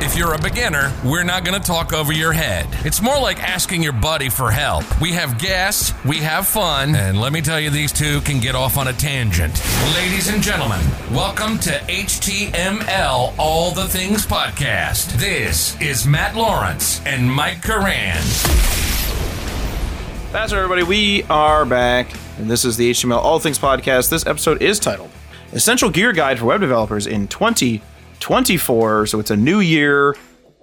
If you're a beginner, we're not going to talk over your head. It's more like asking your buddy for help. We have guests, we have fun, and let me tell you, these two can get off on a tangent. Ladies and gentlemen, welcome to HTML All the Things Podcast. This is Matt Lawrence and Mike Karan. That's right, everybody. We are back, and this is the HTML All Things Podcast. This episode is titled Essential Gear Guide for Web Developers in 2024. So it's a new year.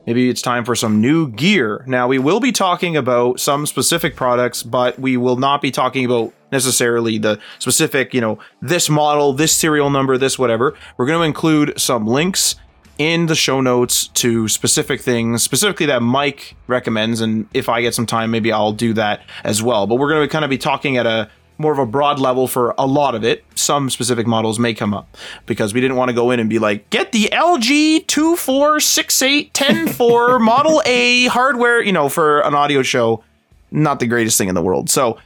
Maybe it's time for some new gear. Now, we will be talking about some specific products, but we will not be talking about necessarily the specific, you know, this model, this serial number, this whatever. We're going to include some links in the show notes to specific things, specifically that Mike recommends. And if I get some time, maybe I'll do that as well. But we're going to kind of be talking at a more of a broad level for a lot of it. Some specific models may come up because we didn't want to go in and be like, get the LG 2468 Model A hardware, you know, for an audio show. Not the greatest thing in the world. So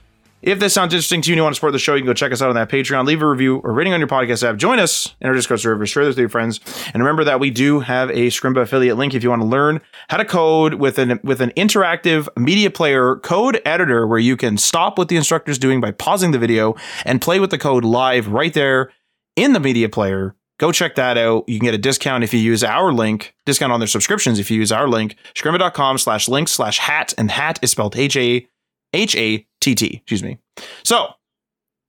if this sounds interesting to you and you want to support the show, you can go check us out on that Patreon, leave a review or rating on your podcast app. Join us in our Discord server, share this with your friends. And remember that we do have a Scrimba affiliate link if you want to learn how to code with an with an interactive media player code editor where you can stop what the instructor is doing by pausing the video and play with the code live right there in the media player. Go check that out. You can get a discount if you use our link, discount on their subscriptions if you use our link, scrimba.com slash link slash hat, and hat is spelled H-A H A T T, excuse me. So,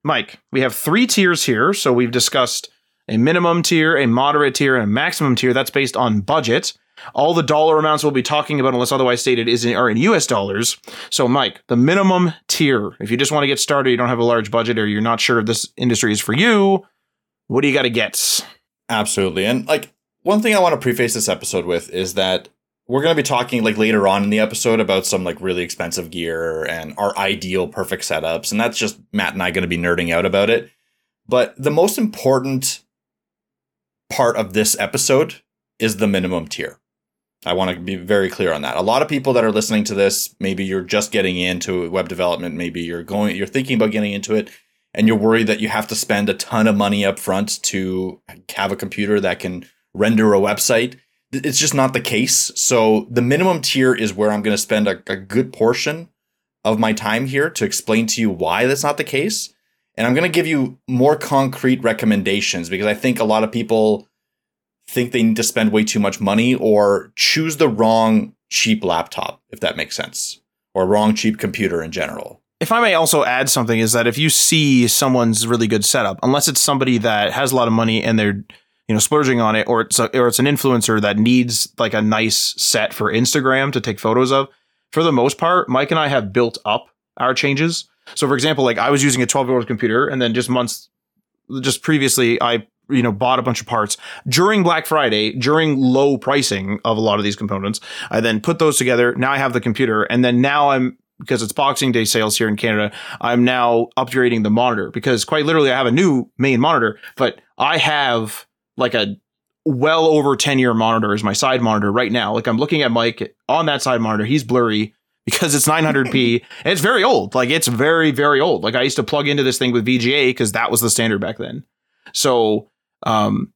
Mike, we have three tiers here. So we've discussed a minimum tier, a moderate tier, and a maximum tier. That's based on budget. All the dollar amounts we'll be talking about, unless otherwise stated, is in, are in US dollars. So, Mike, the minimum tier, if you just want to get started, you don't have a large budget, or you're not sure if this industry is for you, what do you got to get? Absolutely. And like one thing I want to preface this episode with is that we're going to be talking like later on in the episode about some like really expensive gear and our ideal perfect setups and that's just Matt and I going to be nerding out about it. But the most important part of this episode is the minimum tier. I want to be very clear on that. A lot of people that are listening to this, maybe you're just getting into web development, maybe you're going you're thinking about getting into it and you're worried that you have to spend a ton of money up front to have a computer that can render a website it's just not the case. So the minimum tier is where I'm going to spend a, a, good portion of my time here to explain to you why that's not the case. And I'm going to give you more concrete recommendations because I think a lot of people think they need to spend way too much money or choose the wrong cheap laptop, if that makes sense, or wrong cheap computer in general. If I may also add something, is that if you see someone's really good setup, unless it's somebody that has a lot of money and they're you know splurging on it or it's a, or it's an influencer that needs like a nice set for Instagram to take photos of. For the most part Mike and I have built up our changes. So for example like I was using a 12 year old computer and then just months just previously I you know bought a bunch of parts. During Black Friday during low pricing of a lot of these components I then put those together. Now I have the computer and then now I'm because it's Boxing Day sales here in Canada, I'm now upgrading the monitor because quite literally I have a new main monitor, but I have like a well over 10 year monitor is my side monitor right now. Like I'm looking at Mike on that side monitor. He's blurry because it's 900p and it's very old. Like it's very, very old. Like I used to plug into this thing with VGA because that was the standard back then. So, um,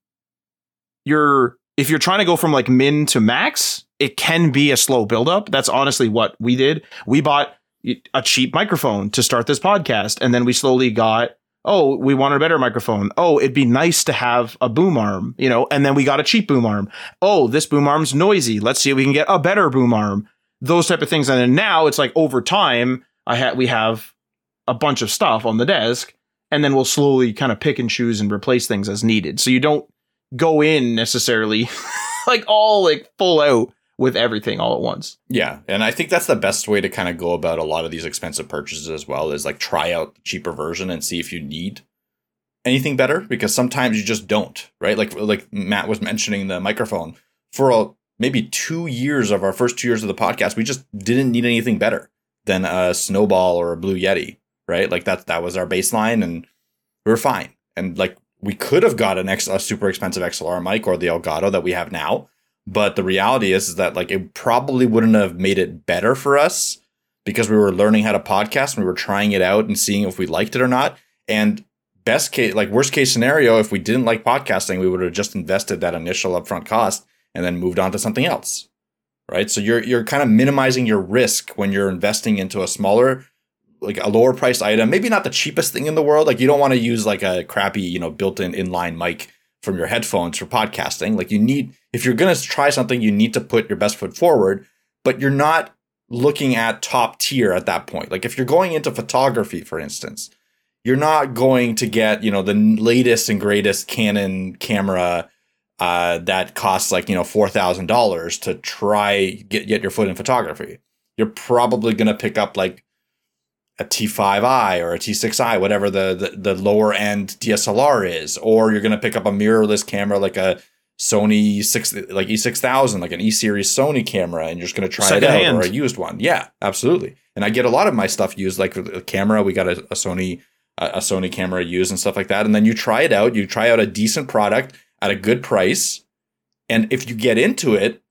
you're, if you're trying to go from like min to max, it can be a slow buildup. That's honestly what we did. We bought a cheap microphone to start this podcast and then we slowly got oh, we want a better microphone. Oh, it'd be nice to have a boom arm, you know, and then we got a cheap boom arm. Oh, this boom arm's noisy. Let's see if we can get a better boom arm. Those type of things. And then now it's like over time, I had we have a bunch of stuff on the desk, and then we'll slowly kind of pick and choose and replace things as needed. So you don't go in necessarily like all like full out with everything all at once. Yeah, and I think that's the best way to kind of go about a lot of these expensive purchases as well is like try out the cheaper version and see if you need anything better because sometimes you just don't, right? Like like Matt was mentioning the microphone for a, maybe 2 years of our first 2 years of the podcast, we just didn't need anything better. than a Snowball or a Blue Yeti, right? Like that that was our baseline, and we were fine. And like we could have got an X, a super expensive XLR mic or the Elgato that we have now, but the reality is, is that like it probably wouldn't have made it better for us because we were learning how to podcast and we were trying it out and seeing if we liked it or not. And best case, like worst case scenario, if we didn't like podcasting, we would have just invested that initial upfront cost and then moved on to something else. Right. So you're you're kind of minimizing your risk when you're investing into a smaller, like a lower priced item, maybe not the cheapest thing in the world. Like you don't want to use like a crappy, you know, built-in inline mic from your headphones for podcasting. Like you need if you're gonna try something, you need to put your best foot forward, but you're not looking at top tier at that point. Like if you're going into photography, for instance, you're not going to get you know the latest and greatest Canon camera uh, that costs like you know four thousand dollars to try get get your foot in photography. You're probably going to pick up like a T5i or a T6i, whatever the, the, the lower end DSLR is, or you're going to pick up a mirrorless camera like a Sony six like E6000, like an E series Sony camera, and you're just going to try Second it out hand. or a used one. Yeah, absolutely. And I get a lot of my stuff used, like the camera. We got a, a Sony a, Sony camera used and stuff like that. And then you try it out. You try out a decent product at a good price, and if you get into it,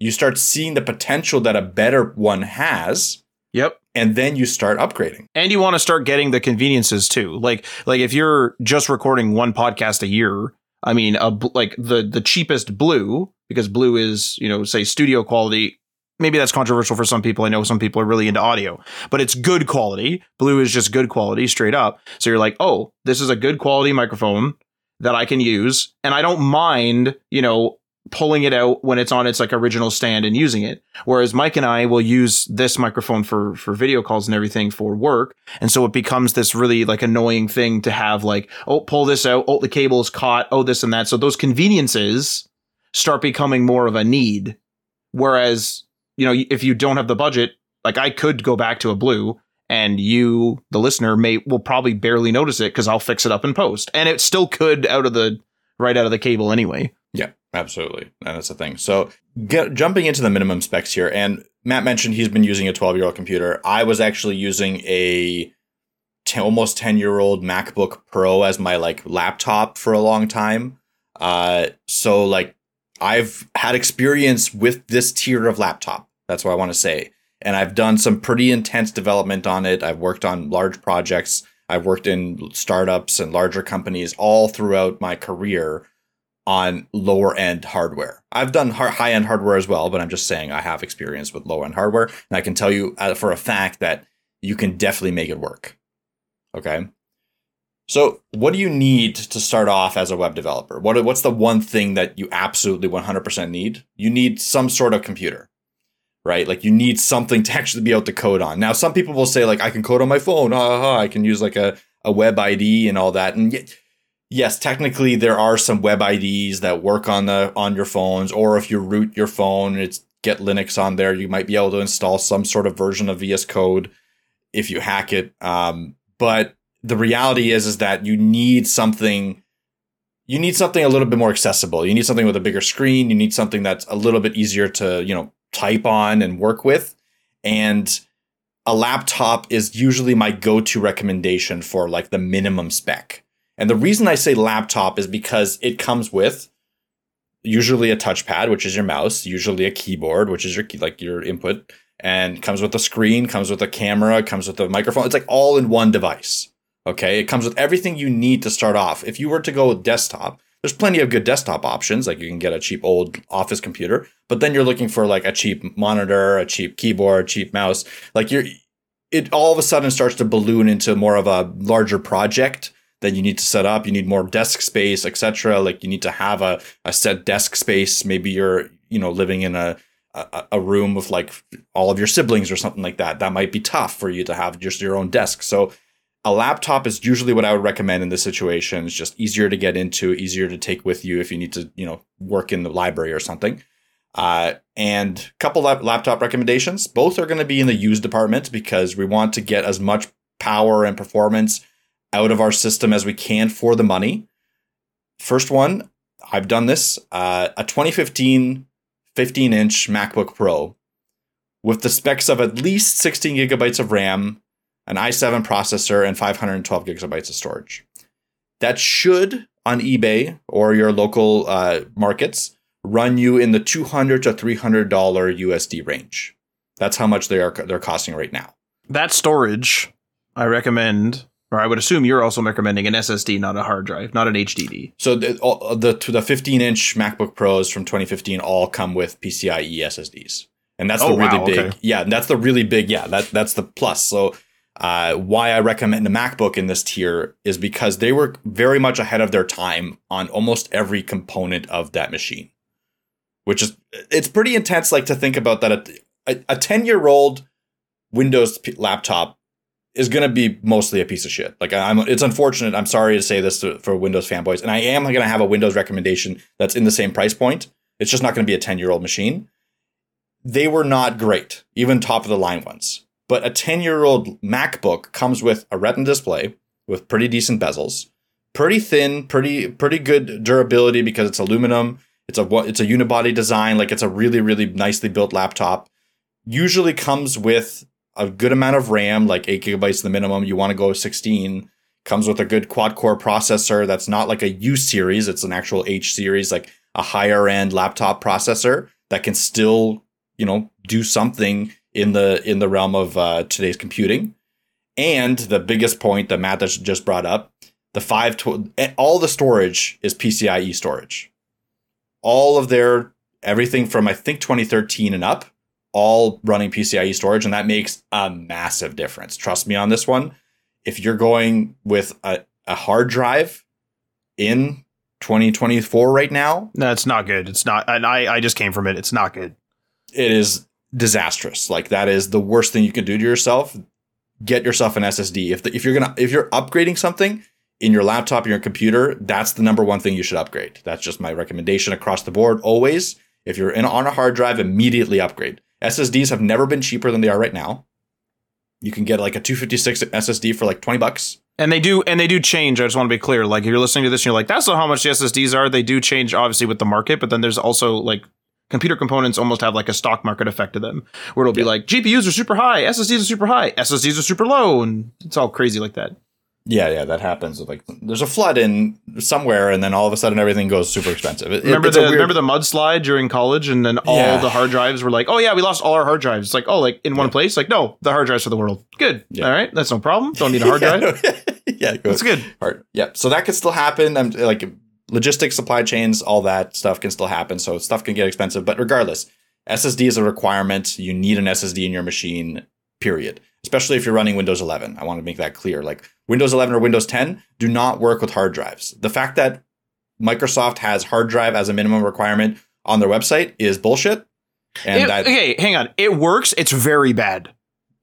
you start seeing the potential that a better one has. Yep and then you start upgrading and you want to start getting the conveniences too like like if you're just recording one podcast a year i mean a like the the cheapest blue because blue is you know say studio quality. Maybe that's controversial for some people. I know some people are really into audio but it's good quality. Blue is just good quality straight up. So you're like oh this is a good quality microphone that i can use and i don't mind you know pulling it out when it's on its like original stand and using it. Whereas Mike and I will use this microphone for for video calls and everything for work. And so it becomes this really like annoying thing to have like, oh, pull this out, oh, the cable is caught, oh, this and that. So those conveniences start becoming more of a need. Whereas, you know, if you don't have the budget, like I could go back to a blue and you, the listener, may will probably barely notice it because I'll fix it up in post. And it still could out of the right out of the cable anyway. Yeah, absolutely. And that's the thing. So get, jumping into the minimum specs here, and Matt mentioned he's been using a 12 year old computer. I was actually using a almost 10 year old MacBook Pro as my like laptop for a long time. Uh, so like I've had experience with this tier of laptop. That's what I want to say. And I've done some pretty intense development on it. I've worked on large projects. I've worked in startups and larger companies all throughout my career on lower end hardware. I've done high end hardware as well, but I'm just saying I have experience with low end hardware, and I can tell you uh, for a fact that you can definitely make it work. Okay. So, what do you need to start off as a web developer? What, what's the one thing that you absolutely 100% need? You need some sort of computer, right? Like you need something to actually be able to code on. Now, some people will say like I can code on my phone. Uh, I can use like a a web ID and all that, and yes, technically there are some web IDs that work on the on your phones, or if you root your phone, it's get Linux on there. You might be able to install some sort of version of VS Code if you hack it. Um, but the reality is is that you need something you need something a little bit more accessible. You need something with a bigger screen. You need something that's a little bit easier to, you know, type on and work with. And a laptop is usually my go-to recommendation for like the minimum spec. And the reason I say laptop is because it comes with usually a touchpad, which is your mouse, usually a keyboard, which is your like your input, and comes with a screen, comes with a camera, comes with a microphone. It's like all in one device. Okay, it comes with everything you need to start off. If you were to go with desktop, there's plenty of good desktop options. Like you can get a cheap old office computer, but then you're looking for like a cheap monitor, a cheap keyboard, a cheap mouse. Like you're, it all of a sudden starts to balloon into more of a larger project that you need to set up. You need more desk space, etc. Like you need to have a, a set desk space. Maybe you're, you know, living in a, a, a room with like all of your siblings or something like that. That might be tough for you to have just your own desk. So a laptop is usually what I would recommend in this situation. It's just easier to get into, easier to take with you if you need to, you know, work in the library or something. Uh, and couple lap- laptop recommendations. Both are going to be in the used department because we want to get as much power and performance out of our system as we can for the money. First one, I've done this uh, a 2015 15 inch MacBook Pro with the specs of at least 16 gigabytes of RAM, an i7 processor, and 512 gigabytes of storage. That should, on eBay or your local uh, markets, run you in the 200 to 300 dollar USD range. That's how much they are they're costing right now. That storage, I recommend, or I would assume you're also recommending an SSD, not a hard drive, not an HDD. So the the the 15 inch MacBook Pros from 2015 all come with PCIe SSDs, and that's the Oh, really wow, big. okay. Yeah, that's the really big. Yeah, that that's the plus. So. Uh, why I recommend the MacBook in this tier is because they were very much ahead of their time on almost every component of that machine, which is it's pretty intense. Like to think about that a a 10 year old Windows laptop is going to be mostly a piece of shit. Like I'm, it's unfortunate. I'm sorry to say this to, for Windows fanboys, and I am going to have a Windows recommendation that's in the same price point. It's just not going to be a 10 year old machine. They were not great, even top of the line ones. But a 10 year old MacBook comes with a Retina display with pretty decent bezels, pretty thin, pretty pretty good durability because it's aluminum. It's a it's a unibody design, like it's a really really nicely built laptop. Usually comes with a good amount of RAM, like eight gigabytes the minimum. You want to go 16. Comes with a good quad core processor that's not like a U series, it's an actual H series, like a higher end laptop processor that can still, you know, do something in the in the realm of uh, today's computing. And the biggest point that Matt just brought up, the five tw- all the storage is PCIe storage. All of their everything from I think 2013 and up all running PCIe storage, and that makes a massive difference. Trust me on this one. If you're going with a, a hard drive in 2024 right now, No, it's not good. It's not. And I, I just came from it. It's not good. it is disastrous. Like that is the worst thing you can do to yourself. Get yourself an SSD. If the, if you're gonna if you're upgrading something in your laptop, your computer, that's the number one thing you should upgrade. That's just my recommendation across the board. Always, if you're in on a hard drive, immediately upgrade. SSDs have never been cheaper than they are right now. You can get like a 256 SSD for like 20 bucks. And they do, and they do change. I just want to be clear. Like, if you're listening to this, and you're like, "That's not how much the SSDs are." They do change, obviously, with the market. But then there's also like computer components almost have like a stock market effect to them, where it'll be like GPUs are super high, SSDs are super high, SSDs are super low, and it's all crazy like that. Yeah, yeah, that happens. Like there's a flood in somewhere, and then all of a sudden everything goes super expensive. It- Remember the weird- remember the mudslide during college, and then all Yeah. the hard drives were like, "Oh yeah, we lost all our hard drives." It's like, "Oh, like in one Yeah. place?" Like, no, the hard drives for the world. Good. Yeah. All right, that's no problem. Don't need a hard drive. yeah, go That's good. Hard. Yeah. So that could still happen. I'm like logistics, supply chains, all that stuff can still happen. So stuff can get expensive. But regardless, SSD is a requirement. You need an SSD in your machine, period. Especially if you're running Windows 11. I want to make that clear. Like Windows 11 or Windows 10 do not work with hard drives. The fact that Microsoft has hard drive as a minimum requirement on their website is bullshit. And It- okay, hang on. It works. It's very bad.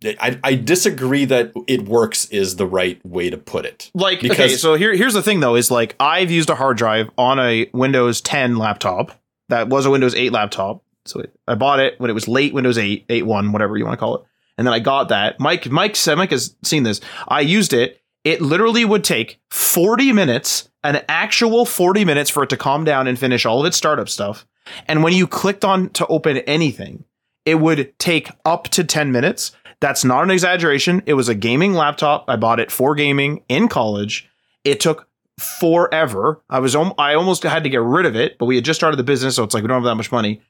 I, I disagree that it works is the right way to put it. Like, okay, so here, here's the thing though, is like I've used a hard drive on a Windows 10 laptop that was a Windows 8 laptop. So it, I bought it when it was late Windows 8, 8.1, whatever you want to call it. And then I got that. Mike, Mike said, has seen this. I used it. It literally would take 40 minutes, an actual 40 minutes for it to calm down and finish all of its startup stuff. And when you clicked on to open anything, it would take up to 10 minutes. That's not an exaggeration. It was a gaming laptop. I bought it for gaming in college. It took forever. I was I almost had to get rid of it, but we had just started the business, so it's like we don't have that much money.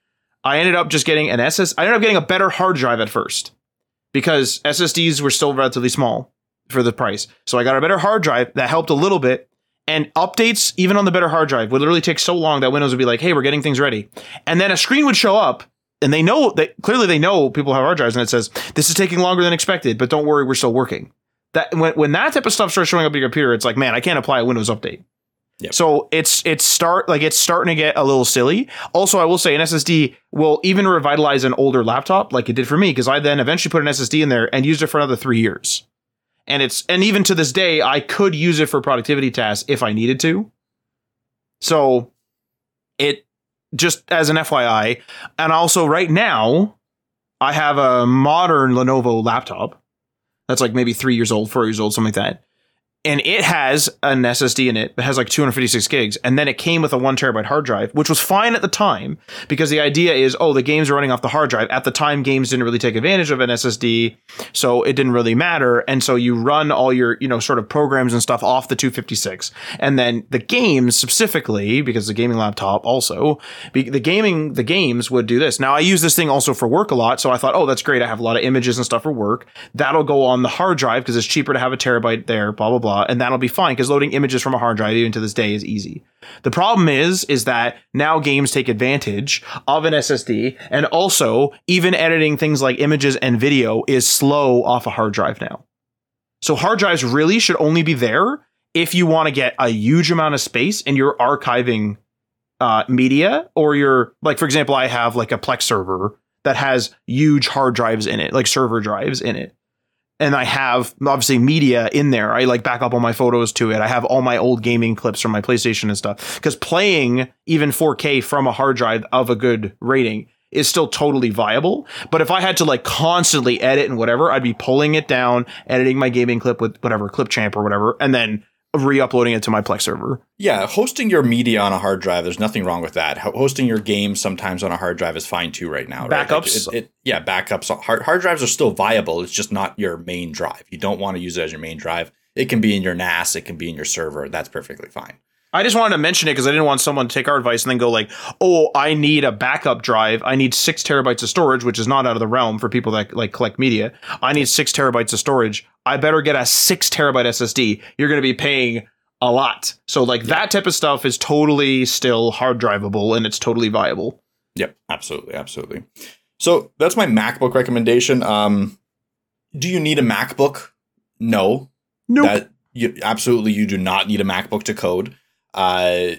I ended up just getting an SS. I ended up getting a better hard drive at first because SSDs were still relatively small for the price. So I got a better hard drive that helped a little bit. And updates, even on the better hard drive, would literally take so long that Windows would be like, "Hey, we're getting things ready," and then a screen would show up, and they know that clearly they know people have hard drives, and it says, "This is taking longer than expected, but don't worry, we're still working." That when when that type of stuff starts showing up on your computer, it's like, man, I can't apply a Windows update. Yep. So it's it's start like it's starting to get a little silly. Also, I will say an SSD will even revitalize an older laptop, like it did for me, because I then eventually put an SSD in there and used it for another three years. And it's and even to this day, I could use it for productivity tasks if I needed to. So it just as an FYI, and also right now, I have a modern Lenovo laptop that's like maybe three years old, four years old, something like that. And it has an SSD in it that has like 256 gigs, and then it came with a one terabyte hard drive, which was fine at the time because the idea is, oh, the games are running off the hard drive. At the time, games didn't really take advantage of an SSD, so it didn't really matter, and so you run all your you know sort of programs and stuff off the 256, and then the games specifically because the gaming laptop also the gaming the games would do this. Now I use this thing also for work a lot, so I thought, oh, that's great. I have a lot of images and stuff for work. That'll go on the hard drive because it's cheaper to have a terabyte there. Blah blah blah blah, and that'll be fine because loading images from a hard drive even to this day is easy. The problem is, is that now games take advantage of an SSD, and also even editing things like images and video is slow off a hard drive now. So hard drives really should only be there if you want to get a huge amount of space and you're archiving uh, media, or you're like, for example, I have like a Plex server that has huge hard drives in it, like server drives in it and I have obviously media in there. I like back up all my photos to it. I have all my old gaming clips from my PlayStation and stuff. Because playing even 4K from a hard drive of a good rating is still totally viable. But if I had to like constantly edit and whatever, I'd be pulling it down, editing my gaming clip with whatever Clipchamp or whatever, and then re-uploading it to my Plex server. Yeah, hosting your media on a hard drive, there's nothing wrong with that. Hosting your games sometimes on a hard drive is fine too right now. Right? Backups, like it, it, yeah, backups. Hard, hard drives are still viable. It's just not your main drive. You don't want to use it as your main drive. It can be in your NAS. It can be in your server. That's perfectly fine. I just wanted to mention it because I didn't want someone to take our advice and then go like, "Oh, I need a backup drive. I need six terabytes of storage, which is not out of the realm for people that like collect media. I need six terabytes of storage. I better get a six terabyte SSD. You're going to be paying a lot. So like yeah. that type of stuff is totally still hard drivable and it's totally viable. Yep, absolutely, absolutely. So that's my MacBook recommendation. Um, do you need a MacBook? No. No. Nope. That you absolutely you do not need a MacBook to code. Uh,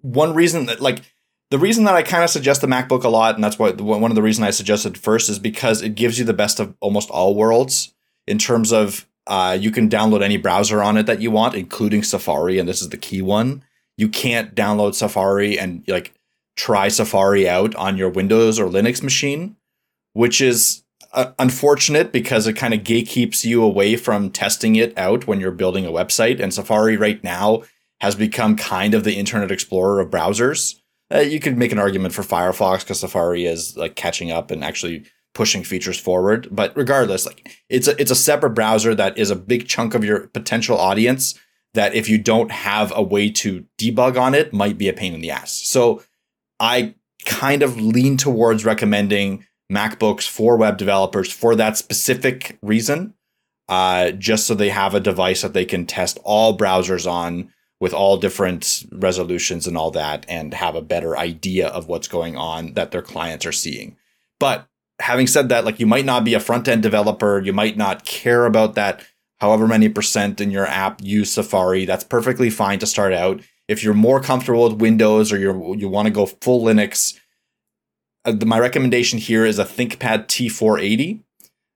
one reason that like the reason that I kind of suggest the MacBook a lot, and that's why one of the reasons I suggested first is because it gives you the best of almost all worlds in terms of uh, you can download any browser on it that you want, including Safari, and this is the key one. You can't download Safari and like try Safari out on your Windows or Linux machine, which is uh, unfortunate because it kind of gatekeeps you away from testing it out when you're building a website. And Safari right now has become kind of the Internet Explorer of browsers. Uh, you could make an argument for Firefox because Safari is like catching up and actually pushing features forward. But regardless, like it's a it's a separate browser that is a big chunk of your potential audience that if you don't have a way to debug on it might be a pain in the ass. So I kind of lean towards recommending MacBooks for web developers for that specific reason. Uh, just so they have a device that they can test all browsers on with all different resolutions and all that and have a better idea of what's going on that their clients are seeing. But having said that, like you might not be a front end developer, you might not care about that however many percent in your app use Safari. That's perfectly fine to start out. If you're more comfortable with Windows or you you want to go full Linux, uh, my recommendation here is a ThinkPad T480.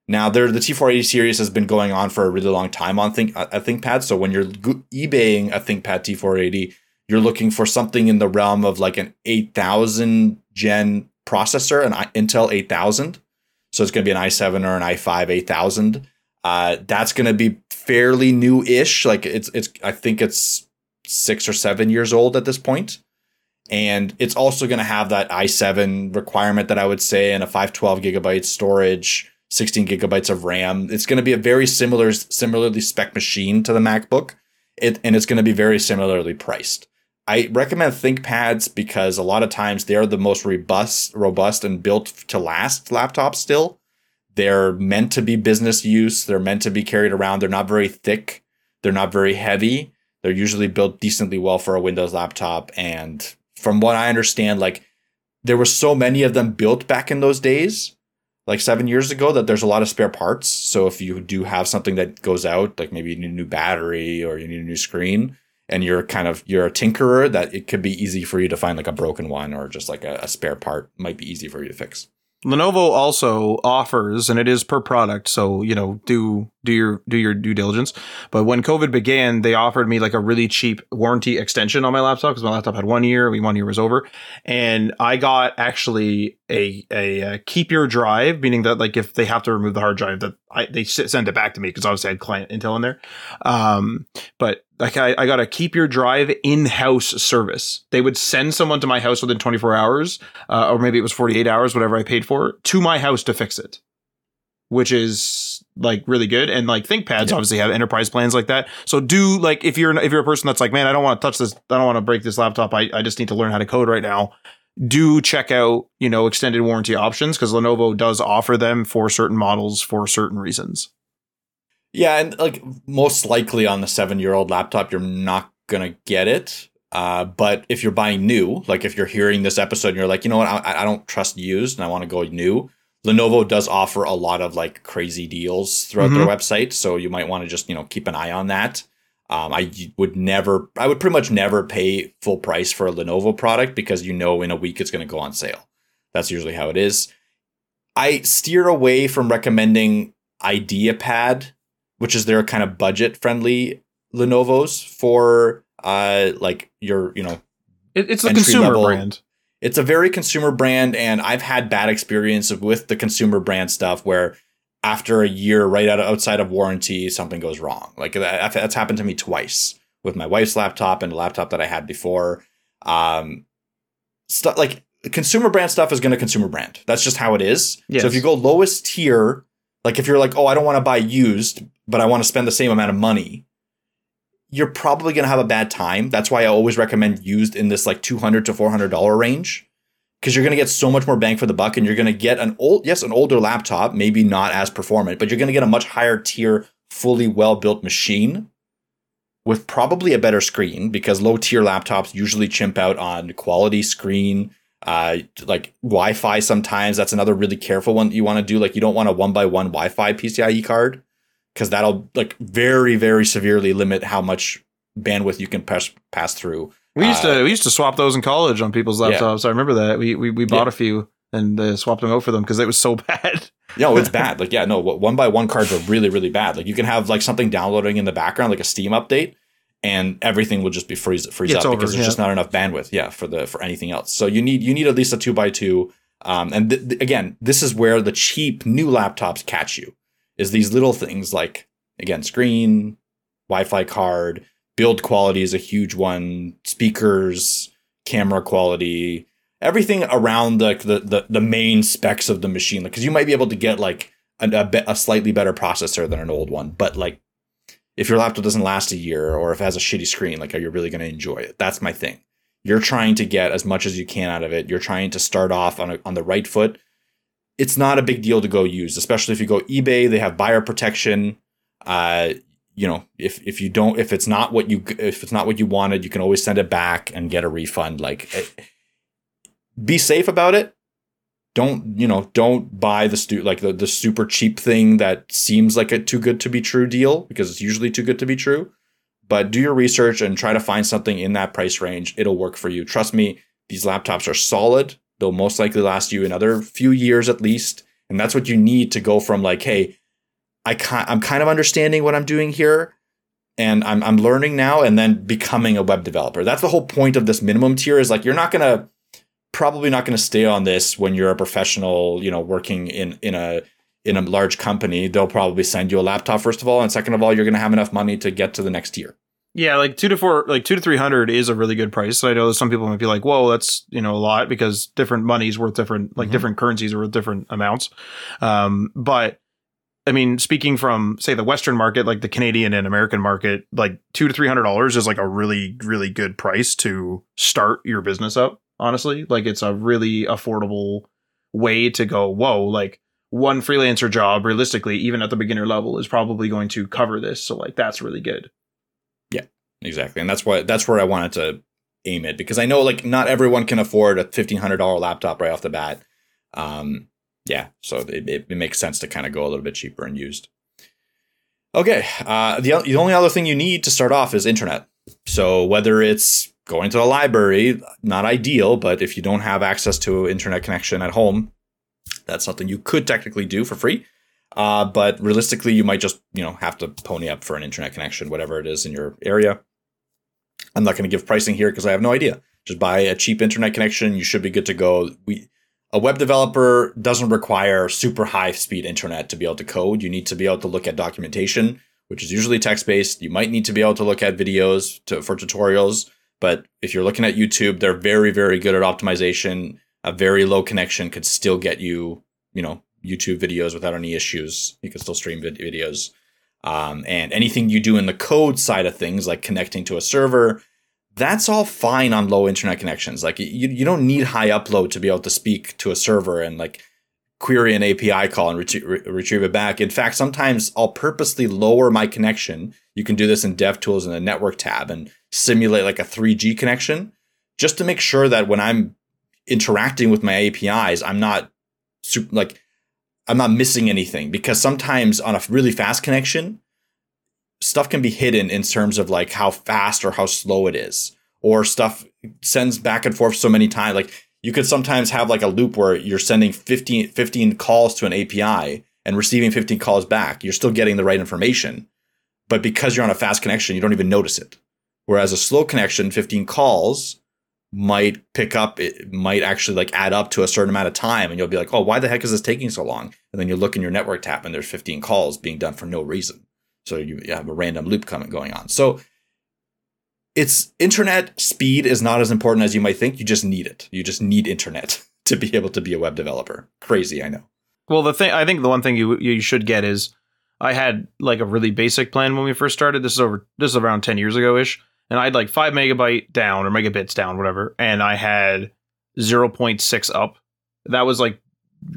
Now, there the T480 series has been going on for a really long time on Think a uh, ThinkPad. So when you're eBaying a ThinkPad T480, you're looking for something in the realm of like an 8000 gen processor, an Intel 8000. So it's going to be an i7 or an i5 8000. Uh, that's going to be fairly new-ish. Like it's it's I think it's six or seven years old at this point, and it's also going to have that i7 requirement that I would say, and a 512 gigabytes storage, 16 gigabytes of RAM. It's going to be a very similar, similarly spec machine to the MacBook, it, and it's going to be very similarly priced. I recommend ThinkPads because a lot of times they're the most robust, robust and built to last laptops still. They're meant to be business use. They're meant to be carried around. They're not very thick. They're not very heavy. They're usually built decently well for a Windows laptop. And from what I understand, like there were so many of them built back in those days, like seven years ago, that there's a lot of spare parts. So if you do have something that goes out, like maybe you need a new battery or you need a new screen, and you're kind of you're a tinkerer that it could be easy for you to find like a broken one or just like a, a spare part might be easy for you to fix. Lenovo also offers, and it is per product, so you know do do your do your due diligence. But when COVID began, they offered me like a really cheap warranty extension on my laptop because my laptop had one year, one year was over, and I got actually a, a, a keep your drive, meaning that like if they have to remove the hard drive, that I, they send it back to me because obviously I had client intel in there. Um, but like I, I got to keep your drive in house service. They would send someone to my house within 24 hours, uh, or maybe it was 48 hours, whatever I paid for, to my house to fix it, which is like really good. And like ThinkPads Yeah. obviously have enterprise plans like that. So do like if you're if you're a person that's like, man, I don't want to touch this, I don't want to break this laptop. I, I just need to learn how to code right now. Do check out you know extended warranty options because Lenovo does offer them for certain models for certain reasons. Yeah, and like most likely on the seven year old laptop, you're not gonna get it. Uh, but if you're buying new, like if you're hearing this episode and you're like, you know what, I, I don't trust used and I want to go new, Lenovo does offer a lot of like crazy deals throughout their website. So you might want to just, you know, keep an eye on that. Um, I would never, I would pretty much never pay full price for a Lenovo product because you know in a week it's going to go on sale. That's usually how it is. I steer away from recommending IdeaPad, which is their kind of budget friendly Lenovo's for uh like your, you know, It, it's a consumer level- brand. it's a very consumer brand and i've had bad experience with the consumer brand stuff where after a year right out outside of warranty something goes wrong. Like that, that's happened to me twice with my wife's laptop and a laptop that i had before. Um stuff like consumer brand stuff is going to consumer brand. That's just how it is. Yes. so if you go lowest tier like if you're like oh i don't want to buy used but i want to spend the same amount of money you're probably going to have a bad time. That's why I always recommend used in this like 200 to 400 dollar range because you're going to get so much more bang for the buck and you're going to get an old yes, an older laptop, maybe not as performant, but you're going to get a much higher tier fully well-built machine with probably a better screen because low tier laptops usually chimp out on quality screen uh like wi-fi sometimes. That's another really careful one you want to do. Like you don't want a one by one wi-fi pcie card because that'll like very very severely limit how much bandwidth you can pass pass through. We used Uh, to we used to swap those in college on people's Yeah. laptops. I remember that. We we, we bought Yeah. a few and uh, swapped them out for them because it was so bad. No, it's bad. Like yeah, no, one by one cards are really really bad. Like you can have like something downloading in the background, like a Steam update, and everything will just be freeze freeze It's up over, because there's yeah. just not enough bandwidth. Yeah, for the for anything else. So you need you need at least a two by two. Um, and th- th- again, this is where the cheap new laptops catch you. Is these little things like again screen, Wi-Fi card, build quality is a huge one, speakers, camera quality, everything around the the the, main specs of the machine. Because you might be able to get like a, a, be- a slightly better processor than an old one, but like if your laptop doesn't last a year or if it has a shitty screen, like are you really going to enjoy it? That's my thing. You're trying to get as much as you can out of it. You're trying to start off on a, on the right foot. It's not a big deal to go use, especially if you go eBay. They have buyer protection. Uh, you know, if if you don't, if it's not what you if it's not what you wanted, you can always send it back and get a refund. Like, eh, be safe about it. Don't you know? Don't buy the stu- like the the super cheap thing that seems like a too good to be true deal because it's usually too good to be true. But do your research and try to find something in that price range. It'll work for you. Trust me, these laptops are solid. They'll most likely last you another few years at least, and that's what you need to go from like, hey, I I'm kind of understanding what I'm doing here, and I'm I'm learning now, and then becoming a web developer. That's the whole point of this minimum tier. Is like you're not gonna probably not gonna stay on this when you're a professional, you know, working in in a in a large company. They'll probably send you a laptop first of all, and second of all, you're gonna have enough money to get to the next tier. Yeah, like two to four, like two to three hundred is a really good price. I know some people might be like, "Whoa, that's you know a lot," because different money's worth different, like Mhm. different currencies are worth different amounts. Um, but I mean, speaking from say the Western market, like the Canadian and American market, like two to three hundred dollars is like a really, really good price to start your business up. Honestly, like it's a really affordable way to go. Whoa, like one freelancer job, realistically, even at the beginner level, is probably going to cover this. So like that's really good. Exactly, and that's why that's where I wanted to aim it because I know like not everyone can afford a fifteen hundred dollar laptop right off the bat. Um, yeah, so it, it, it makes sense to kind of go a little bit cheaper and used. Okay, uh, the the only other thing you need to start off is internet. So whether it's going to the library, not ideal, but if you don't have access to internet connection at home, that's something you could technically do for free. Uh, but realistically, you might just you know have to pony up for an internet connection, whatever it is in your area. I'm not going to give pricing here because I have no idea. Just buy a cheap internet connection. You should be good to go. We, a web developer doesn't require super high speed internet to be able to code. You need to be able to look at documentation, which is usually text based. You might need to be able to look at videos to, for tutorials. But if you're looking at YouTube, they're very, very good at optimization. A very low connection could still get you, you know, YouTube videos without any issues. You can still stream videos. Um, and anything you do in the code side of things, like connecting to a server, that's all fine on low internet connections. Like you, you don't need high upload to be able to speak to a server and like query an API call and ret- re- retrieve it back. In fact, sometimes I'll purposely lower my connection. You can do this in DevTools in the network tab and simulate like a 3G connection just to make sure that when I'm interacting with my APIs, I'm not super, like I'm not missing anything because sometimes on a really fast connection, stuff can be hidden in terms of like how fast or how slow it is, or stuff sends back and forth so many times. Like you could sometimes have like a loop where you're sending 15, 15 calls to an API and receiving 15 calls back. You're still getting the right information. But because you're on a fast connection, you don't even notice it. Whereas a slow connection, 15 calls might pick up, it might actually like add up to a certain amount of time. And you'll be like, oh, why the heck is this taking so long? And then you look in your network tab and there's 15 calls being done for no reason. So you, have a random loop coming going on. So it's internet speed is not as important as you might think. You just need it. You just need internet to be able to be a web developer. Crazy, I know. Well, the thing I think the one thing you you should get is I had like a really basic plan when we first started. This is over this is around 10 years ago ish. And I had like 5 megabyte down or megabits down whatever and I had 0.6 up. That was like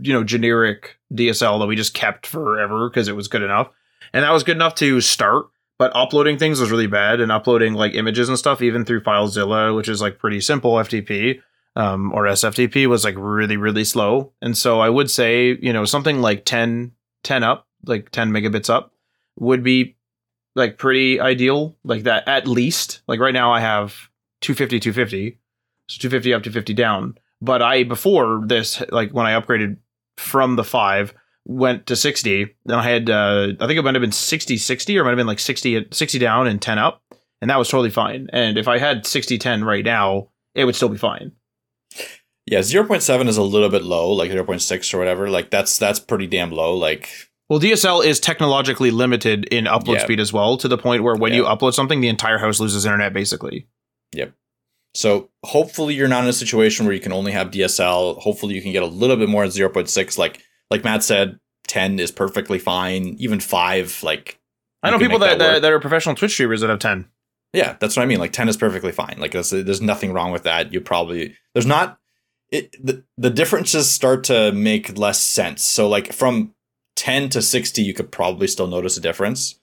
you know generic DSL that we just kept forever because it was good enough and that was good enough to start. But uploading things was really bad, and uploading like images and stuff, even through FileZilla, which is like pretty simple FTP um, or SFTP, was like really really slow. And so I would say you know something like 10, 10 up, like ten megabits up, would be like pretty ideal, like that at least. Like right now, I have 250, 250, so 250 up to 50 down. But I before this, like when I upgraded from the five, went to 60. Then I had, uh, I think it might have been 60 60 or it might have been like 60, 60 down and 10 up. And that was totally fine. And if I had 60 10 right now, it would still be fine. Yeah, 0.7 is a little bit low, like 0.6 or whatever. Like that's that's pretty damn low. Like well, DSL is technologically limited in upload speed as well, to the point where when you upload something, the entire house loses internet basically. Yep. So hopefully you're not in a situation where you can only have DSL. Hopefully you can get a little bit more at 0.6. Like like Matt said, 10 is perfectly fine. Even five, like I know people that, that, that, are professional Twitch streamers that have 10. Yeah, that's what I mean. Like 10 is perfectly fine. Like there's nothing wrong with that. You probably there's not it the, the differences start to make less sense. So like from 10 to 60 you could probably still notice a difference.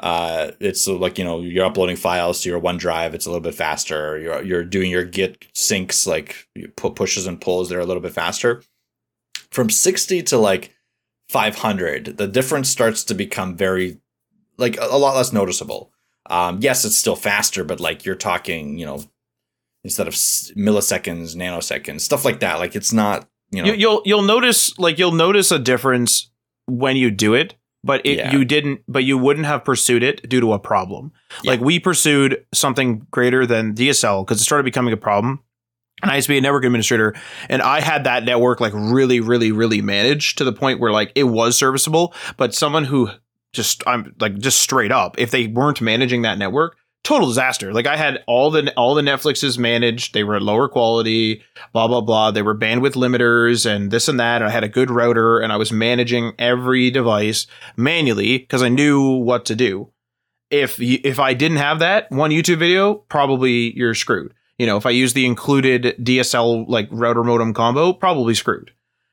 Uh, it's like you know you're uploading files to your OneDrive. It's a little bit faster. You're you're doing your Git syncs like you put pushes and pulls. They're a little bit faster from 60 to like 500 the difference starts to become very like a, lot less noticeable um, yes it's still faster but like you're talking you know instead of milliseconds nanoseconds stuff like that like it's not you know you'll you'll notice like you'll notice a difference when you do it but it, yeah. you didn't but you wouldn't have pursued it due to a problem yeah. like we pursued something greater than dsl because it started becoming a problem and I used to be a network administrator, and I had that network like really, really, really managed to the point where like it was serviceable. But someone who just I'm like just straight up, if they weren't managing that network, total disaster. Like I had all the all the Netflixes managed, they were lower quality, blah blah blah. They were bandwidth limiters and this and that. And I had a good router, and I was managing every device manually because I knew what to do. If if I didn't have that one YouTube video, probably you're screwed you know, if I use the included DSL like router modem combo, probably screwed.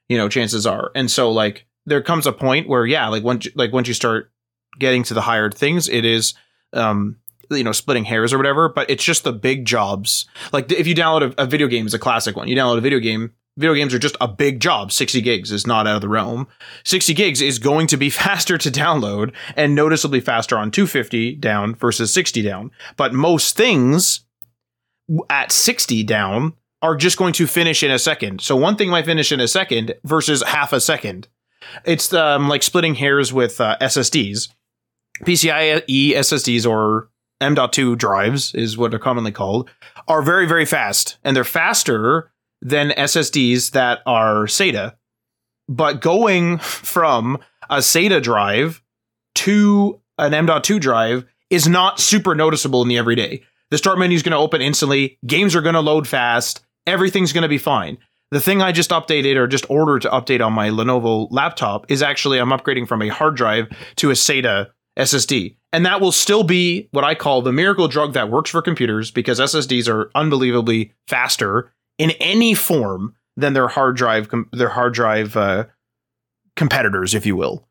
You know, chances are. And so like there comes a point where yeah, like once like once you start getting to the higher things, it is um you know splitting hairs or whatever but it's just the big jobs like if you download a, a video game is a classic one you download a video game video games are just a big job 60 gigs is not out of the realm 60 gigs is going to be faster to download and noticeably faster on 250 down versus 60 down but most things at 60 down are just going to finish in a second. So one thing might finish in a second versus half a second. It's um, like splitting hairs with uh, SSDs. PCIe SSDs or M.2 drives is what they're commonly called are very very fast and they're faster than SSDs that are SATA. But going from a SATA drive to an M.2 drive is not super noticeable in the everyday. The start menu is going to open instantly. Games are going to load fast. Everything's going to be fine. The thing I just updated or just ordered to update on my Lenovo laptop is actually I'm upgrading from a hard drive to a SATA SSD. And that will still be what I call the miracle drug that works for computers because SSDs are unbelievably faster in any form than their hard drive their hard drive uh, competitors, if you will.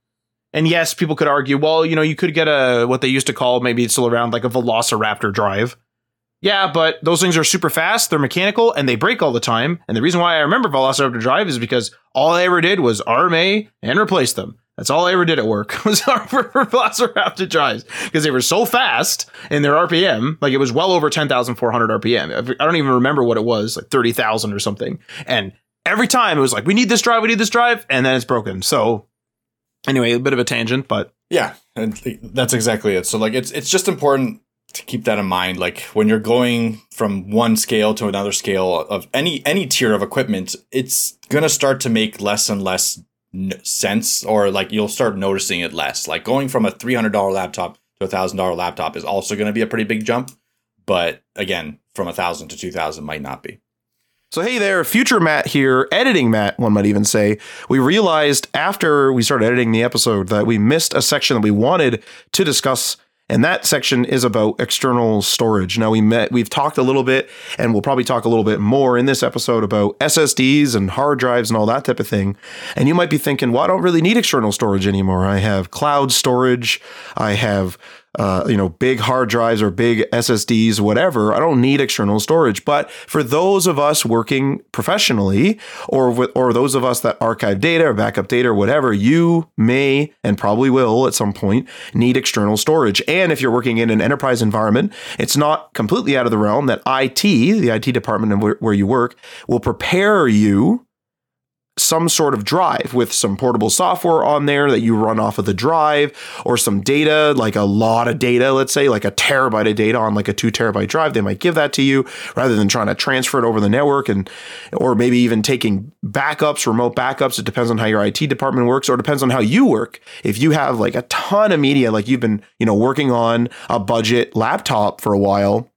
And yes, people could argue, well, you know, you could get a what they used to call maybe it's still around like a Velociraptor drive. Yeah, but those things are super fast, they're mechanical, and they break all the time. And the reason why I remember Velociraptor drive is because all I ever did was RMA and replace them. That's all I ever did at work was for Velociraptor drives because they were so fast in their RPM. Like it was well over 10,400 RPM. I don't even remember what it was, like 30,000 or something. And every time it was like, we need this drive, we need this drive. And then it's broken. So anyway, a bit of a tangent, but yeah, that's exactly it. So like, it's it's just important to keep that in mind. Like when you're going from one scale to another scale of any any tier of equipment, it's gonna start to make less and less sense, or like you'll start noticing it less. Like going from a three hundred dollar laptop to a thousand dollar laptop is also to be a pretty big jump, but again, from a thousand to two thousand might not be. So, hey there, future Matt here, editing Matt, one might even say. We realized after we started editing the episode that we missed a section that we wanted to discuss and that section is about external storage. Now we met, we've talked a little bit, and we'll probably talk a little bit more in this episode about SSDs and hard drives and all that type of thing. And you might be thinking, well, I don't really need external storage anymore. I have cloud storage. I have uh, you know, big hard drives or big SSDs, whatever. I don't need external storage. But for those of us working professionally, or with, or those of us that archive data or backup data or whatever, you may and probably will at some point need external storage. And if you're working in an enterprise environment, it's not completely out of the realm that IT, the IT department where, where you work, will prepare you some sort of drive with some portable software on there that you run off of the drive or some data, like a lot of data, let's say like a terabyte of data on like a two terabyte drive. They might give that to you rather than trying to transfer it over the network and, or maybe even taking backups, remote backups. It depends on how your IT department works or depends on how you work. If you have like a ton of media, like you've been, you know, working on a budget laptop for a while,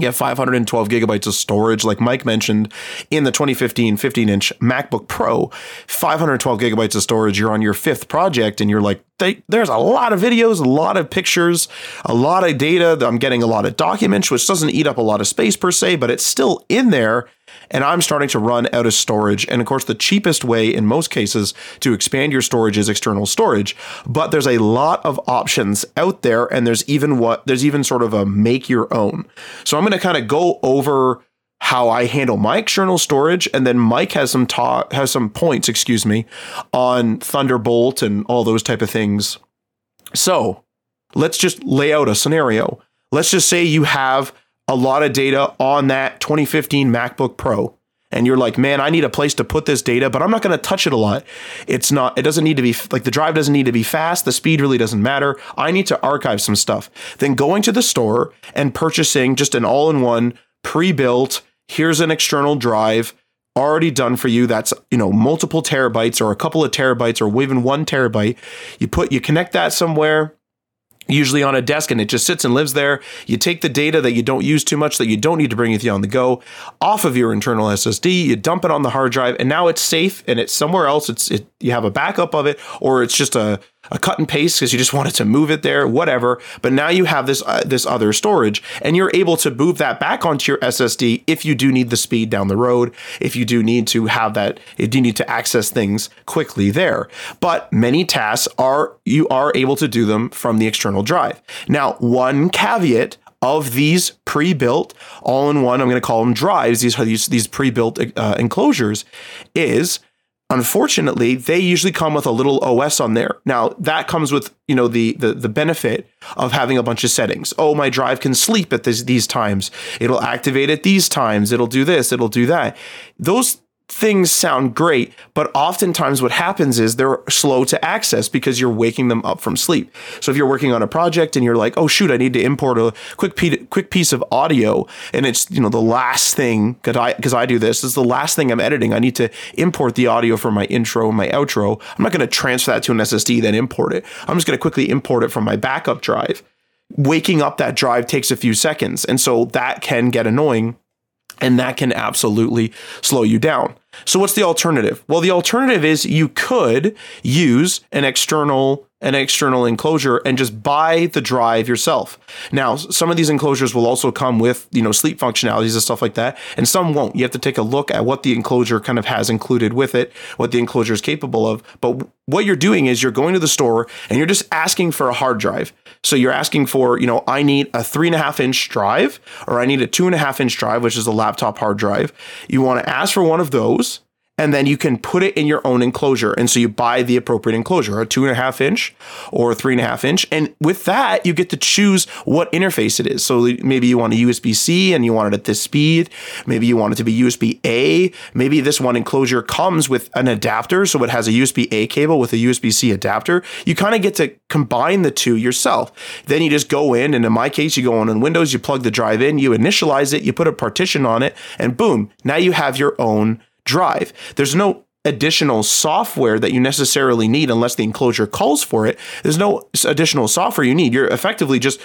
you have 512 gigabytes of storage, like Mike mentioned in the 2015 15 inch MacBook Pro. 512 gigabytes of storage. You're on your fifth project, and you're like, there's a lot of videos, a lot of pictures, a lot of data. I'm getting a lot of documents, which doesn't eat up a lot of space per se, but it's still in there and I'm starting to run out of storage. And of course, the cheapest way in most cases to expand your storage is external storage. But there's a lot of options out there, and there's even what there's even sort of a make your own. So I'm going to kind of go over how I handle my external storage, and then Mike has some talk has some points, excuse me, on Thunderbolt and all those type of things. So let's just lay out a scenario. Let's just say you have a lot of data on that 2015 MacBook Pro and you're like, man, I need a place to put this data, but I'm not going to touch it a lot. It's not, it doesn't need to be like the drive doesn't need to be fast. The speed really doesn't matter. I need to archive some stuff. Then going to the store and purchasing just an all in one pre built, here's an external drive already done for you. That's, you know, multiple terabytes or a couple of terabytes or even one terabyte. You put, you connect that somewhere usually on a desk and it just sits and lives there. You take the data that you don't use too much, that you don't need to bring with you on the go, off of your internal SSD, you dump it on the hard drive, and now it's safe and it's somewhere else. It's it, you have a backup of it, or it's just a a cut and paste because you just wanted to move it there, whatever. But now you have this uh, this other storage, and you're able to move that back onto your SSD if you do need the speed down the road, if you do need to have that, if you need to access things quickly there. But many tasks are you are able to do them from the external drive. Now, one caveat of these pre-built all-in-one, I'm going to call them drives. These are these these pre-built uh, enclosures. Is Unfortunately, they usually come with a little OS on there. Now, that comes with, you know, the the, the benefit of having a bunch of settings. Oh, my drive can sleep at this, these times. It'll activate at these times. It'll do this, it'll do that. Those things sound great, but oftentimes what happens is they're slow to access because you're waking them up from sleep. So if you're working on a project and you're like, "Oh shoot, I need to import a quick quick piece of audio," and it's you know the last thing because I because I do this is the last thing I'm editing. I need to import the audio for my intro and my outro. I'm not going to transfer that to an SSD then import it. I'm just going to quickly import it from my backup drive. Waking up that drive takes a few seconds, and so that can get annoying and that can absolutely slow you down. So what's the alternative? Well, the alternative is you could use an external an external enclosure and just buy the drive yourself. Now, some of these enclosures will also come with, you know, sleep functionalities and stuff like that, and some won't. You have to take a look at what the enclosure kind of has included with it, what the enclosure is capable of. But what you're doing is you're going to the store and you're just asking for a hard drive. So you're asking for, you know, I need a three and a half inch drive, or I need a two and a half inch drive, which is a laptop hard drive. You want to ask for one of those and then you can put it in your own enclosure. And so you buy the appropriate enclosure, a two and a half inch or a three and a half inch. And with that, you get to choose what interface it is. So maybe you want a USB C and you want it at this speed. Maybe you want it to be USB A. Maybe this one enclosure comes with an adapter. So it has a USB A cable with a USB C adapter. You kind of get to combine the two yourself. Then you just go in, and in my case, you go on in Windows, you plug the drive in, you initialize it, you put a partition on it, and boom, now you have your own drive. There's no additional software that you necessarily need unless the enclosure calls for it. There's no additional software you need. You're effectively just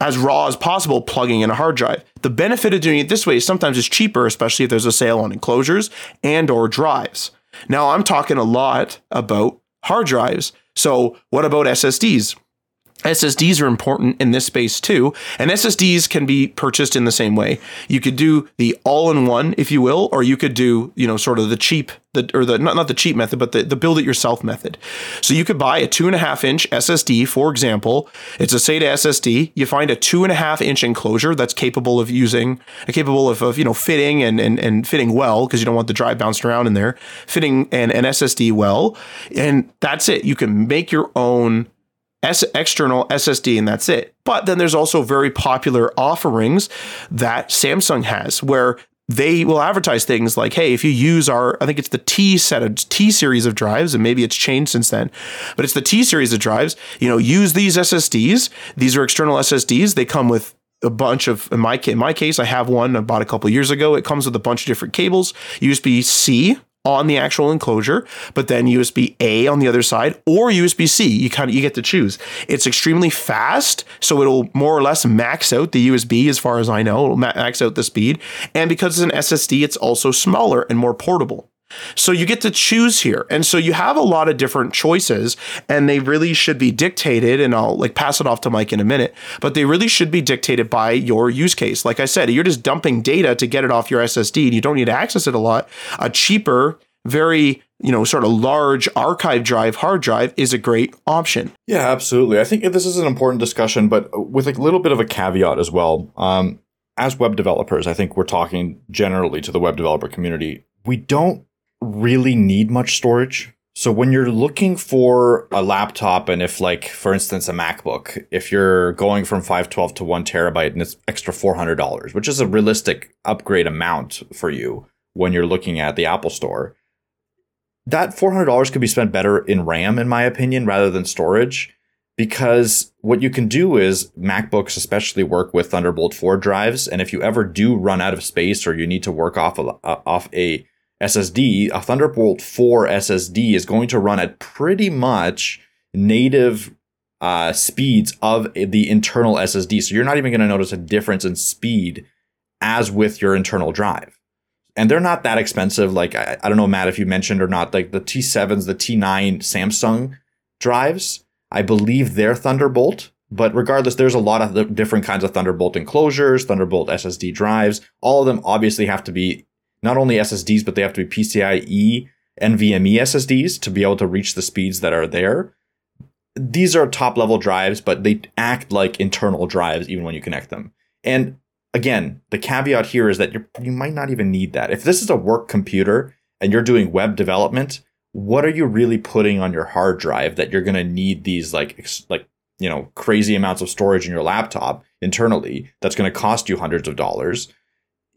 as raw as possible plugging in a hard drive. The benefit of doing it this way is sometimes it's cheaper, especially if there's a sale on enclosures and or drives. Now I'm talking a lot about hard drives. So what about SSDs? SSDs are important in this space too, and SSDs can be purchased in the same way. You could do the all-in-one, if you will, or you could do, you know, sort of the cheap, the or the not, not the cheap method, but the, the build-it-yourself method. So you could buy a two and a half inch SSD, for example. It's a SATA SSD. You find a two and a half inch enclosure that's capable of using, capable of, of you know fitting and and, and fitting well because you don't want the drive bouncing around in there, fitting an, an SSD well, and that's it. You can make your own S- external SSD, and that's it. But then there's also very popular offerings that Samsung has where they will advertise things like, hey, if you use our, I think it's the T set of T series of drives, and maybe it's changed since then, but it's the T series of drives, you know, use these SSDs. These are external SSDs. They come with a bunch of in my in my case I have one I bought a couple years ago it comes with a bunch of different cables USB C on the actual enclosure, but then USB A on the other side or USB C. You kind of you get to choose. It's extremely fast, so it'll more or less max out the USB as far as I know. It'll max out the speed, and because it's an SSD, it's also smaller and more portable. So you get to choose here. And so you have a lot of different choices and they really should be dictated and I'll like pass it off to Mike in a minute, but they really should be dictated by your use case. Like I said, you're just dumping data to get it off your SSD and you don't need to access it a lot. A cheaper very you know sort of large archive drive hard drive is a great option yeah absolutely i think this is an important discussion but with a little bit of a caveat as well um, as web developers i think we're talking generally to the web developer community we don't really need much storage so when you're looking for a laptop and if like for instance a macbook if you're going from 512 to 1 terabyte and it's extra $400 which is a realistic upgrade amount for you when you're looking at the apple store that $400 could be spent better in RAM, in my opinion, rather than storage. Because what you can do is MacBooks, especially, work with Thunderbolt 4 drives. And if you ever do run out of space or you need to work off a, uh, off a SSD, a Thunderbolt 4 SSD is going to run at pretty much native uh, speeds of the internal SSD. So you're not even going to notice a difference in speed as with your internal drive and they're not that expensive. Like I, I, don't know, Matt, if you mentioned or not, like the T7s, the T9 Samsung drives, I believe they're Thunderbolt. But regardless, there's a lot of different kinds of Thunderbolt enclosures, Thunderbolt SSD drives. All of them obviously have to be not only SSDs, but they have to be PCIe NVMe SSDs to be able to reach the speeds that are there. These are top level drives, but they act like internal drives even when you connect them. And again, the caveat here is that you you might not even need that. If this is a work computer and you're doing web development, what are you really putting on your hard drive that you're going to need these like like you know crazy amounts of storage in your laptop internally that's going to cost you hundreds of dollars?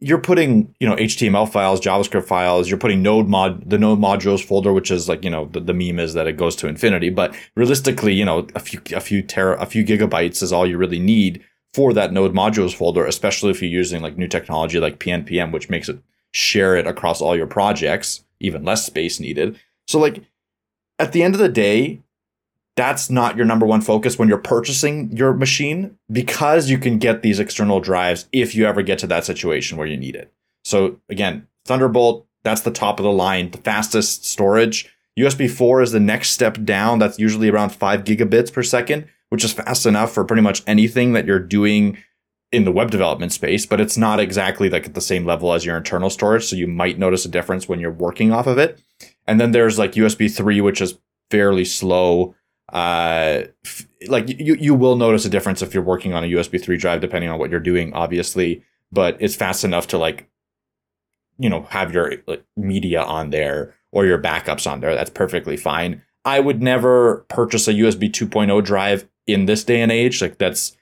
You're putting you know HTML files, JavaScript files. You're putting Node mod the Node modules folder, which is like you know the, the meme is that it goes to infinity. But realistically, you know a few a few tera a few gigabytes is all you really need for that Node modules folder, especially if you're using like new technology like PNPM, which makes it share it across all your projects, even less space needed. So like at the end of the day, that's not your number one focus when you're purchasing your machine because you can get these external drives if you ever get to that situation where you need it. So again, Thunderbolt, that's the top of the line, the fastest storage. USB 4 is the next step down. That's usually around 5 gigabits per second, which is fast enough for pretty much anything that you're doing in the web development space, but it's not exactly like at the same level as your internal storage. So you might notice a difference when you're working off of it. And then there's like USB 3, which is fairly slow uh, f- like you you will notice a difference if you're working on a USB 3 drive depending on what you're doing obviously but it's fast enough to like you know have your like, media on there or your backups on there. That's perfectly fine. I would never purchase a USB 2.0 drive in this day and age. Like that's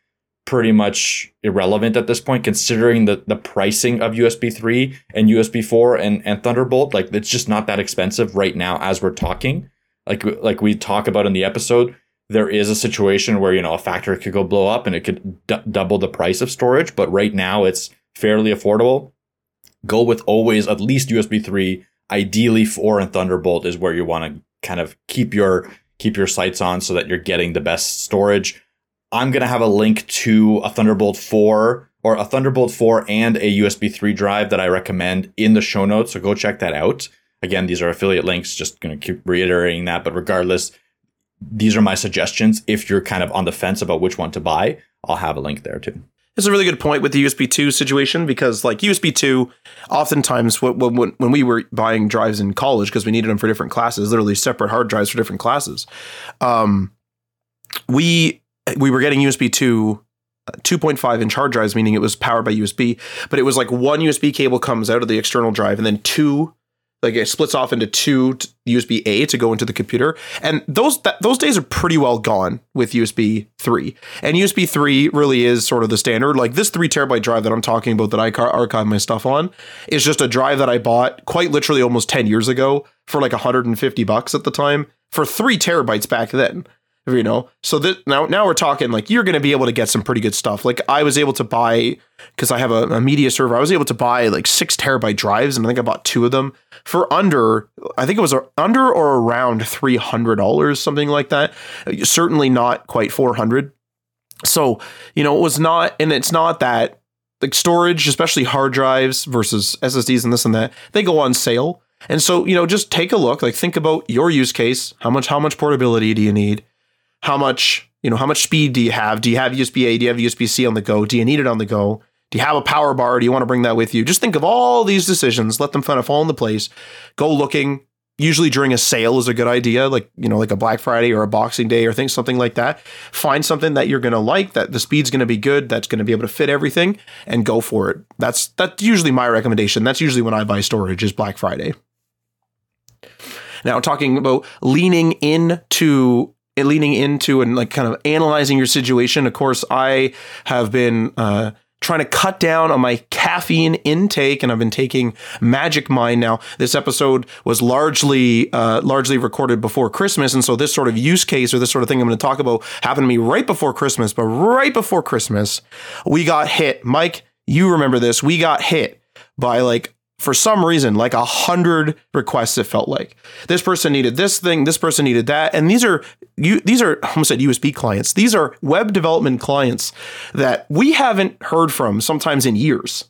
pretty much irrelevant at this point considering the the pricing of USB 3 and USB 4 and and Thunderbolt. Like it's just not that expensive right now as we're talking like like we talk about in the episode, there is a situation where you know a factory could go blow up and it could d- double the price of storage, but right now it's fairly affordable. Go with always at least USB three, ideally four and Thunderbolt is where you want to kind of keep your keep your sights on so that you're getting the best storage. I'm gonna have a link to a Thunderbolt four or a Thunderbolt 4 and a USB 3 drive that I recommend in the show notes. So go check that out. Again, these are affiliate links, just going to keep reiterating that. But regardless, these are my suggestions. If you're kind of on the fence about which one to buy, I'll have a link there too. It's a really good point with the USB 2 situation because, like USB 2, oftentimes when, when, we were buying drives in college because we needed them for different classes, literally separate hard drives for different classes, um, we we were getting USB 2 uh, 2.5 inch hard drives, meaning it was powered by USB, but it was like one USB cable comes out of the external drive and then two like it splits off into two USB A to go into the computer, and those that, those days are pretty well gone with USB three. And USB three really is sort of the standard. Like this three terabyte drive that I'm talking about that I archive my stuff on is just a drive that I bought quite literally almost ten years ago for like 150 bucks at the time for three terabytes back then you know? So that now now we're talking like you're going to be able to get some pretty good stuff. Like i was able to buy because i have a, a, media server i was able to buy like six terabyte drives and i think i bought two of them for under i think it was under or around $300 something like that. Certainly not quite 400 so you know it was not and it's not that like storage especially hard drives versus ssds and this and that they go on sale. And so, you know, just take a look, like think about your use case. How much how much portability do you need? How much you know how much speed do you have? Do you have usb a? Do you have usb c on the go? Do you need it on the go? Do you have a power bar? Do you want to bring that with you? Just think of all these decisions let them kind of fall into place. Go looking. Usually during a sale is a good idea like you know like a black friday or a boxing day or things something like that. Find something that you're going to like that the speed's going to be good that's going to be able to fit everything and go for it. That's that's usually my recommendation. That's usually when i buy storage is black friday. Now talking about leaning into leaning into and like kind of analyzing your situation. Of course, I have been uh, trying to cut down on my caffeine intake, and I've been taking Magic Mind now. This episode was largely uh, largely recorded before Christmas, and so this sort of use case or this sort of thing I'm going to talk about happened to me right before Christmas. But right before Christmas, we got hit. Mike, you remember this? We got hit by like for some reason like a hundred requests it felt like. This person needed this thing this person needed that. And these are you these are I almost said usb clients. These are web development clients that we haven't heard from sometimes in years.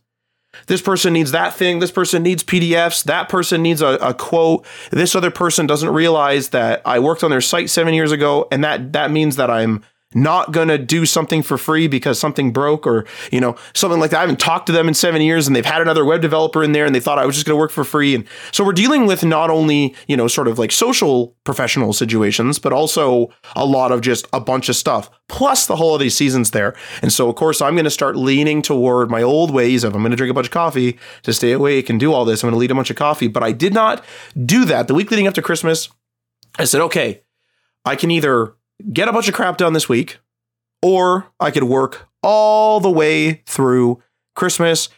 This person needs that thing. This person needs pdfs that person needs a, a quote. This other person doesn't realize that i worked on their site seven years ago and that that means that i'm not going to do something for free because something broke or, you know, something like that. I haven't talked to them in seven years and they've had another web developer in there and they thought I was just going to work for free. And so we're dealing with not only, you know, sort of like social professional situations, but also a lot of just a bunch of stuff, plus the holiday season's there. And so, of course, I'm going to start leaning toward my old ways of I'm going to drink a bunch of coffee to stay awake and do all this. I'm going to lead a bunch of coffee. But I did not do that. The week leading up to Christmas, I said, okay, I can either get a bunch of crap done this week, or I could work all the way through Christmas,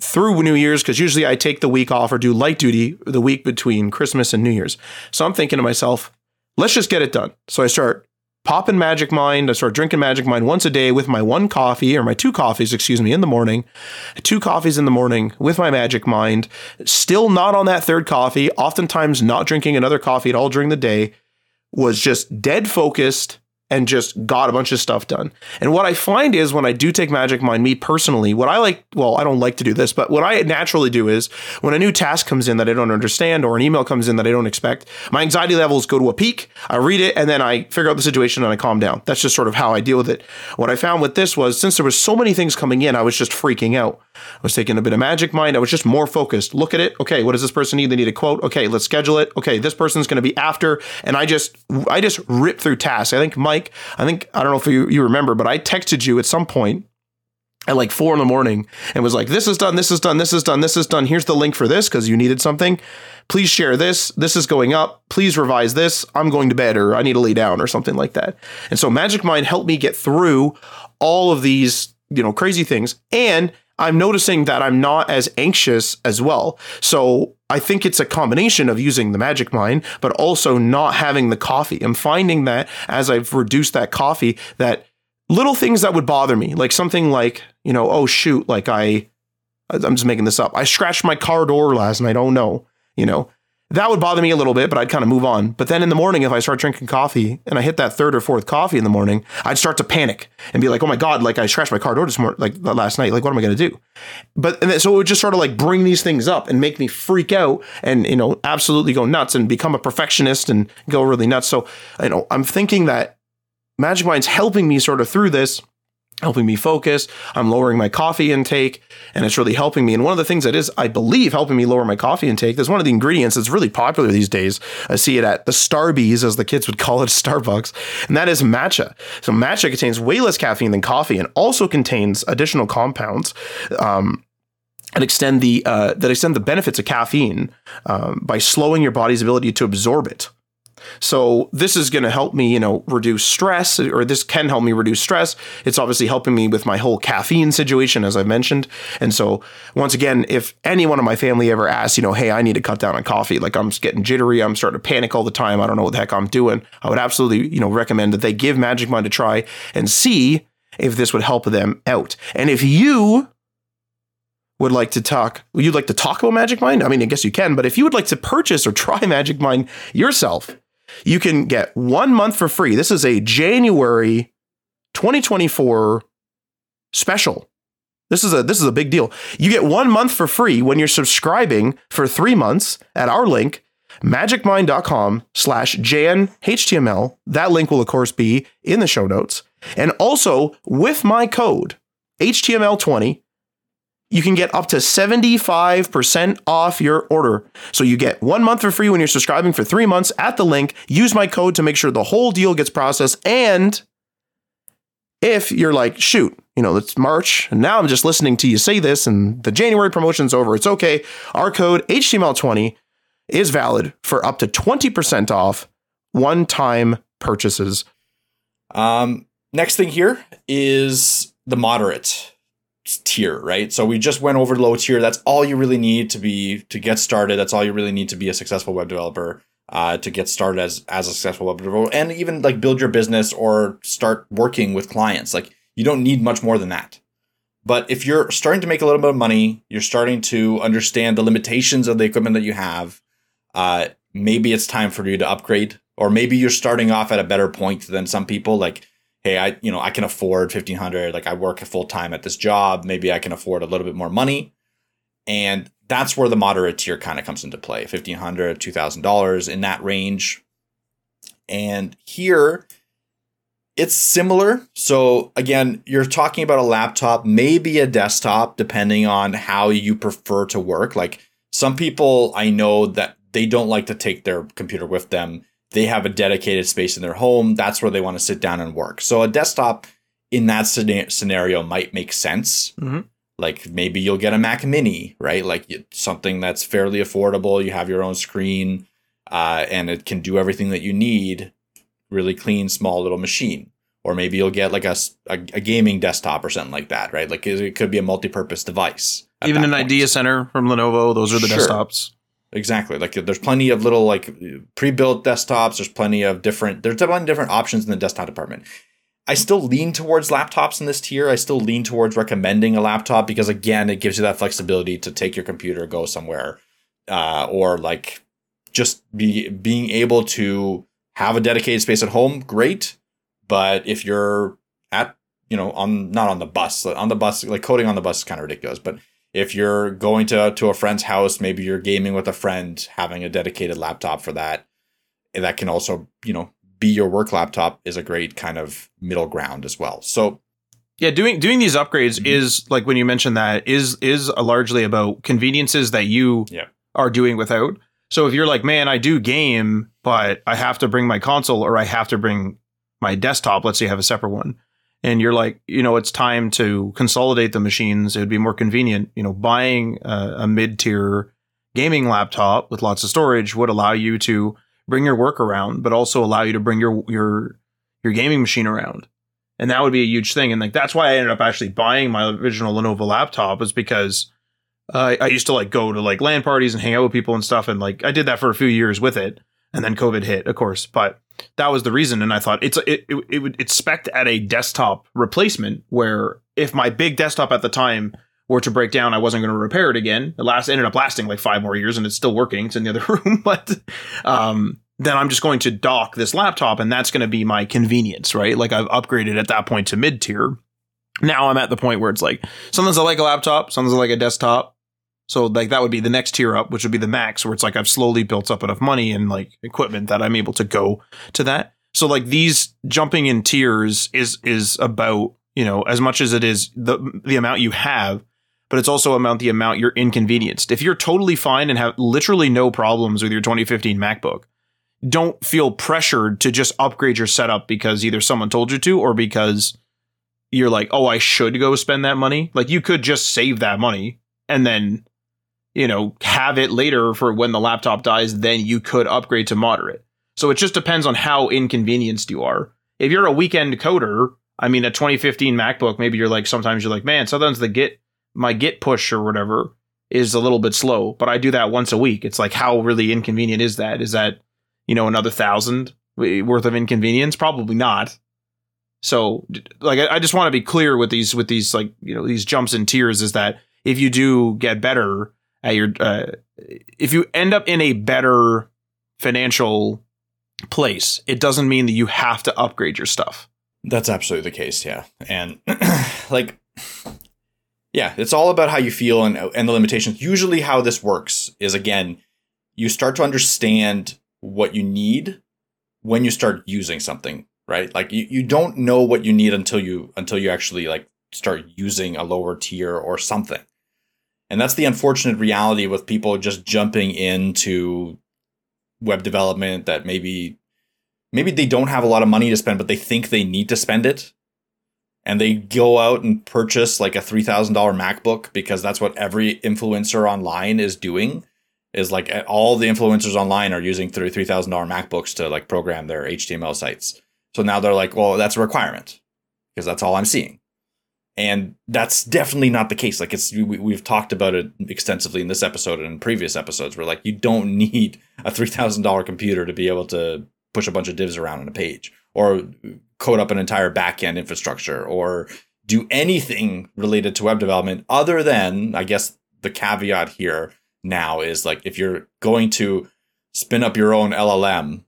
through New Year's because usually I take the week off or do light duty the week between Christmas and New Year's. So I'm thinking to myself, let's just get it done. So I start popping Magic Mind. I start drinking Magic Mind once a day with my one coffee or my two coffees, excuse me, in the morning. Two coffees in the morning with my Magic Mind. Still not on that third coffee, oftentimes not drinking another coffee at all during the day. Was just dead focused and just got a bunch of stuff done. And what I find is when I do take Magic Mind, me personally, what I like, well, I don't like to do this, but what I naturally do is when a new task comes in that I don't understand or an email comes in that I don't expect, my anxiety levels go to a peak. I read it and then I figure out the situation and I calm down. That's just sort of how I deal with it. What I found with this was since there was so many things coming in, I was just freaking out. I was taking a bit of Magic Mind. I was just more focused. Look at it. Okay, what does this person need? They need a quote. Okay, let's schedule it. Okay, this person's going to be after. And I just, I just rip through tasks. I think Mike I think I don't know if you, you remember, but I texted you at some point at like four in the morning and was like, This is done, this is done, this is done, this is done. Here's the link for this because you needed something. Please share this. This is going up. Please revise this. I'm going to bed or I need to lay down or something like that. And so Magic Mind helped me get through all of these, you know, crazy things. And I'm noticing that I'm not as anxious as well. So I think it's a combination of using the magic mind, but also not having the coffee. I'm finding that as I've reduced that coffee, that little things that would bother me, like something like, you know, oh shoot, like I, I'm just making this up. I scratched my car door last night. Oh no, you know, that would bother me a little bit, but I'd kind of move on. But then in the morning, if I start drinking coffee and I hit that third or fourth coffee in the morning, I'd start to panic and be like, "Oh my god!" Like I scratched my car door this morning, like last night. Like what am I going to do? But then, so it would just sort of like bring these things up and make me freak out and you know absolutely go nuts and become a perfectionist and go really nuts. So you know I'm thinking that Magic Mind's helping me sort of through this helping me focus. I'm lowering my coffee intake and it's really helping me. And one of the things that is, I believe, helping me lower my coffee intake is one of the ingredients that's really popular these days. I see it at the Starbies, as the kids would call it, Starbucks, and that is matcha. So matcha contains way less caffeine than coffee and also contains additional compounds. Um, and extend the uh, that extend the benefits of caffeine um, by slowing your body's ability to absorb it. So this is going to help me, you know, reduce stress, or this can help me reduce stress. It's obviously helping me with my whole caffeine situation, as I mentioned. And so once again, if anyone in my family ever asks, you know, hey, I need to cut down on coffee, like I'm getting jittery, I'm starting to panic all the time, I don't know what the heck I'm doing, I would absolutely, you know, recommend that they give Magic Mind a try and see if this would help them out. And if you would like to talk, you'd like to talk about Magic Mind? I mean, I guess you can, but if you would like to purchase or try Magic Mind yourself, you can get one month for free. This is a January 2024 special. This is a this is a big deal. You get one month for free when you're subscribing for three months at our link, magicmind.com slash JANHTML. That link will of course be in the show notes. And also with my code HTML20, you can get up to 75% off your order. So you get one month for free when you're subscribing for three months at the link. Use my code to make sure the whole deal gets processed. And if you're like, shoot, you know, it's March, and now I'm just listening to you say this, and the January promotion's over, it's okay. Our code HTML20 is valid for up to 20% off one time purchases. Um, next thing here is the moderate tier, right? So we just went over low tier. That's all you really need to be to get started. That's all you really need to be a successful web developer. Uh, to get started as as a successful web developer, and even like build your business or start working with clients. Like you don't need much more than that. But if you're starting to make a little bit of money, you're starting to understand the limitations of the equipment that you have. Uh, maybe it's time for you to upgrade, or maybe you're starting off at a better point than some people. Like hey, I you know I can afford fifteen hundred. Like I work full time at this job. Maybe I can afford a little bit more money, and that's where the moderate tier kind of comes into play. Fifteen hundred, two thousand dollars in that range. And here, it's similar. So again, you're talking about a laptop, maybe a desktop, depending on how you prefer to work. Like some people I know that they don't like to take their computer with them they have a dedicated space in their home. That's where they want to sit down and work. So a desktop in that scenario might make sense. Mm-hmm. Like maybe you'll get a Mac Mini, right? Like something that's fairly affordable. You have your own screen, uh, and it can do everything that you need. Really clean, small little machine. Or maybe you'll get like a, a, a gaming desktop or something like that, right? Like it could be a multi-purpose device. Even an point. Idea Center from Lenovo, those are the Sure. desktops. Exactly. Like there's plenty of little like pre-built desktops. There's plenty of different. There's a plenty of different options in the desktop department. I still lean towards laptops in this tier. I still lean towards recommending a laptop because again, it gives you that flexibility to take your computer, go somewhere, uh, or like just be being able to have a dedicated space at home. Great, but if you're at you know on not on the bus on the bus like coding on the bus is kind of ridiculous, but if you're going to to a friend's house, maybe you're gaming with a friend, having a dedicated laptop for that, that can also you know be your work laptop is a great kind of middle ground as well. So Yeah, doing doing these upgrades Mhm. is like when you mentioned that is is largely about conveniences that you Yeah. are doing without. So if you're like, man, I do game, but I have to bring my console or I have to bring my desktop. Let's say I have a separate one, and you're like, you know, it's time to consolidate the machines. It would be more convenient. You know, buying a, a mid tier gaming laptop with lots of storage would allow you to bring your work around, but also allow you to bring your your your gaming machine around and that would be a huge thing. And like that's why I ended up actually buying my original Lenovo laptop is because uh, I used to like go to like LAN parties and hang out with people and stuff, and like I did that for a few years with it, and then COVID hit, of course. But that was the reason, and I thought it's it it, it would it's spec at a desktop replacement where if my big desktop at the time were to break down, I wasn't going to repair it again. It last ended up lasting like five more years, and it's still working. It's in the other room, but um, then I'm just going to dock this laptop, and that's going to be my convenience, right? Like I've upgraded at that point to mid tier. Now I'm at the point where it's like sometimes I like a laptop, sometimes I like a desktop. So like that would be the next tier up, which would be the max, where it's like I've slowly built up enough money and like equipment that I'm able to go to that. So like these jumping in tiers is is about you know as much as it is the the amount you have, but it's also about the amount you're inconvenienced. If you're totally fine and have literally no problems with your 2015 MacBook, don't feel pressured to just upgrade your setup because either someone told you to or because you're like, oh, I should go spend that money. Like you could just save that money and then, you know, have it later for when the laptop dies. Then you could upgrade to moderate. So it just depends on how inconvenienced you are. If you're a weekend coder, I mean, a 2015 MacBook, maybe you're like, sometimes you're like, man, sometimes the Git, my Git push or whatever is a little bit slow, but I do that once a week. It's like, how really inconvenient is that? Is that, you know, another thousand worth of inconvenience? Probably not. So, like, I I just want to be clear with these, with these, like, you know, these jumps in tiers is that if you do get better at your, uh, if you end up in a better financial place, it doesn't mean that you have to upgrade your stuff. That's absolutely the case, yeah. And like yeah, it's all about how you feel and and the limitations. Usually how this works is again, you start to understand what you need when you start using something, right? Like you, you don't know what you need until you until you actually like start using a lower tier or something. And that's the unfortunate reality with people just jumping into web development that maybe maybe they don't have a lot of money to spend, but they think they need to spend it. And they go out and purchase like a $3,000 MacBook because that's what every influencer online is doing. Is like all the influencers online are using $33,000 MacBooks to like program their HTML sites. So now they're like, well, that's a requirement because that's all I'm seeing. And that's definitely not the case. Like it's we, we've talked about it extensively in this episode and in previous episodes. Where like you don't need a three thousand dollar computer to be able to push a bunch of divs around on a page or code up an entire backend infrastructure or do anything related to web development other than I guess the caveat here now is like if you're going to spin up your own LLM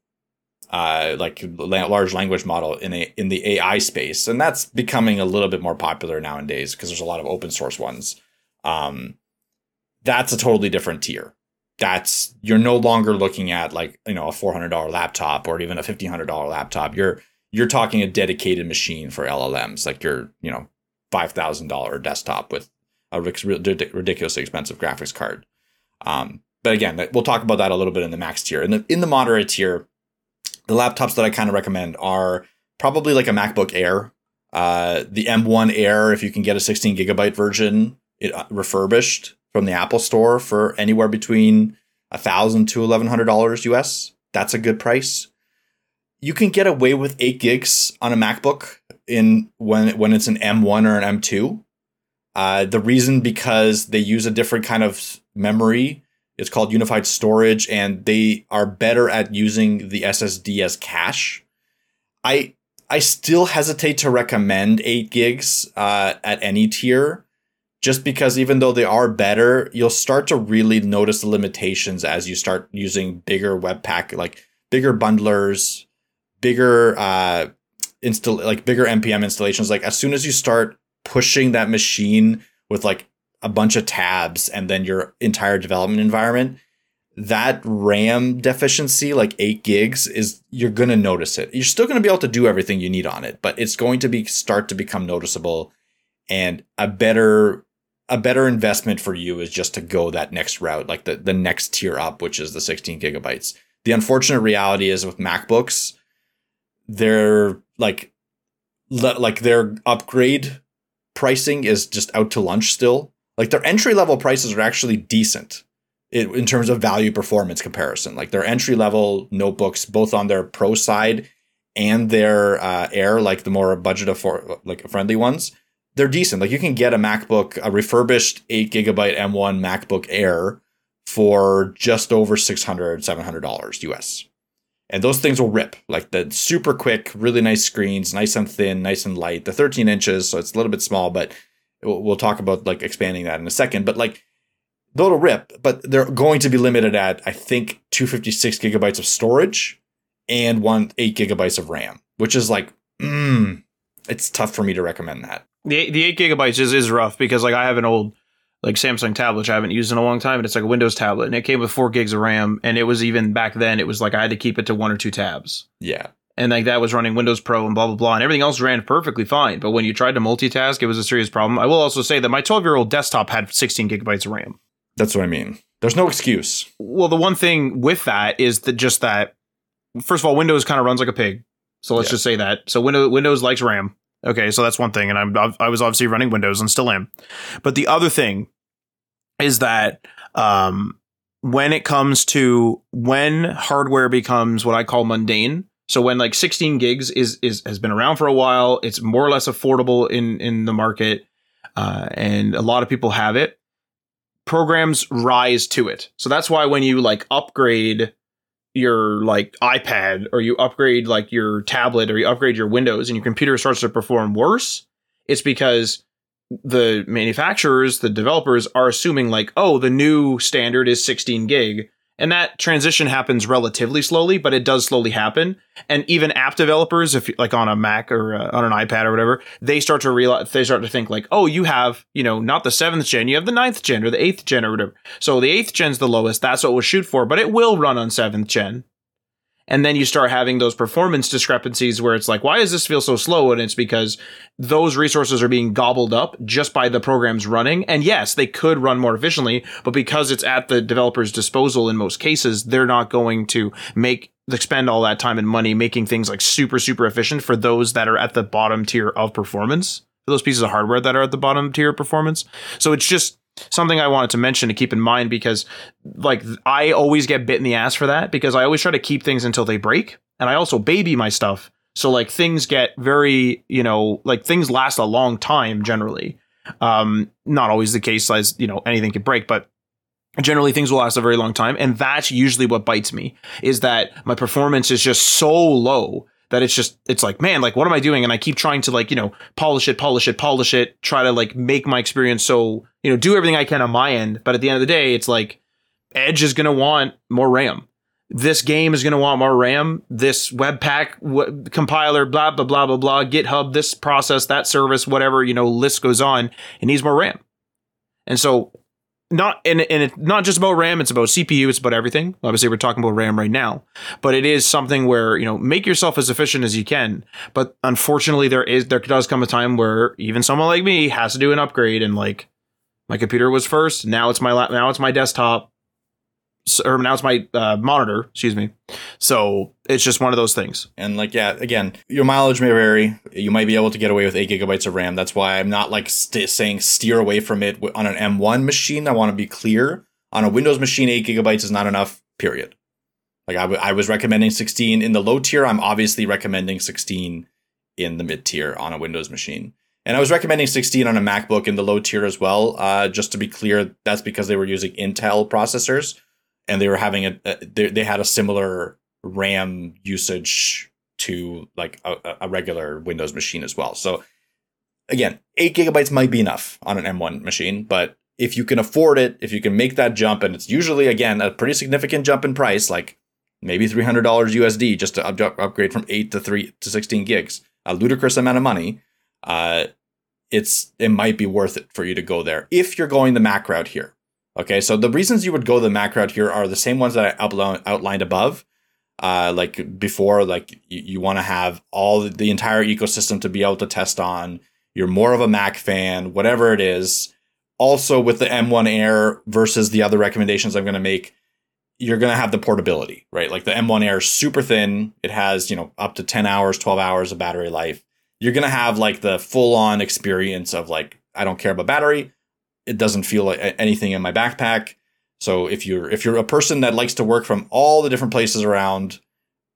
uh, like la- large language model in a in the AI space, and that's becoming a little bit more popular nowadays because there's a lot of open source ones. Um, that's a totally different tier. That's you're no longer looking at like you know a four hundred dollar laptop or even a fifteen hundred dollar laptop. You're you're talking a dedicated machine for LLMs, like your you know five thousand dollar desktop with a ridiculously expensive graphics card. Um, but again, we'll talk about that a little bit in the max tier. In the in the moderate tier, the laptops that I kind of recommend are probably like a MacBook Air, uh, the M1 Air if you can get a 16 gigabyte version, it uh, refurbished from the Apple Store for anywhere between a thousand to eleven hundred dollars US. That's a good price. You can get away with eight gigs on a MacBook in when when it's an M1 or an M2. Uh, the reason because they use a different kind of memory. It's called unified storage, and they are better at using the SSD as cache. I I still hesitate to recommend eight gigs uh, at any tier, just because even though they are better, you'll start to really notice the limitations as you start using bigger Webpack, like bigger bundlers, bigger uh, install like bigger npm installations. Like as soon as you start pushing that machine with like a bunch of tabs and then your entire development environment, that RAM deficiency, like eight gigs, is you're gonna notice it. You're still gonna be able to do everything you need on it, but it's going to be start to become noticeable. And a better a better investment for you is just to go that next route, like the, the next tier up, which is the 16 gigabytes. The unfortunate reality is with MacBooks, they're like like their upgrade pricing is just out to lunch still. Like their entry level prices are actually decent in terms of value performance comparison. Like their entry level notebooks, both on their pro side and their uh, Air, like the more budget for like friendly ones, they're decent. Like you can get a MacBook, a refurbished eight gigabyte M1 MacBook Air for just over 600 $700 US. And those things will rip like the super quick, really nice screens, nice and thin, nice and light. The 13 inches, so it's a little bit small, but we'll talk about like expanding that in a second. But like they'll rip, but they're going to be limited at I think 256 gigabytes of storage and one eight gigabytes of RAM, which is like, mm, it's tough for me to recommend that. The the eight gigabytes is is rough because like I have an old like Samsung tablet which I haven't used in a long time, and it's like a Windows tablet, and it came with four gigs of RAM, and it was even back then it was like I had to keep it to one or two tabs. Yeah. And like that was running Windows Pro and blah blah blah, and everything else ran perfectly fine. But when you tried to multitask, it was a serious problem. I will also say that my 12 year old desktop had 16 gigabytes of RAM. That's what I mean. There's no excuse. Well, the one thing with that is that just that, first of all, Windows kind of runs like a pig. So let's yeah. just say that. So Windows Windows likes RAM. Okay, so that's one thing, and I'm I was obviously running Windows and still am. But the other thing is that um, when it comes to when hardware becomes what I call mundane, so when like 16 gigs is is has been around for a while, it's more or less affordable in in the market, uh, and a lot of people have it programs rise to it. So that's why when you like upgrade your like iPad or you upgrade like your tablet or you upgrade your Windows and your computer starts to perform worse, it's because the manufacturers, the developers are assuming like, oh, the new standard is 16 gig and that transition happens relatively slowly, but it does slowly happen. And even app developers, if like on a Mac or uh, on an iPad or whatever, they start to realize they start to think like, oh, you have you know not the seventh gen, you have the ninth gen or the eighth gen or whatever. So the eighth gen's the lowest. That's what we'll shoot for, but it will run on seventh gen and then you start having those performance discrepancies where it's like why does this feel so slow? And it's because those resources are being gobbled up just by the programs running. And yes they could run more efficiently but because it's at the developer's disposal in most cases they're not going to make spend all that time and money making things like super super efficient for those that are at the bottom tier of performance. For those pieces of hardware that are at the bottom tier of performance. So it's just something I wanted to mention to keep in mind because like I always get bit in the ass for that because I always try to keep things until they break and I also baby my stuff. So like things get very, you know, like things last a long time generally. Um not always the case as, you know, anything could break, but generally things will last a very long time and that's usually what bites me is that my performance is just so low that it's just it's like man like what am i doing? And i keep trying to like you know polish it polish it polish it try to like make my experience so you know do everything i can on my end. But at the end of the day it's like edge is going to want more ram. This game is going to want more ram. This webpack w- compiler blah blah blah blah blah github this process that service whatever you know list goes on. It needs more ram. And so not and, and it's not just about RAM, it's about CPU, it's about everything. Obviously, we're talking about RAM right now, but it is something where you know make yourself as efficient as you can. But unfortunately, there is there does come a time where even someone like me has to do an upgrade, and like my computer was first, now it's my now it's my desktop or now it's my uh, monitor, excuse me. So it's just one of those things. And like, yeah, again, your mileage may vary. You might be able to get away with eight gigabytes of RAM. That's why I'm not like st- saying steer away from it on an M1 machine. I want to be clear. On a Windows machine, eight gigabytes is not enough. Period. Like I, w- I was recommending 16 in the low tier. I'm obviously recommending 16 in the mid tier on a Windows machine. And I was recommending 16 on a MacBook in the low tier as well. Uh, just to be clear, that's because they were using Intel processors and they were having a, a they, they had a similar RAM usage to like a, a regular Windows machine as well. So again, eight gigabytes might be enough on an M1 machine, but if you can afford it, if you can make that jump, and it's usually again a pretty significant jump in price, like maybe three hundred dollars USD just to up- upgrade from eight to three to sixteen gigs, a ludicrous amount of money. Uh, it's it might be worth it for you to go there if you're going the Mac route here. Okay, so the reasons you would go the Mac route here are the same ones that I outlined above. Uh, like before, like you, you want to have all the entire ecosystem to be able to test on. You're more of a Mac fan, whatever it is. Also, with the M1 Air versus the other recommendations I'm going to make, you're going to have the portability, right? Like the M1 Air is super thin. It has, you know, up to 10 hours, 12 hours of battery life. You're going to have like the full on experience of like, I don't care about battery. It doesn't feel like anything in my backpack. So if you're if you're a person that likes to work from all the different places around,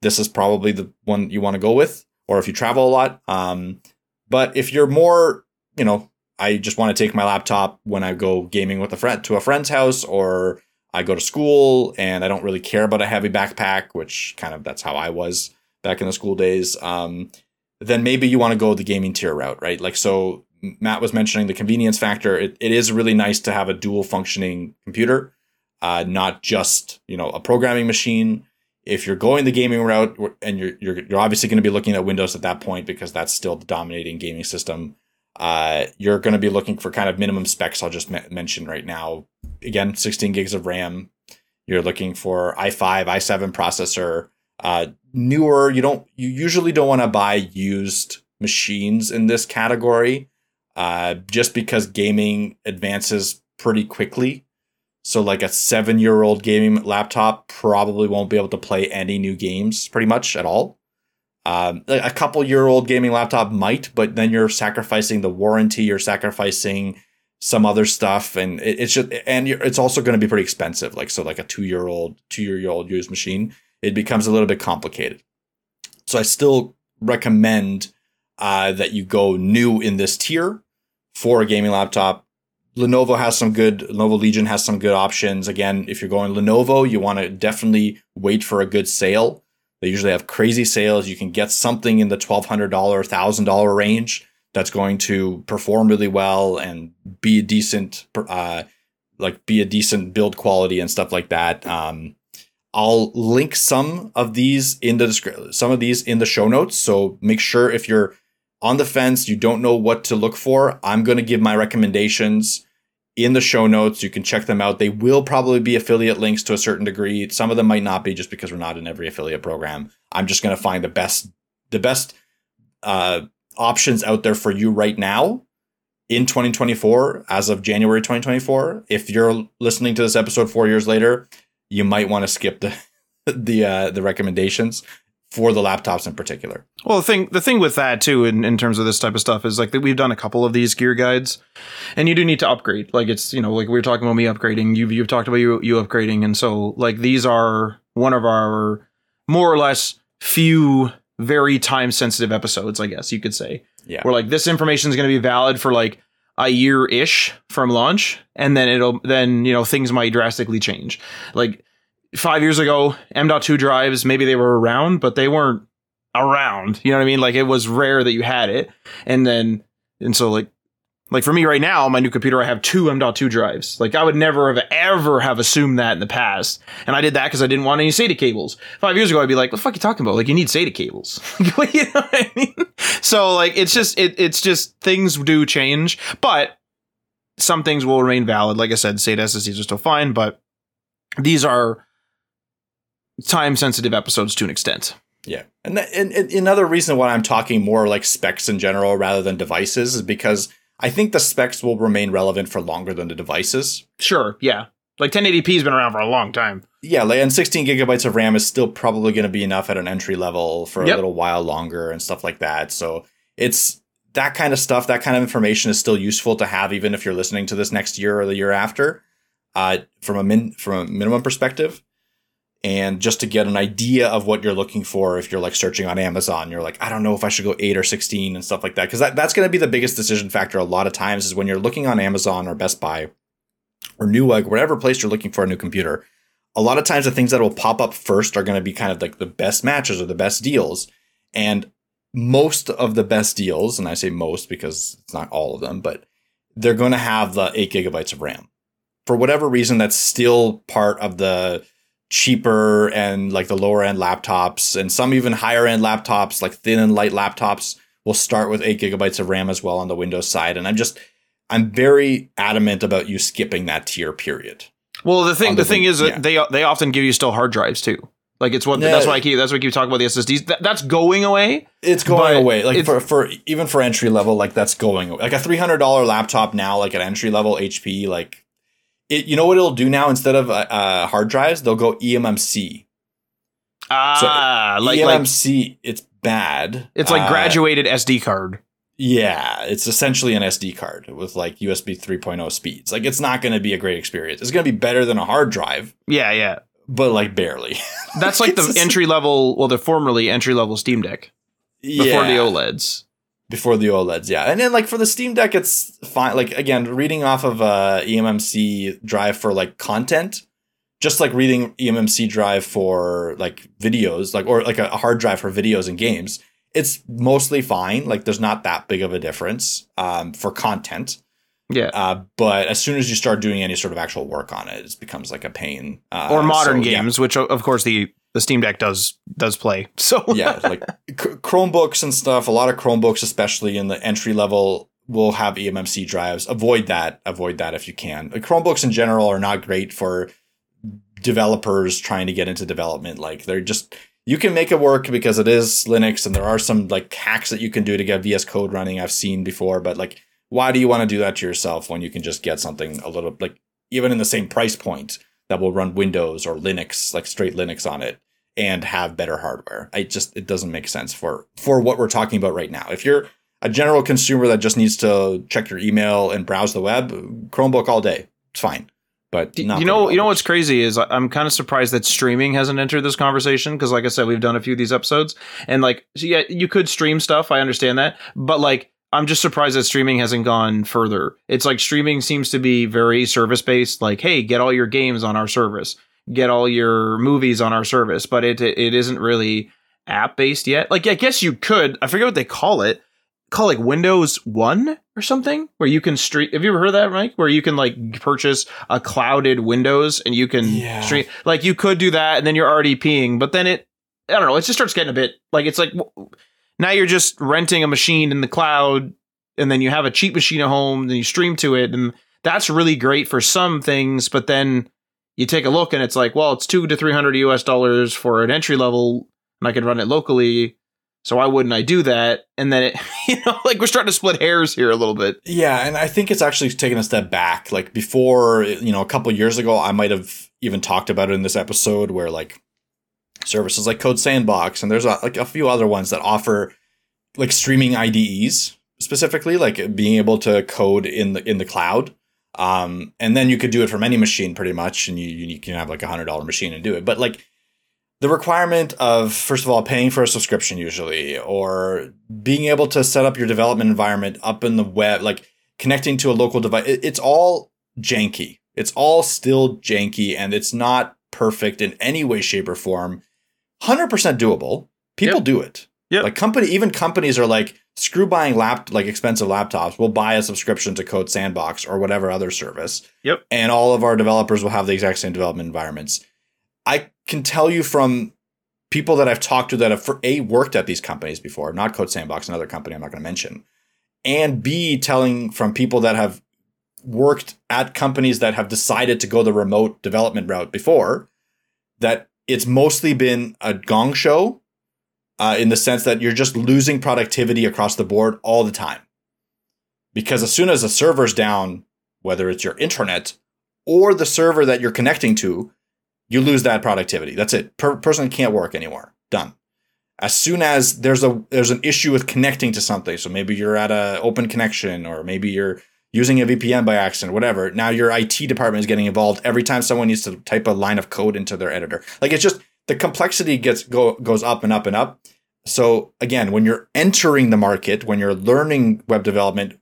this is probably the one you want to go with. Or if you travel a lot, um, but if you're more, you know, I just want to take my laptop when I go gaming with a friend to a friend's house, or I go to school and I don't really care about a heavy backpack, which kind of that's how I was back in the school days. Um, then maybe you want to go the gaming tier route, right? Like so Matt was mentioning the convenience factor. It, it is really nice to have a dual functioning computer, uh, not just you know a programming machine. If you're going the gaming route, and you're you're, you're obviously going to be looking at Windows at that point because that's still the dominating gaming system. Uh, you're going to be looking for kind of minimum specs. I'll just mention right now. Again, 16 gigs of RAM. You're looking for i5, i7 processor. Uh, newer. You don't. You usually don't want to buy used machines in this category uh, just because gaming advances pretty quickly. So, like a seven year old gaming laptop probably won't be able to play any new games pretty much at all. Um, a couple year old gaming laptop might, but then you're sacrificing the warranty, you're sacrificing some other stuff, and it, it's just, and it's also going to be pretty expensive. Like, so, like a two year old, two year old used machine, it becomes a little bit complicated. So, I still recommend uh, that you go new in this tier for a gaming laptop. Lenovo has some good, Lenovo Legion has some good options. Again, if you're going Lenovo, you want to definitely wait for a good sale. They usually have crazy sales. You can get something in the $1,200, $1,000 range that's going to perform really well and be a decent, uh, like be a decent build quality and stuff like that. Um, I'll link some of these in the description, some of these in the show notes. So make sure if you're on the fence, you don't know what to look for, I'm going to give my recommendations in the show notes. You can check them out. They will probably be affiliate links to a certain degree. Some of them might not be just because we're not in every affiliate program. I'm just going to find the best the best uh, options out there for you right now in 2024 as of January 2024. If you're listening to this episode 4 years later, you might want to skip the the uh, the recommendations for the laptops in particular. Well, the thing the thing with that too, in, in terms of this type of stuff, is like that we've done a couple of these gear guides, and you do need to upgrade. Like it's you know like we were talking about me upgrading. You've you've talked about you you upgrading, and so like these are one of our more or less few very time sensitive episodes, I guess you could say. Yeah. Where like this information is going to be valid for like a year ish from launch, and then it'll then you know things might drastically change. Like five years ago, M.2 drives, maybe they were around, but they weren't around. You know what I mean? Like it was rare that you had it. And then, and so like, like for me right now, my new computer, I have two M.2 drives. Like I would never have ever have assumed that in the past. And I did that because I didn't want any SATA cables. Five years ago, I'd be like, what the fuck are you talking about? Like you need SATA cables. you know what I mean? So like, it's just, it, it's just things do change, but some things will remain valid. Like I said, SATA SSDs are still fine, but these are time sensitive episodes to an extent. Yeah. And, th- and, and another reason why I'm talking more like specs in general rather than devices is because I think the specs will remain relevant for longer than the devices. Sure. Yeah. Like 1080p has been around for a long time. Yeah, like, and 16 gigabytes of RAM is still probably going to be enough at an entry level for yep. a little while longer and stuff like that. So it's that kind of stuff, that kind of information is still useful to have, even if you're listening to this next year or the year after. Uh, from a min from a minimum perspective, and just to get an idea of what you're looking for if you're like searching on Amazon, you're like, I don't know if I should go 8 or 16 and stuff like that. Because that, that's going to be the biggest decision factor a lot of times is when you're looking on Amazon or Best Buy or Newegg, whatever place you're looking for a new computer. A lot of times the things that will pop up first are going to be kind of like the best matches or the best deals. And most of the best deals, and I say most because it's not all of them, but they're going to have the eight gigabytes of RAM. For whatever reason, that's still part of the cheaper and like the lower end laptops and some even higher end laptops like thin and light laptops will start with 8 gigabytes of ram as well on the windows side and i'm just i'm very adamant about you skipping that tier period well the thing the, the thing is yeah. they they often give you still hard drives too like it's what yeah. that's why I keep that's why I keep talking about the SSDs. That, that's going away. It's going away. Like for, for even for entry level, like that's going away. Like a three hundred dollar laptop now, like an entry level HP, like it, you know what it'll do now instead of uh, uh hard drives, they'll go eMMC. Ah, so like eMMC, like, it's bad. It's like uh, graduated SD card. Yeah, it's essentially an SD card with like USB 3.0 speeds. Like it's not going to be a great experience. It's going to be better than a hard drive. Yeah, yeah. But like barely. That's like the entry level, well, the formerly entry level Steam Deck before yeah. the OLEDs before the OLEDs, yeah. And then like for the Steam Deck, it's fine. Like again, reading off of uh, eMMC drive for like content, just like reading eMMC drive for like videos, like or like a, hard drive for videos and games, it's mostly fine. Like there's not that big of a difference um, for content. Yeah. Uh, but as soon as you start doing any sort of actual work on it, it becomes like a pain. Uh, or modern so, games, yeah. which of course the the Steam Deck does does play. So yeah, like Chromebooks and stuff. A lot of Chromebooks, especially in the entry level, will have eMMC drives. Avoid that. Avoid that if you can. Chromebooks in general are not great for developers trying to get into development. Like they're just you can make it work because it is Linux and there are some like hacks that you can do to get VS Code running. I've seen before, but like why do you want to do that to yourself when you can just get something a little like even in the same price point that will run Windows or Linux, like straight Linux on it and have better hardware. I just it doesn't make sense for for what we're talking about right now. If you're a general consumer that just needs to check your email and browse the web, Chromebook all day. It's fine. But you know, you know what's crazy is I'm kind of surprised that streaming hasn't entered this conversation because, like I said, we've done a few of these episodes, and like, so yeah, you could stream stuff. I understand that, but like, I'm just surprised that streaming hasn't gone further. It's like streaming seems to be very service based. Like, hey, get all your games on our service, get all your movies on our service, but it it isn't really app based yet. Like, I guess you could. I forget what they call it. Call like Windows One or something, where you can stream. Have you ever heard of that, Mike? Where you can like purchase a clouded Windows and you can yeah. stream. Like, you could do that, and then you're already peeing. But then it, I don't know. It just starts getting a bit like it's like now you're just renting a machine in the cloud and then you have a cheap machine at home, then you stream to it, and that's really great for some things. But then you take a look and it's like, well, it's two to three hundred US dollars for an entry level, and I can run it locally. So why wouldn't I do that? And then it, you know, like we're starting to split hairs here a little bit. Yeah, and I think it's actually taken a step back. Like before, you know, a couple years ago, I might have even talked about it in this episode where like services like CodeSandbox and there's a, like a few other ones that offer like streaming IDEs specifically, like being able to code in the in the cloud. Um, and then you could do it from any machine pretty much, and you you can have like a hundred dollar machine and do it. But like the requirement of first of all paying for a subscription usually, or being able to set up your development environment up in the web, like connecting to a local device, it, it's all janky. It's all still janky, and it's not perfect in any way, shape, or form. Hundred percent doable. People yep. do it. Yeah. Like company, even companies are like, screw buying lap like expensive laptops. We'll buy a subscription to CodeSandbox or whatever other service. Yep. And all of our developers will have the exact same development environments. I can tell you from people that I've talked to that have for a worked at these companies before, not CodeSandbox, another company I'm not going to mention, and B telling from people that have worked at companies that have decided to go the remote development route before that it's mostly been a gong show uh, in the sense that you're just losing productivity across the board all the time. Because as soon as a server's down, whether it's your internet or the server that you're connecting to, you lose that productivity. That's it. Per- person can't work anymore. Done. As soon as there's a there's an issue with connecting to something, so maybe you're at a open connection, or maybe you're using a VPN by accident, whatever. Now your IT department is getting involved every time someone needs to type a line of code into their editor. Like it's just the complexity gets go goes up and up and up. So again, when you're entering the market, when you're learning web development,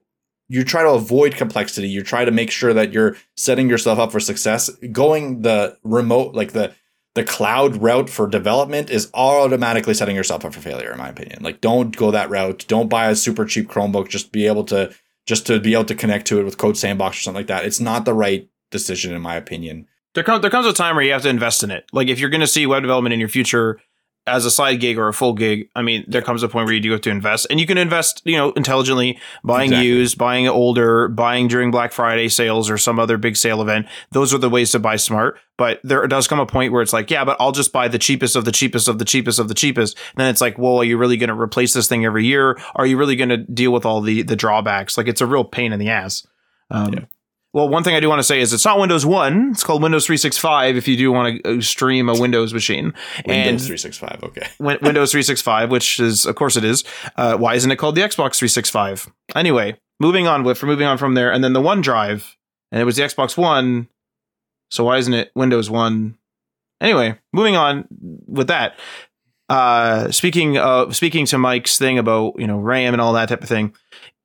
you try to avoid complexity. You try to make sure that you're setting yourself up for success. Going the remote, like the the cloud route for development is automatically setting yourself up for failure, in my opinion. Like, don't go that route. Don't buy a super cheap Chromebook. Just be able to just to be able to connect to it with CodeSandbox or something like that. It's not the right decision, in my opinion. There comes there comes a time where you have to invest in it. Like if you're going to see web development in your future, as a side gig or a full gig, I mean, there comes a point where you do have to invest, and you can invest, you know, intelligently, buying exactly. used, buying older, buying during Black Friday sales or some other big sale event. Those are the ways to buy smart. But there does come a point where it's like, yeah, but I'll just buy the cheapest of the cheapest of the cheapest of the cheapest. And then it's like, well, are you really going to replace this thing every year? Are you really going to deal with all the the drawbacks? Like, it's a real pain in the ass. Um, yeah. Well, one thing I do want to say is it's not Windows 1. It's called Windows 365 if you do want to uh, stream a Windows machine. Windows and 365, okay. Windows 365, which is, of course, it is. Uh, why isn't it called the Xbox 365? Anyway, moving on with, for moving on from there, and then the OneDrive, and it was the Xbox One. So why isn't it Windows 1? Anyway, moving on with that. Uh, speaking of speaking to Mike's thing about you know RAM and all that type of thing,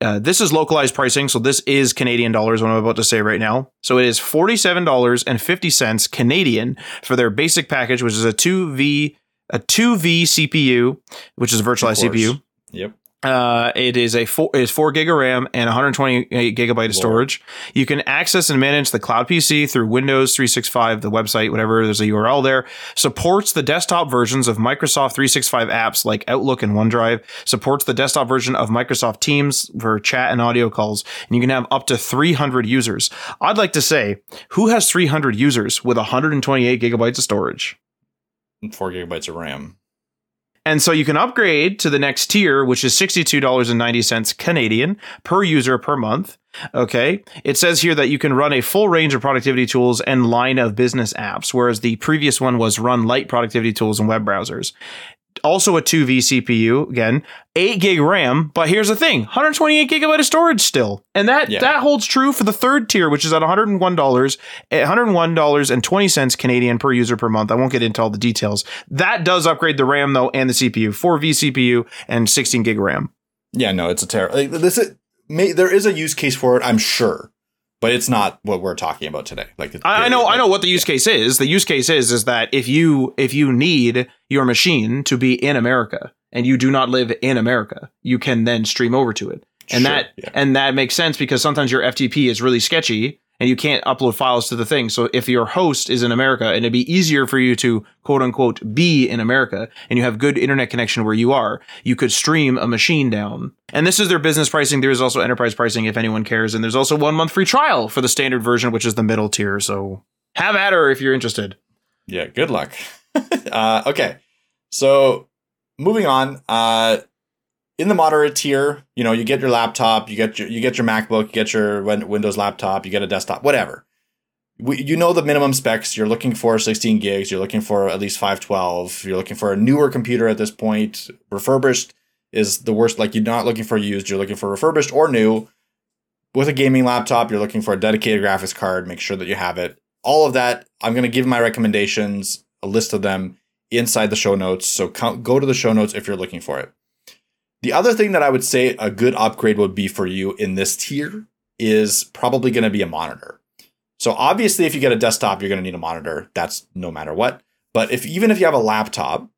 uh, this is localized pricing, so this is Canadian dollars. What I'm about to say right now, so it is forty seven dollars and fifty cents Canadian for their basic package, which is a two V a two V CPU, which is a virtualized CPU. Yep. Uh, it is a four is four gig of RAM and 128 gigabyte of storage. You can access and manage the cloud PC through Windows 365, the website, whatever. There's a URL there. Supports the desktop versions of Microsoft 365 apps like Outlook and OneDrive. Supports the desktop version of Microsoft Teams for chat and audio calls. And you can have up to 300 users. I'd like to say, who has 300 users with 128 gigabytes of storage? Four gigabytes of RAM. And so you can upgrade to the next tier, which is $62.90 Canadian per user per month. Okay. It says here that you can run a full range of productivity tools and line of business apps, whereas the previous one was run light productivity tools and web browsers also a 2V CPU again, 8 gig RAM, but here's the thing, 128 gigabyte of storage still. And that yeah. that holds true for the third tier, which is at $101, $101.20 Canadian per user per month. I won't get into all the details. That does upgrade the RAM though and the CPU, 4V CPU and 16 gig RAM. Yeah, no, it's a terrible. Like, this is, may, there is a use case for it, I'm sure but it's not what we're talking about today. Like I, I know, like, I know what the use case is. The use case is is that if you if you need your machine to be in America and you do not live in America, you can then stream over to it, and sure, that yeah. and that makes sense because sometimes your FTP is really sketchy and you can't upload files to the thing. So if your host is in America and it'd be easier for you to quote unquote be in America and you have good internet connection where you are, you could stream a machine down. And this is their business pricing. There is also enterprise pricing if anyone cares. And there's also one month free trial for the standard version, which is the middle tier. So have at her if you're interested. Yeah, good luck. uh, okay. So moving on, uh, in the moderate tier, you know, you get your laptop, you get your you get your MacBook, you get your Windows laptop, you get a desktop, whatever. We, you know the minimum specs. You're looking for 16 gigs. You're looking for at least 512. You're looking for a newer computer at this point. Refurbished is the worst. Like you're not looking for used. You're looking for refurbished or new. With a gaming laptop, you're looking for a dedicated graphics card. Make sure that you have it. All of that. I'm going to give my recommendations, a list of them inside the show notes. So go to the show notes if you're looking for it. The other thing that I would say a good upgrade would be for you in this tier is probably going to be a monitor. So obviously, if you get a desktop, you're going to need a monitor. That's no matter what. But if even if you have a laptop,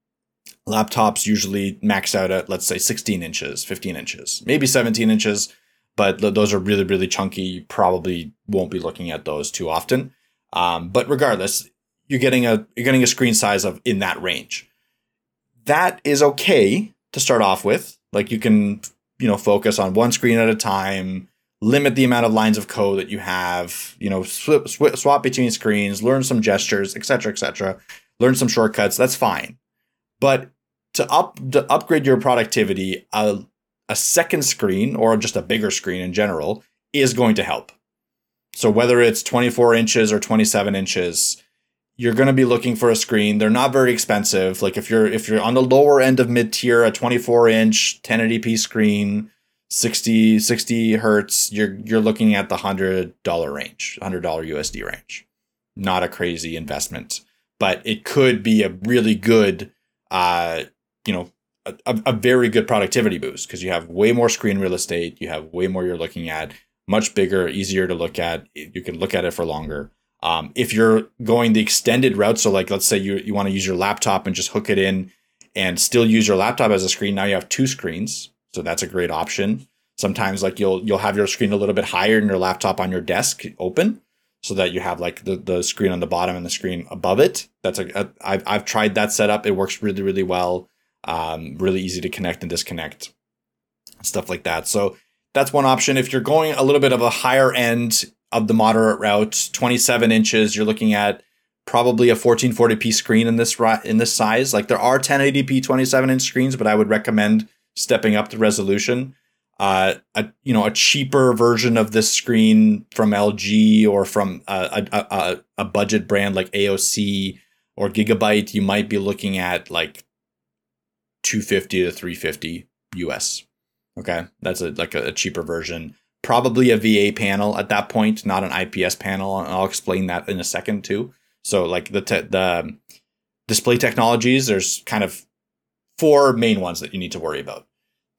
laptops usually max out at let's say 16 inches, 15 inches, maybe 17 inches, but those are really really chunky. You probably won't be looking at those too often. Um, but regardless, you're getting a you're getting a screen size of in that range. That is okay to start off with. Like you can, you know, focus on one screen at a time, limit the amount of lines of code that you have, you know, swap, swap between screens, learn some gestures, etc., etc. Learn some shortcuts. That's fine. But to up to upgrade your productivity, a, a second screen or just a bigger screen in general is going to help. So whether it's 24 inches or 27 inches, you're going to be looking for a screen. They're not very expensive. Like if you're if you're on the lower end of mid tier, a 24 inch 1080p screen, 60, 60 hertz, you're you're looking at the hundred dollar range, hundred dollar USD range. Not a crazy investment, but it could be a really good, uh, you know, a, a very good productivity boost because you have way more screen real estate, you have way more you're looking at, much bigger, easier to look at. You can look at it for longer. Um, if you're going the extended route, so like let's say you you want to use your laptop and just hook it in and still use your laptop as a screen, now you have two screens, so that's a great option. Sometimes like you'll you'll have your screen a little bit higher and your laptop on your desk open, so that you have like the, the screen on the bottom and the screen above it. That's a, a I've I've tried that setup. It works really really well. Um, really easy to connect and disconnect, stuff like that. So that's one option. If you're going a little bit of a higher end of the moderate route, 27 inches, you're looking at probably a 1440p screen in this in this size. Like there are 1080p 27 inch screens, but I would recommend stepping up the resolution. Uh, a you know a cheaper version of this screen from LG or from a, a, a, a budget brand like AOC or Gigabyte, you might be looking at like 250 to 350 US. Okay, that's a like a, a cheaper version. Probably a VA panel at that point, not an IPS panel. And I'll explain that in a second too. So like the te- the display technologies, there's kind of four main ones that you need to worry about.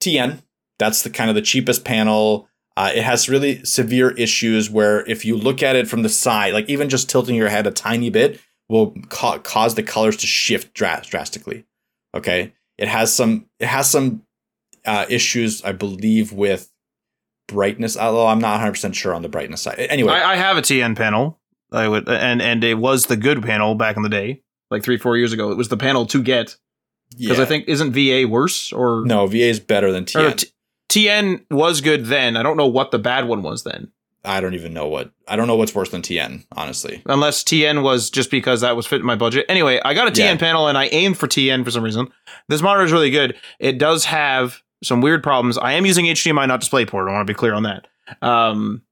TN, that's the kind of the cheapest panel. Uh, it has really severe issues where if you look at it from the side, like even just tilting your head a tiny bit will ca- cause the colors to shift dras- drastically. Okay, it has some it has some uh, issues, I believe, with brightness. Although I'm not 100 percent sure on the brightness side. Anyway, I, I, have a TN panel. I would, and and it was the good panel back in the day, like three four years ago. It was the panel to get because yeah. I think isn't VA worse or no VA is better than TN. T- TN was good then. I don't know what the bad one was then. I don't even know what I don't know what's worse than TN, honestly. Unless TN was just because that was fitting my budget. Anyway, I got a TN yeah. panel and I aimed for TN for some reason. This monitor is really good. It does have some weird problems. I am using HDMI, not DisplayPort. I want to be clear on that. Um,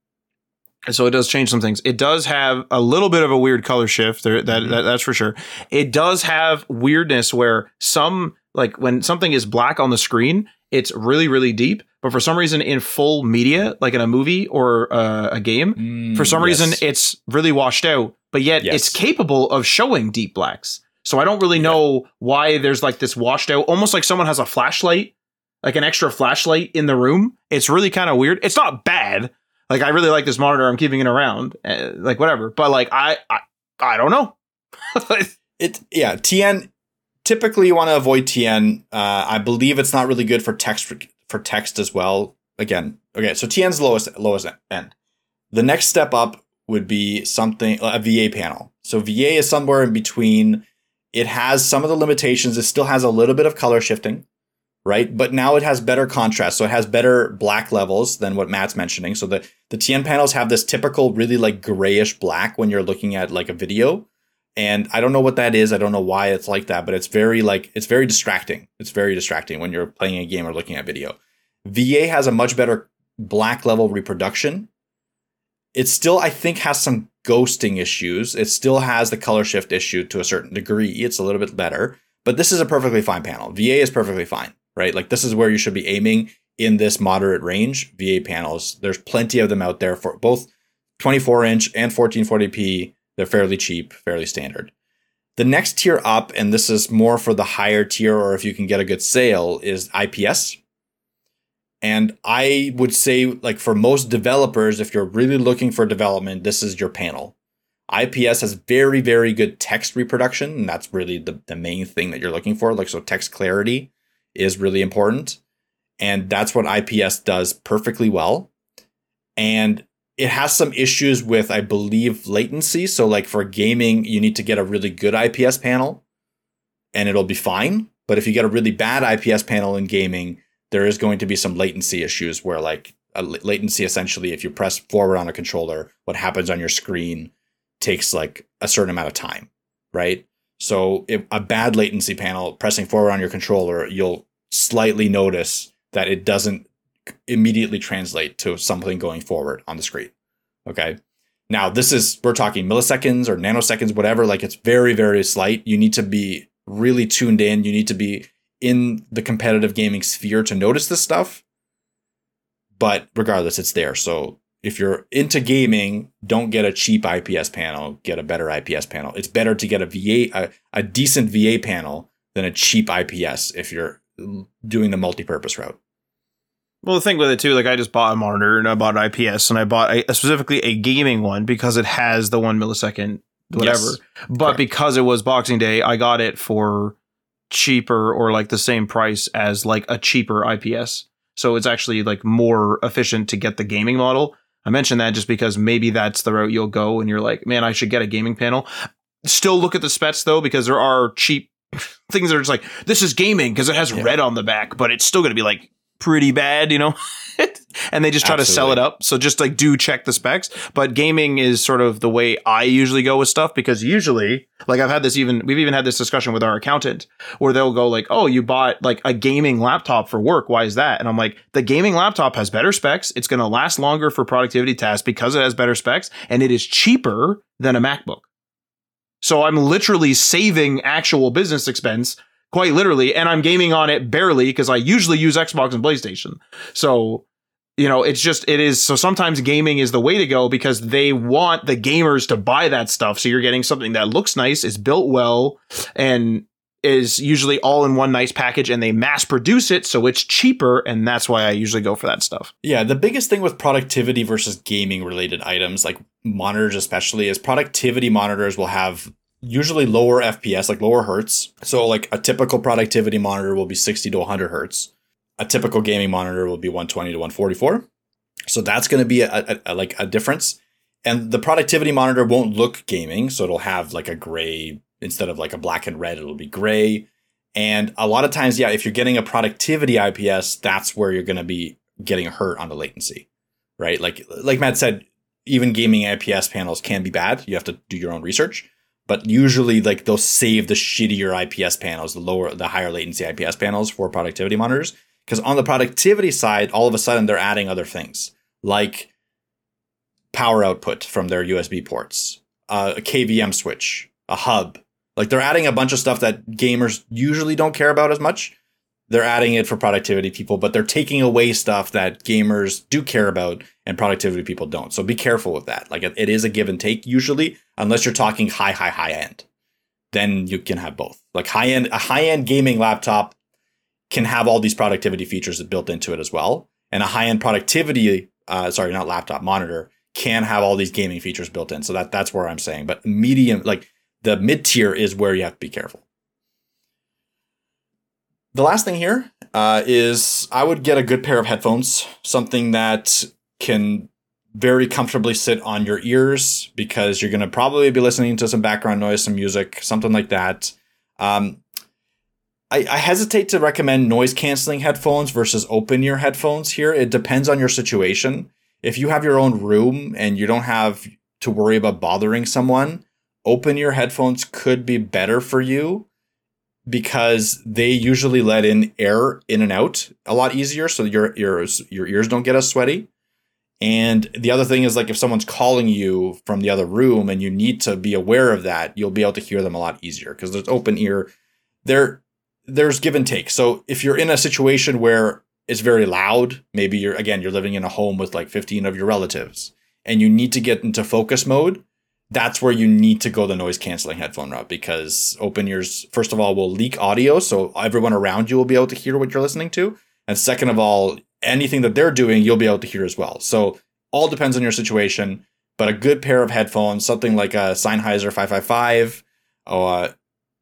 so it does change some things. It does have a little bit of a weird color shift. There, that, mm-hmm. that that's for sure. It does have weirdness where some like when something is black on the screen, it's really really deep but for some reason in full media like in a movie or uh, a game mm, for some yes. reason it's really washed out but yet yes. it's capable of showing deep blacks so i don't really yeah. know why there's like this washed out almost like someone has a flashlight like an extra flashlight in the room it's really kind of weird it's not bad like i really like this monitor i'm keeping it around uh, like whatever but like i i, I don't know it yeah tn typically you want to avoid tn uh, i believe it's not really good for text for text as well. Again, okay, so TN's lowest lowest end. The next step up would be something a VA panel. So VA is somewhere in between. It has some of the limitations. It still has a little bit of color shifting, right? But now it has better contrast. So it has better black levels than what Matt's mentioning. So the, the TN panels have this typical, really like grayish black when you're looking at like a video. And I don't know what that is. I don't know why it's like that, but it's very like it's very distracting. It's very distracting when you're playing a game or looking at video. VA has a much better black level reproduction. It still, I think, has some ghosting issues. It still has the color shift issue to a certain degree. It's a little bit better, but this is a perfectly fine panel. VA is perfectly fine, right? Like this is where you should be aiming in this moderate range. VA panels, there's plenty of them out there for both 24 inch and 1440p they're fairly cheap, fairly standard. The next tier up, and this is more for the higher tier, or if you can get a good sale, is IPS. And I would say, like for most developers, if you're really looking for development, this is your panel. IPS has very, very good text reproduction, and that's really the, the main thing that you're looking for. Like, so text clarity is really important. And that's what IPS does perfectly well. And it has some issues with, I believe, latency. So, like for gaming, you need to get a really good IPS panel and it'll be fine. But if you get a really bad IPS panel in gaming, there is going to be some latency issues where, like, latency essentially, if you press forward on a controller, what happens on your screen takes like a certain amount of time, right? So, if a bad latency panel pressing forward on your controller, you'll slightly notice that it doesn't immediately translate to something going forward on the screen. Okay. Now, this is, we're talking milliseconds or nanoseconds, whatever. Like it's very, very slight. You need to be really tuned in. You need to be in the competitive gaming sphere to notice this stuff. but regardless, it's there. So if you're into gaming, don't get a cheap IPS panel, get a better IPS panel. It's better to get a VA, a, a decent VA panel than a cheap IPS if you're doing the multi-purpose route. Well, the thing with it too, like I just bought a monitor and I bought an IPS and I bought a, specifically a gaming one because it has the one millisecond whatever. Yes, but correct. because it was Boxing Day, I got it for cheaper or like the same price as like a cheaper IPS. So it's actually like more efficient to get the gaming model. I mentioned that just because maybe that's the route you'll go and you're like, man, I should get a gaming panel. Still look at the specs though, because there are cheap things that are just like, this is gaming because it has yeah. red on the back, but it's still going to be like pretty bad, you know? and they just try Absolutely. to sell it up. So just like do check the specs. But gaming is sort of the way I usually go with stuff because usually, like I've had this even, we've even had this discussion with our accountant where they'll go like, oh, you bought like a gaming laptop for work. Why is that? And I'm like, the gaming laptop has better specs. It's going to last longer for productivity tasks because it has better specs and it is cheaper than a MacBook. So I'm literally saving actual business expense quite literally, and I'm gaming on it barely because I usually use Xbox and PlayStation. So, you know, it's just it is so sometimes gaming is the way to go because they want the gamers to buy that stuff. So you're getting something that looks nice, is built well, and is usually all in one nice package and they mass produce it so it's cheaper and that's why I usually go for that stuff. Yeah, the biggest thing with productivity versus gaming related items like monitors especially is productivity monitors will have usually lower FPS, like lower hertz. So like a typical productivity monitor will be 60 to 100 hertz. A typical gaming monitor will be 120 to 144. So that's going to be a, a, a, like a difference. And the productivity monitor won't look gaming, so it'll have like a gray instead of like a black and red, it'll be gray. And a lot of times, yeah, if you're getting a productivity IPS, that's where you're going to be getting hurt on the latency, right? Like like Matt said, even gaming IPS panels can be bad. You have to do your own research but usually like they'll save the shittier IPS panels, the lower, the higher latency IPS panels for productivity monitors. Because on the productivity side, all of a sudden they're adding other things like power output from their USB ports, uh, a KVM switch, a hub. Like they're adding a bunch of stuff that gamers usually don't care about as much. They're adding it for productivity people, but they're taking away stuff that gamers do care about and productivity people don't. So be careful with that. Like it, it is a give and take usually, unless you're talking high, high, high end. Then you can have both. Like high end, a high end gaming laptop can have all these productivity features built into it as well. And a high end productivity, uh, sorry, not laptop monitor, can have all these gaming features built in. So that that's where I'm saying. But medium, like the mid tier, is where you have to be careful. The last thing here uh, is I would get a good pair of headphones, something that can very comfortably sit on your ears because you're going to probably be listening to some background noise, some music, something like that. Um, I, I hesitate to recommend noise canceling headphones versus open ear headphones here. It depends on your situation. If you have your own room and you don't have to worry about bothering someone, open ear headphones could be better for you because they usually let in air in and out a lot easier so your ears your ears don't get as sweaty and the other thing is like if someone's calling you from the other room and you need to be aware of that, you'll be able to hear them a lot easier because there's open ear. There there's give and take. So if you're in a situation where it's very loud, maybe you're again you're living in a home with like 15 of your relatives and you need to get into focus mode, that's where you need to go the noise canceling headphone route because open ears first of all will leak audio so everyone around you will be able to hear what you're listening to. And second of all, anything that they're doing, you'll be able to hear as well. So all depends on your situation, but a good pair of headphones, something like a Sennheiser 555 or uh,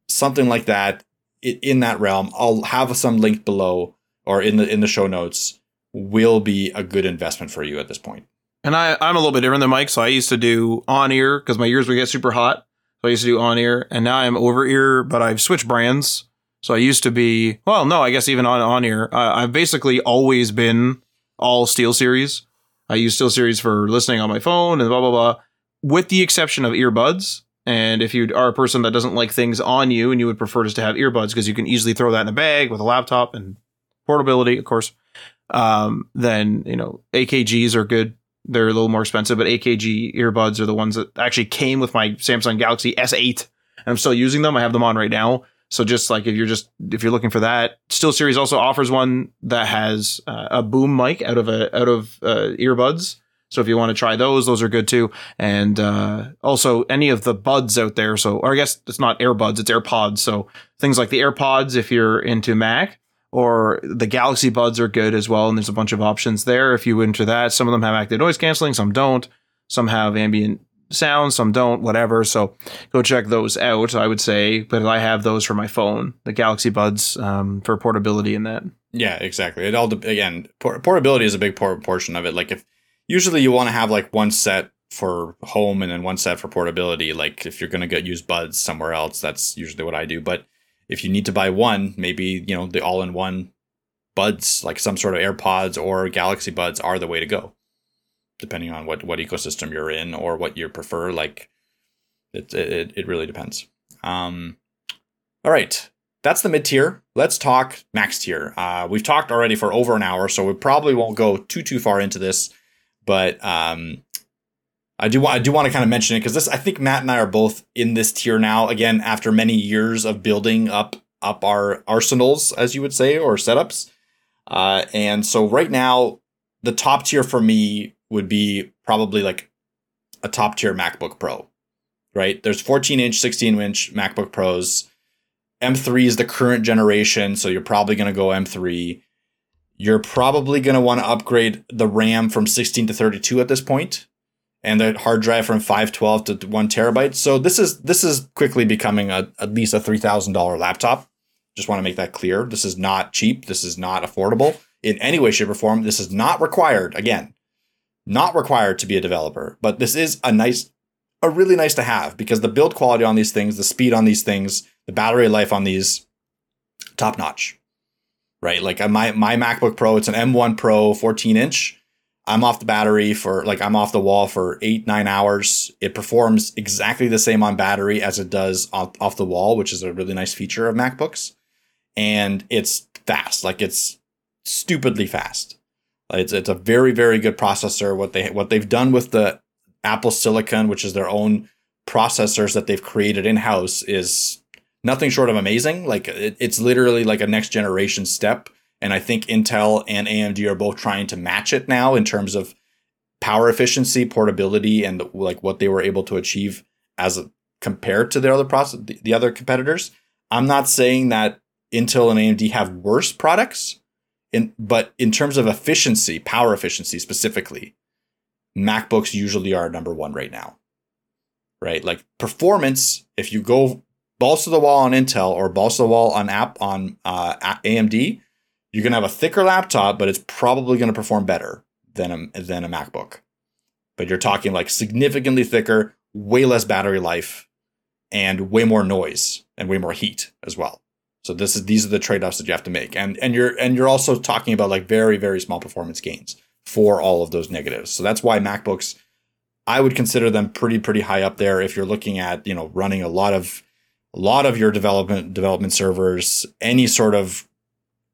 something like that in that realm, I'll have some link below or in the in the show notes will be a good investment for you at this point. And I, I'm a little bit different than Mike. So I used to do on ear because my ears would get super hot. So I used to do on ear, and now I'm over ear, but I've switched brands. So I used to be, well, no, I guess even on, on here, uh, I've basically always been all SteelSeries. I use SteelSeries for listening on my phone and blah, blah, blah, with the exception of earbuds. And if you are a person that doesn't like things on you and you would prefer just to have earbuds because you can easily throw that in a bag with a laptop and portability, of course, um, then, you know, AKGs are good. They're a little more expensive, but AKG earbuds are the ones that actually came with my Samsung Galaxy S8 and I'm still using them. I have them on right now. So just like if you're just if you're looking for that, SteelSeries also offers one that has uh, a boom mic out of a out of uh, earbuds. So if you want to try those, those are good too. And uh, also any of the buds out there. So or I guess it's not AirBuds, it's AirPods. So things like the AirPods if you're into Mac, or the Galaxy Buds are good as well. And there's a bunch of options there if you enter that. Some of them have active noise canceling, some don't. Some have ambient sound, some don't, whatever. So go check those out, I would say. But I have those for my phone, the Galaxy Buds um, for portability and that. Yeah, exactly. It all, again, portability is a big por- portion of it. Like if usually you want to have like one set for home and then one set for portability. Like if you're going to get use buds somewhere else, that's usually what I do. But if you need to buy one, maybe, you know, the all in one buds, like some sort of AirPods or Galaxy Buds are the way to go, depending on what, what ecosystem you're in or what you prefer. Like it, it, it really depends. Um, all right. That's the mid tier. Let's talk max tier. Uh, we've talked already for over an hour, so we probably won't go too, too far into this, but, um, I do want I do want to kind of mention it because this I think Matt and I are both in this tier now. Again, after many years of building up up our arsenals, as you would say, or setups. Uh, and so right now, the top tier for me would be probably like a top tier MacBook Pro. Right? There's 14 inch, 16 inch MacBook Pros. M3 is the current generation, so you're probably going to go M3. You're probably going to want to upgrade the RAM from 16 to 32 at this point and the hard drive from 512 to 1 terabyte. So this is this is quickly becoming a, at least a $3,000 laptop. Just want to make that clear. This is not cheap. This is not affordable in any way shape or form. This is not required again. Not required to be a developer, but this is a nice a really nice to have because the build quality on these things, the speed on these things, the battery life on these top notch. Right? Like uh, my my MacBook Pro, it's an M1 Pro 14 inch I'm off the battery for like I'm off the wall for eight, nine hours. It performs exactly the same on battery as it does off, off the wall, which is a really nice feature of MacBooks. And it's fast, like it's stupidly fast. It's it's a very, very good processor. What they what they've done with the Apple Silicon, which is their own processors that they've created in-house, is nothing short of amazing. Like it, it's literally like a next generation step and I think Intel and AMD are both trying to match it now in terms of power efficiency, portability, and like what they were able to achieve as a, compared to their other process, the other competitors. I'm not saying that Intel and AMD have worse products, in, but in terms of efficiency, power efficiency specifically, MacBooks usually are number one right now. Right? Like performance, if you go balls to the wall on Intel or balls to the wall on app on uh, AMD, you're to have a thicker laptop, but it's probably going to perform better than a, than a MacBook. But you're talking like significantly thicker, way less battery life, and way more noise and way more heat as well. So this is these are the trade-offs that you have to make. And and you're and you're also talking about like very very small performance gains for all of those negatives. So that's why MacBooks I would consider them pretty pretty high up there if you're looking at, you know, running a lot of a lot of your development development servers, any sort of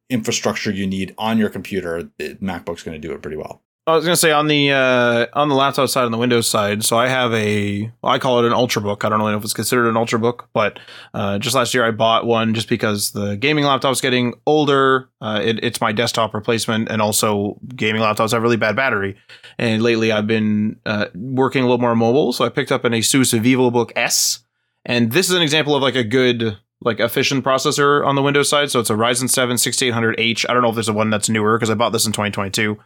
infrastructure you need on your computer, MacBook's going to do it pretty well. I was to say on the uh, on the laptop side, on the Windows side. So I have a, I call it an ultrabook. I don't really know if it's considered an ultrabook, but uh, just last year I bought one just because the gaming laptop is getting older. Uh, it, it's my desktop replacement, and also gaming laptops have really bad battery. And lately I've been uh, working a little more mobile, so I picked up an ASUS VivoBook S, and this is an example of like a good like efficient processor on the Windows side. So it's a Ryzen 7 6800H. I don't know if there's a one that's newer because I bought this in 2022.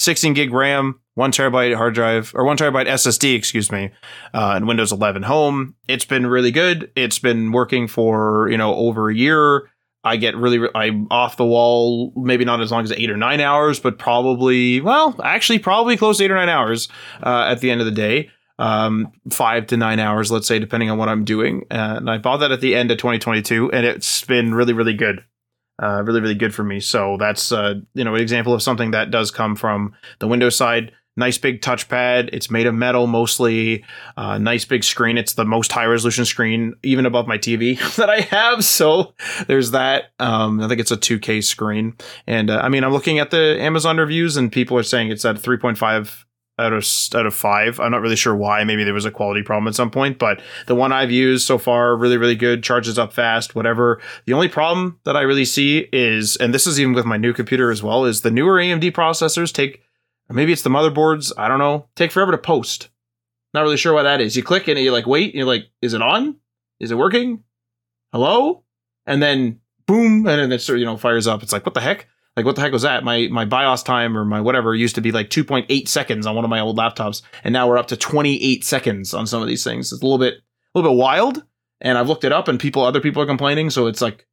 16 gig RAM, one terabyte hard drive, or one terabyte SSD, excuse me, uh, and Windows 11 Home. It's been really good. It's been working for you know over a year. I get really, I'm off the wall, maybe not as long as eight or nine hours, but probably, well, actually, probably close to eight or nine hours uh, at the end of the day um, five to nine hours, let's say, depending on what I'm doing. And I bought that at the end of 2022, and it's been really, really good. Uh, really, really good for me. So that's uh, you know an example of something that does come from the Windows side. Nice big touchpad. It's made of metal mostly. Uh, nice big screen. It's the most high resolution screen, even above my TV that I have. So there's that. Um, I think it's a 2K screen. And uh, I mean, I'm looking at the Amazon reviews, and people are saying it's at 3.5 out of out of five. I'm not really sure why. Maybe there was a quality problem at some point, but the one I've used so far really really good. Charges up fast. Whatever. The only problem that I really see is, and this is even with my new computer as well, is the newer AMD processors take. Maybe it's the motherboards. I don't know. Take forever to post. Not really sure why that is. You click and you're like wait. You're like, is it on? Is it working? Hello? And then boom, and then it sort of, you know fires up. It's like what the heck? Like what the heck was that? My my BIOS time or my whatever used to be like 2.8 seconds on one of my old laptops, and now we're up to 28 seconds on some of these things. It's a little bit a little bit wild. And I've looked it up, and people other people are complaining. So it's like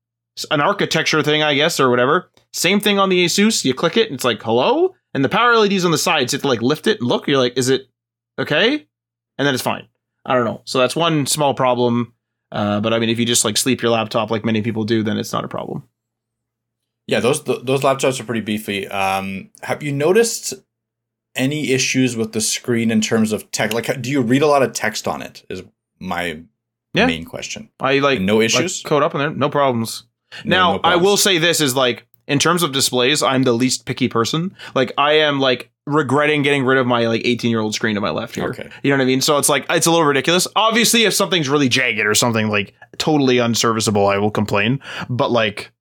an architecture thing, I guess, or whatever. Same thing on the Asus. You click it, and it's like hello, and the power LEDs on the sides. You have to like lift it and look. You're like, is it okay? And then it's fine. I don't know. So that's one small problem. Uh, but I mean, if you just like sleep your laptop like many people do, then it's not a problem. Yeah, those th- those laptops are pretty beefy. Um, have you noticed any issues with the screen in terms of text? Like, do you read a lot of text on it? Is my Yeah. main question. I like And no like, issues. code up in there, no problems. No- now, no I will say this is like in terms of displays, I'm the least picky person. Like I am like regretting getting rid of my like 18 year old screen to my left here. Okay. You know what I mean? So it's like it's a little ridiculous. Obviously, if something's really jagged or something like totally unserviceable, I will complain. But like,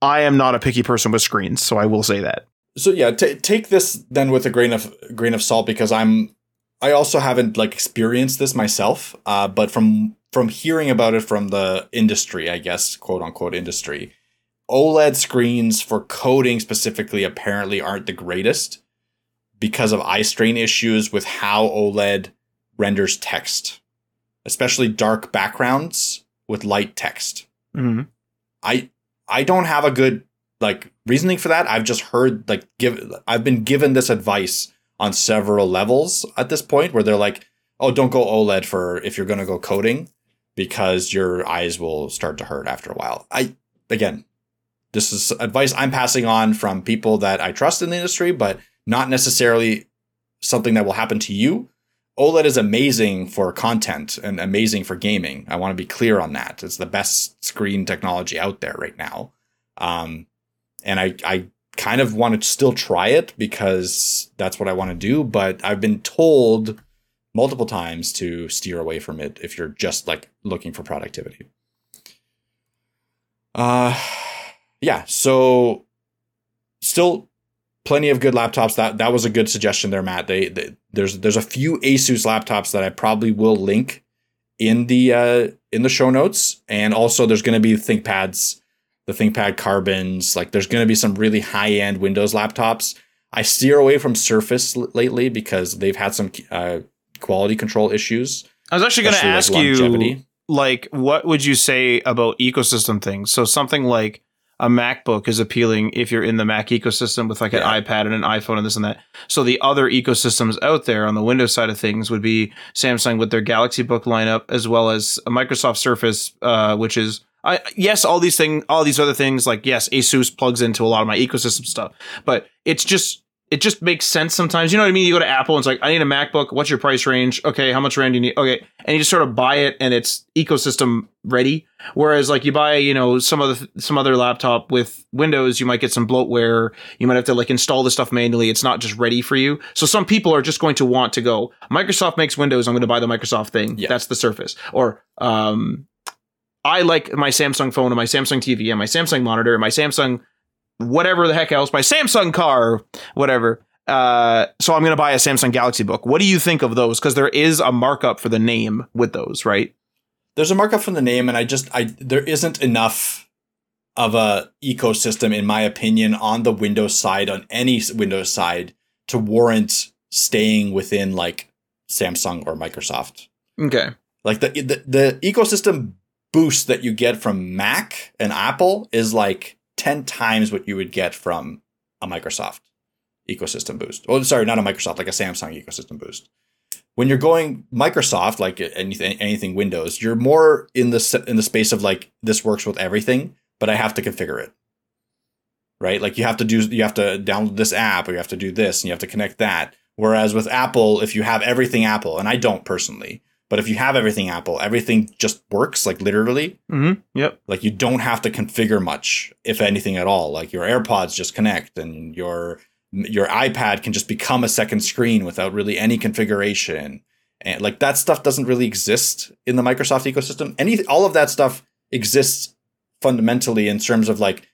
I am not a picky person with screens, so I will say that. So yeah, ta take this then with a grain of grain of salt because I'm I also haven't like experienced this myself. Uh, but from from hearing about it from the industry, I guess quote unquote industry, OLED screens for coding specifically apparently aren't the greatest because of eye strain issues with how OLED renders text, especially dark backgrounds with light text. hmm I I don't have a good like reasoning for that. I've just heard like give I've been given this advice on several levels at this point where they're like, "Oh, don't go OLED for if you're going to go coding because your eyes will start to hurt after a while." I again, this is advice I'm passing on from people that I trust in the industry, but not necessarily something that will happen to you. OLED is amazing for content and amazing for gaming. I want to be clear on that. It's the best screen technology out there right now. Um, and I, I kind of want to still try it because that's what I want to do. But I've been told multiple times to steer away from it if you're just like looking for productivity. Uh, yeah. So still plenty of good laptops. That that was a good suggestion there, Matt. They, they there's there's a few Asus laptops that I probably will link in the uh, in the show notes, and also there's going to be ThinkPads, the ThinkPad Carbons. Like there's going to be some really high end Windows laptops. I steer away from Surface l- lately because they've had some uh, quality control issues. I was actually going to especially, like, ask you, like, what would you say about ecosystem things? So something like a MacBook is appealing if you're in the Mac ecosystem with like an Yeah. iPad and an iPhone and this and that. So the other ecosystems out there on the Windows side of things would be Samsung with their Galaxy Book lineup, as well as a Microsoft Surface, uh, which is. I, yes, all these things, all these other things, like yes, Asus plugs into a lot of my ecosystem stuff, but it's just it just makes sense sometimes. You know what I mean? You go to Apple and it's like, I need a MacBook. What's your price range? Okay, how much RAM do you need? Okay, and you just sort of buy it and it's ecosystem ready. Whereas like you buy, you know, some other some other laptop with Windows, you might get some bloatware. You might have to like install the stuff manually. It's not just ready for you. So some people are just going to want to go. Microsoft makes Windows. I'm going to buy the Microsoft thing. Yeah. That's the Surface. Or um, I like my Samsung phone and my Samsung TV and my Samsung monitor and my Samsung whatever the heck else, my Samsung car, whatever. Uh, so I'm going to buy a Samsung Galaxy Book. What do you think of those? Because there is a markup for the name with those, right? there's a markup from the name and i just i there isn't enough of a ecosystem in my opinion on the windows side on any windows side to warrant staying within like samsung or microsoft Okay. like the the, the ecosystem boost that you get from mac and apple is like 10 times what you would get from a microsoft ecosystem boost oh sorry not a microsoft like a samsung ecosystem boost when you're going Microsoft, like anything, anything Windows, you're more in the in the space of like this works with everything, but I have to configure it, right? Like you have to do, you have to download this app, or you have to do this, and you have to connect that. Whereas with Apple, if you have everything Apple, and I don't personally, but if you have everything Apple, everything just works, like literally. Mm-hmm. Yep. Like you don't have to configure much, if anything at all. Like your AirPods just connect, and your your iPad can just become a second screen without really any configuration. And like that stuff doesn't really exist in the Microsoft ecosystem. Any all of that stuff exists fundamentally in terms of like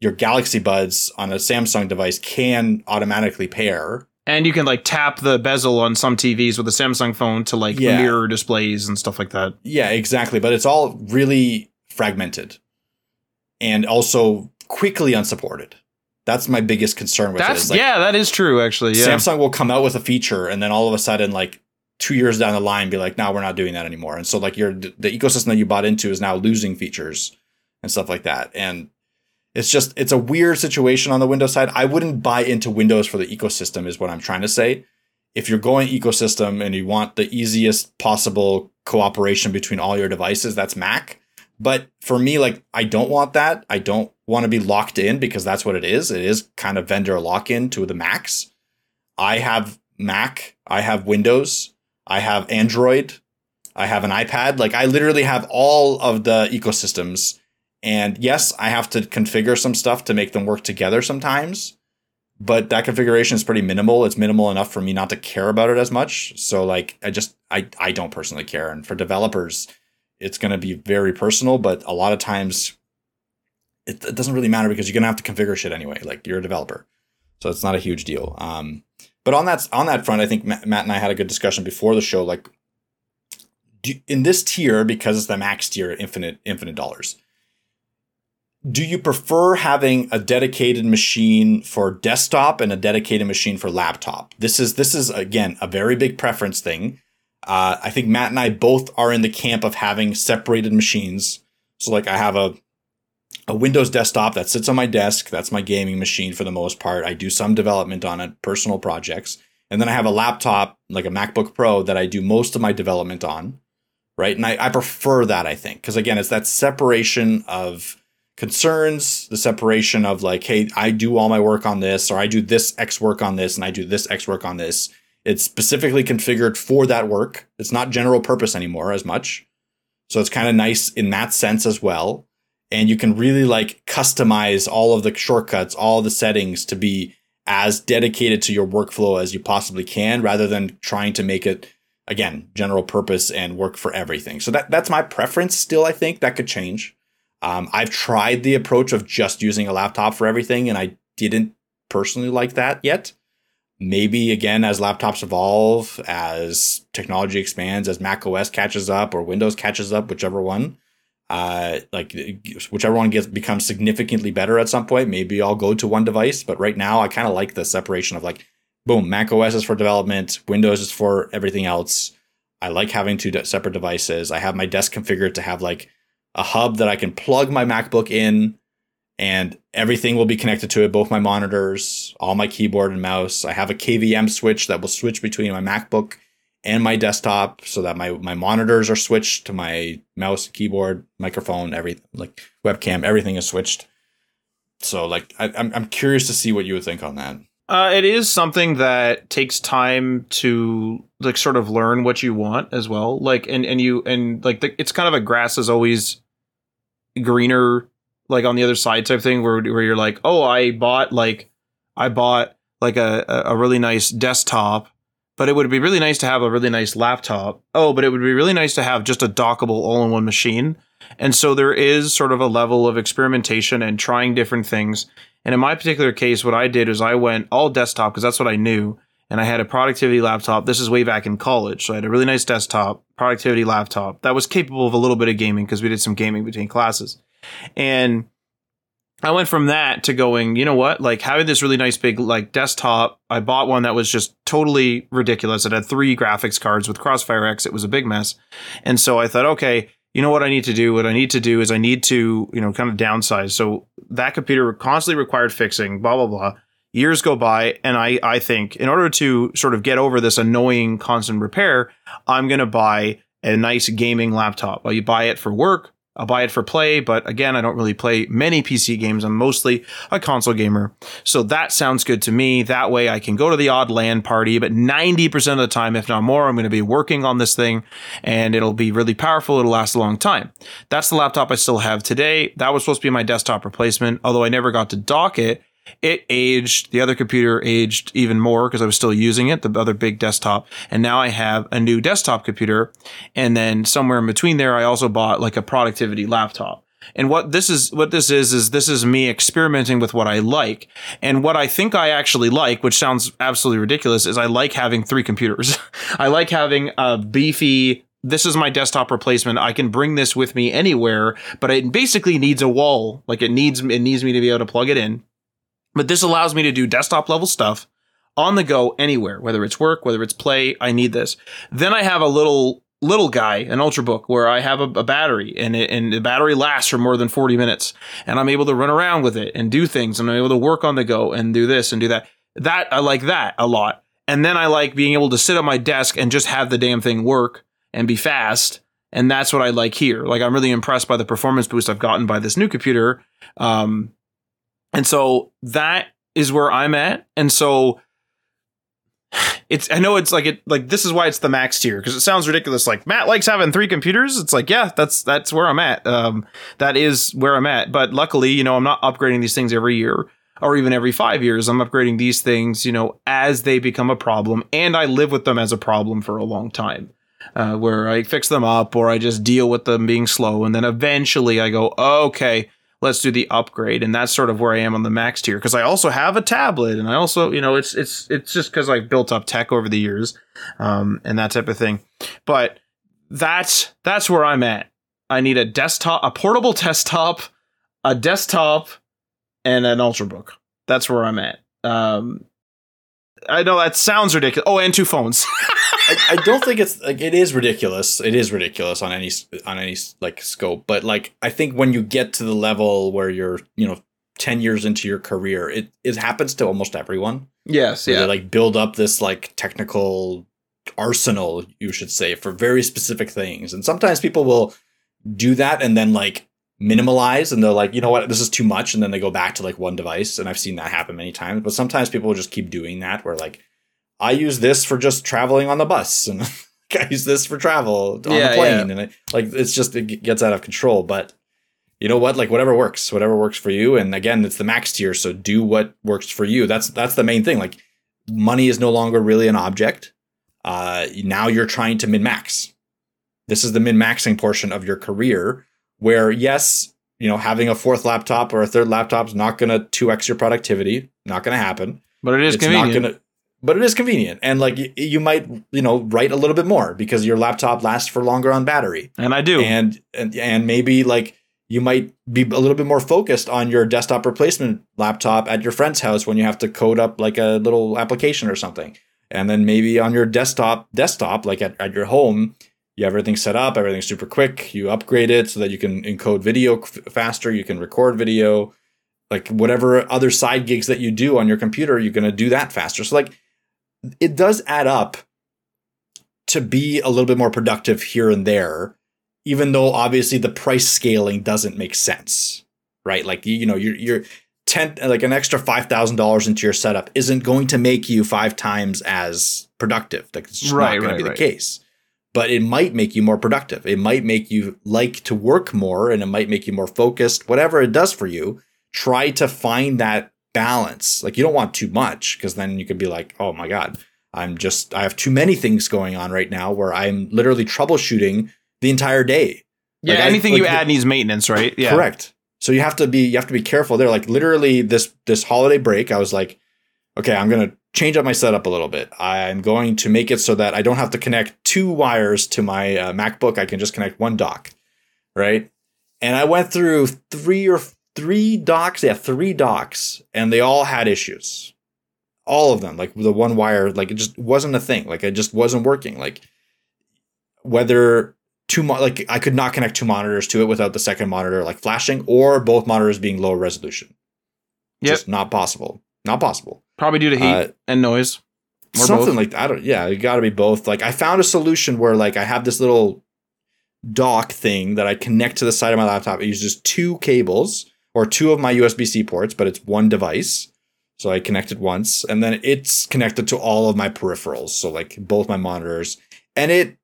your Galaxy Buds on a Samsung device can automatically pair. And you can like tap the bezel on some TVs with a Samsung phone to like Yeah. mirror displays and stuff like that. Yeah, exactly. But it's all really fragmented and also quickly unsupported. That's my biggest concern with it. That's is, like, yeah, that is true actually. Yeah. Samsung will come out with a feature and then all of a sudden, like two years down the line, be like, no, we're not doing that anymore. And so like your the ecosystem that you bought into is now losing features and stuff like that. And it's just it's a weird situation on the Windows side. I wouldn't buy into Windows for the ecosystem, is what I'm trying to say. If you're going ecosystem and you want the easiest possible cooperation between all your devices, that's Mac. But for me, like I don't want that. I don't want to be locked in because that's what it is. It is kind of vendor lock in to the Macs. I have Mac, I have Windows, I have Android, I have an iPad. Like I literally have all of the ecosystems. And yes, I have to configure some stuff to make them work together sometimes. But that configuration is pretty minimal. It's minimal enough for me not to care about it as much. So like I just I I don't personally care. And for developers, it's going to be very personal, but a lot of times it, it doesn't really matter because you're going to have to configure shit anyway. Like you're a developer. So it's not a huge deal. Um, but on that on that front, I think Matt and I had a good discussion before the show. Like, do, in this tier, because it's the max tier, infinite infinite dollars. Do you prefer having a dedicated machine for desktop and a dedicated machine for laptop? This is this is again a very big preference thing. Uh, I think Matt and I both are in the camp of having separated machines. So like I have a a Windows desktop that sits on my desk. That's my gaming machine for the most part. I do some development on it, personal projects. And then I have a laptop, like a MacBook Pro, that I do most of my development on. Right. And I, I prefer that, I think, because again, it's that separation of concerns, the separation of like, hey, I do all my work on this, or I do this X work on this, and I do this X work on this. It's specifically configured for that work. It's not general purpose anymore as much. So it's kind of nice in that sense as well and you can really like customize all of the shortcuts, all the settings to be as dedicated to your workflow as you possibly can rather than trying to make it again general purpose and work for everything. So that that's my preference still I think that could change. Um, I've tried the approach of just using a laptop for everything and I didn't personally like that yet. Maybe again as laptops evolve, as technology expands, as Mac OS catches up or Windows catches up, whichever one, uh, like whichever one gets becomes significantly better at some point, maybe I'll go to one device. But right now, I kind of like the separation of like, boom, Mac OS is for development, Windows is for everything else. I like having two separate devices. I have my desk configured to have like a hub that I can plug my MacBook in, and everything will be connected to it. Both my monitors, all my keyboard and mouse. I have a KVM switch that will switch between my MacBook and my desktop so that my my monitors are switched to my mouse, keyboard, microphone, everything like webcam, everything is switched. So like I, I'm I'm curious to see what you would think on that. Uh, it is something that takes time to like sort of learn what you want as well. Like and and you and like the, it's kind of a grass is always greener like on the other side type thing where where you're like, "Oh, I bought like I bought like a a really nice desktop, but it would be really nice to have a really nice laptop. Oh, but it would be really nice to have just a dockable all-in-one machine." And so there is sort of a level of experimentation and trying different things. And in my particular case, what I did is I went all desktop because that's what I knew. And I had a productivity laptop. This is way back in college. So I had a really nice desktop, productivity laptop that was capable of a little bit of gaming because we did some gaming between classes. And I went from that to going, you know what? Like having this really nice big like desktop. I bought one that was just totally ridiculous. It had three graphics cards with Crossfire X. It was a big mess. And so I thought, okay, you know what I need to do? What I need to do is I need to, you know, kind of downsize. So that computer constantly required fixing, blah, blah, blah. Years go by, and I, I think in order to sort of get over this annoying constant repair, I'm going to buy a nice gaming laptop. Well, you buy it for work, I'll buy it for play, but again, I don't really play many PC games. I'm mostly a console gamer. So that sounds good to me. That way I can go to the odd LAN party, but 90% of the time, if not more, I'm going to be working on this thing and it'll be really powerful. It'll last a long time. That's the laptop I still have today. That was supposed to be my desktop replacement, although I never got to dock it it aged. The other computer aged even more because I was still using it, the other big desktop. And now I have a new desktop computer. And then somewhere in between there, I also bought like a productivity laptop. And what this is, what this is, is this is me experimenting with what I like. And what I think I actually like, which sounds absolutely ridiculous, is I like having three computers. I like having a beefy, this is my desktop replacement. I can bring this with me anywhere, but it basically needs a wall. Like it needs, it needs me to be able to plug it in. But this allows me to do desktop level stuff on the go anywhere, whether it's work, whether it's play. I need this. Then I have a little little guy, an ultrabook, where I have a, a battery and it, and the battery lasts for more than 40 minutes and I'm able to run around with it and do things and I'm able to work on the go and do this and do that. That I like that a lot. And then I like being able to sit at my desk and just have the damn thing work and be fast. And that's what I like here. Like I'm really impressed by the performance boost I've gotten by this new computer. Um, and so that is where I'm at. And so it's I know it's like it like this is why it's the max tier because it sounds ridiculous. Like Matt likes having three computers. It's like yeah, that's that's where I'm at. Um, that is where I'm at. But luckily, you know, I'm not upgrading these things every year or even every five years. I'm upgrading these things, you know, as they become a problem, and I live with them as a problem for a long time. Uh, where I fix them up or I just deal with them being slow, and then eventually I go, okay, let's do the upgrade and that's sort of where i am on the max tier because i also have a tablet and i also you know it's it's it's just because i've built up tech over the years um, and that type of thing. But that's that's where i'm at. I need a desktop a portable desktop a desktop and an ultrabook. That's where i'm at. Um, i know that sounds ridiculous. Oh and two phones I, I, don't think it's like it is ridiculous. It is ridiculous on any on any like scope. But like I think when you get to the level where you're you know ten years into your career, it it happens to almost everyone. Yes, yeah. They like build up this like technical arsenal, you should say, for very specific things. And sometimes people will do that and then like minimalize and they're like, you know what, this is too much, and then they go back to like one device. And I've seen that happen many times. But sometimes people will just keep doing that where like I use this for just traveling on the bus, and I use this for travel on yeah, the plane, yeah. and it, like it's just it gets out of control. But you know what? Like whatever works, whatever works for you. And again, it's the max tier, so do what works for you. That's that's the main thing. Like money is no longer really an object. Uh, now you're trying to min max. This is the min maxing portion of your career, where yes, you know having a fourth laptop or a third laptop is not going to two x your productivity. Not going to happen. But it is it's convenient. Not gonna, but it is convenient. And like you, you might you know write a little bit more because your laptop lasts for longer on battery. And i do. And and, and maybe like you might be a little bit more focused on your desktop replacement laptop at your friend's house when you have to code up like a little application or something. And then maybe on your desktop desktop like at, at your home you have everything set up everything's super quick you upgrade it so that you can encode video f- faster you can record video. Like whatever other side gigs that you do on your computer you're going to do that faster. So like it does add up to be a little bit more productive here and there, even though obviously the price scaling doesn't make sense, right? Like you, you know, you're you're ten like an extra five thousand dollars into your setup isn't going to make you five times as productive. Like it's just right, not going right, to be right. the case. But it might make you more productive. It might make you like to work more, and it might make you more focused. Whatever it does for you, try to find that balance. Like you don't want too much because then you could be like, oh my God, I'm just, I have too many things going on right now where I'm literally troubleshooting the entire day. Yeah, like anything I, like, you add needs maintenance, right? Yeah. Correct. So you have to be, you have to be careful there. Like literally this, this holiday break, I was like, okay, I'm going to change up my setup a little bit. I'm going to make it so that I don't have to connect two wires to my uh, MacBook. I can just connect one dock, right? And I went through three or three docks. Yeah, three docks, and they all had issues. All of them, like the one wire, like it just wasn't a thing. Like it just wasn't working. Like whether two, mo- like I could not connect two monitors to it without the second monitor like flashing, or both monitors being low resolution. Yep. Just not possible. Not possible. Probably due to heat uh, and noise. Or something both. like that. I don't. Yeah, it got to be both. Like I found a solution where like I have this little dock thing that I connect to the side of my laptop. It uses two cables or two of my USB C ports, but it's one device. So I connected once and then it's connected to all of my peripherals. So like both my monitors and it,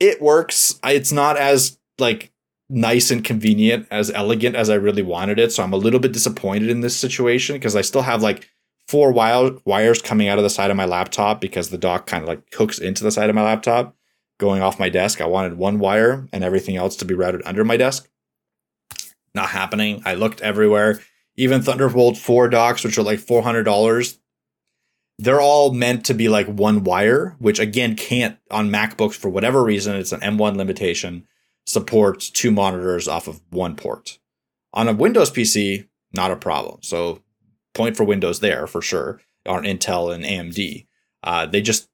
it works. It's not as like nice and convenient, as elegant as I really wanted it. So I'm a little bit disappointed in this situation because I still have like four wire, wires coming out of the side of my laptop because the dock kind of like hooks into the side of my laptop going off my desk. I wanted one wire and everything else to be routed under my desk. Not happening. I looked everywhere. Even Thunderbolt 4 docks, which are like $400, they're all meant to be like one wire, which again can't on MacBooks for whatever reason. It's an M1 limitation, supports two monitors off of one port. On a Windows PC, not a problem. So point for Windows there for sure on Intel and AMD. Uh, they just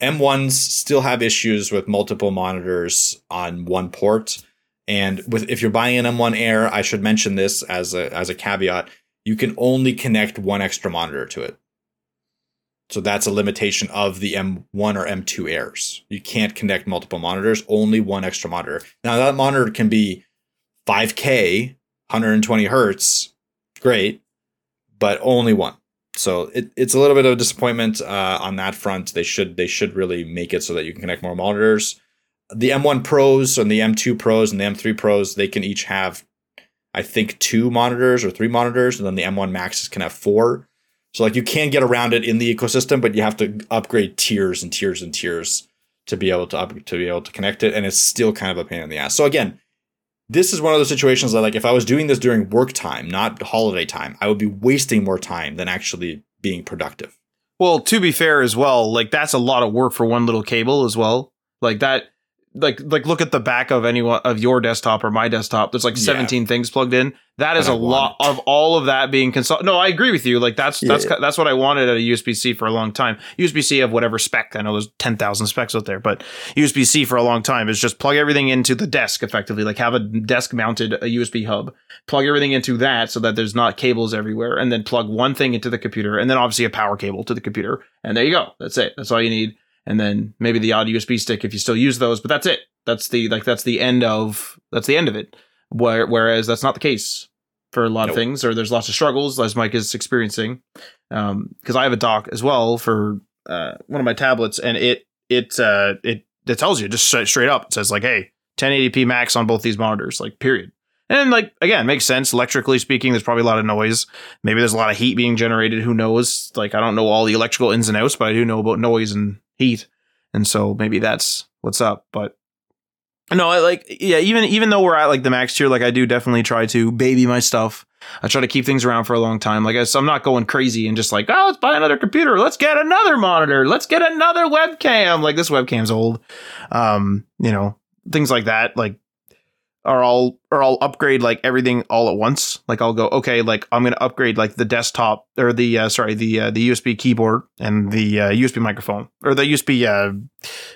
M1s still have issues with multiple monitors on one port. And with if you're buying an M1 Air, I should mention this as a as a caveat, you can only connect one extra monitor to it. So that's a limitation of the M1 or M2 Airs. You can't connect multiple monitors, only one extra monitor. Now that monitor can be 5K, 120 hertz, great, but only one. So it, it's a little bit of a disappointment uh, on that front. They should they should really make it so that you can connect more monitors. The M1 Pros and the M2 Pros and the M3 Pros they can each have, I think, two monitors or three monitors, and then the M1 Maxes can have four. So like you can get around it in the ecosystem, but you have to upgrade tiers and tiers and tiers to be able to up, to be able to connect it, and it's still kind of a pain in the ass. So again, this is one of those situations that like if I was doing this during work time, not holiday time, I would be wasting more time than actually being productive. Well, to be fair as well, like that's a lot of work for one little cable as well. Like that like like look at the back of any of your desktop or my desktop. There's like 17 yeah. things plugged in. That is a lot of all of that being consult. No, I agree with you. Like that's yeah, that's yeah. that's what I wanted at a USB C for a long time. USB C of whatever spec. I know there's 10,000 specs out there, but USB C for a long time is just plug everything into the desk effectively. Like have a desk mounted a USB hub, plug everything into that so that there's not cables everywhere, and then plug one thing into the computer, and then obviously a power cable to the computer, and there you go. That's it. That's all you need and then maybe the odd USB stick if you still use those. But that's it. That's the like that's the end of that's the end of it. Where, whereas that's not the case for a lot nope. of things, or there's lots of struggles as Mike is experiencing. Because um, I have a dock as well for uh, one of my tablets, and it it uh, it it tells you just straight up. It says like, hey, 1080p max on both these monitors, like period. And like again, makes sense electrically speaking. There's probably a lot of noise. Maybe there's a lot of heat being generated. Who knows? Like I don't know all the electrical ins and outs, but I do know about noise and heat, and so maybe that's what's up. But no, I like yeah. Even even though we're at like the max tier, like I do definitely try to baby my stuff. I try to keep things around for a long time. Like I, so I'm not going crazy and just like, oh, let's buy another computer. Let's get another monitor. Let's get another webcam. Like this webcam's old. Um, you know, things like that. Like or I'll or I'll upgrade like everything all at once. Like I'll go, okay, like I'm gonna upgrade like the desktop or the uh, sorry the uh, the USB keyboard and the uh, USB microphone or the USB uh,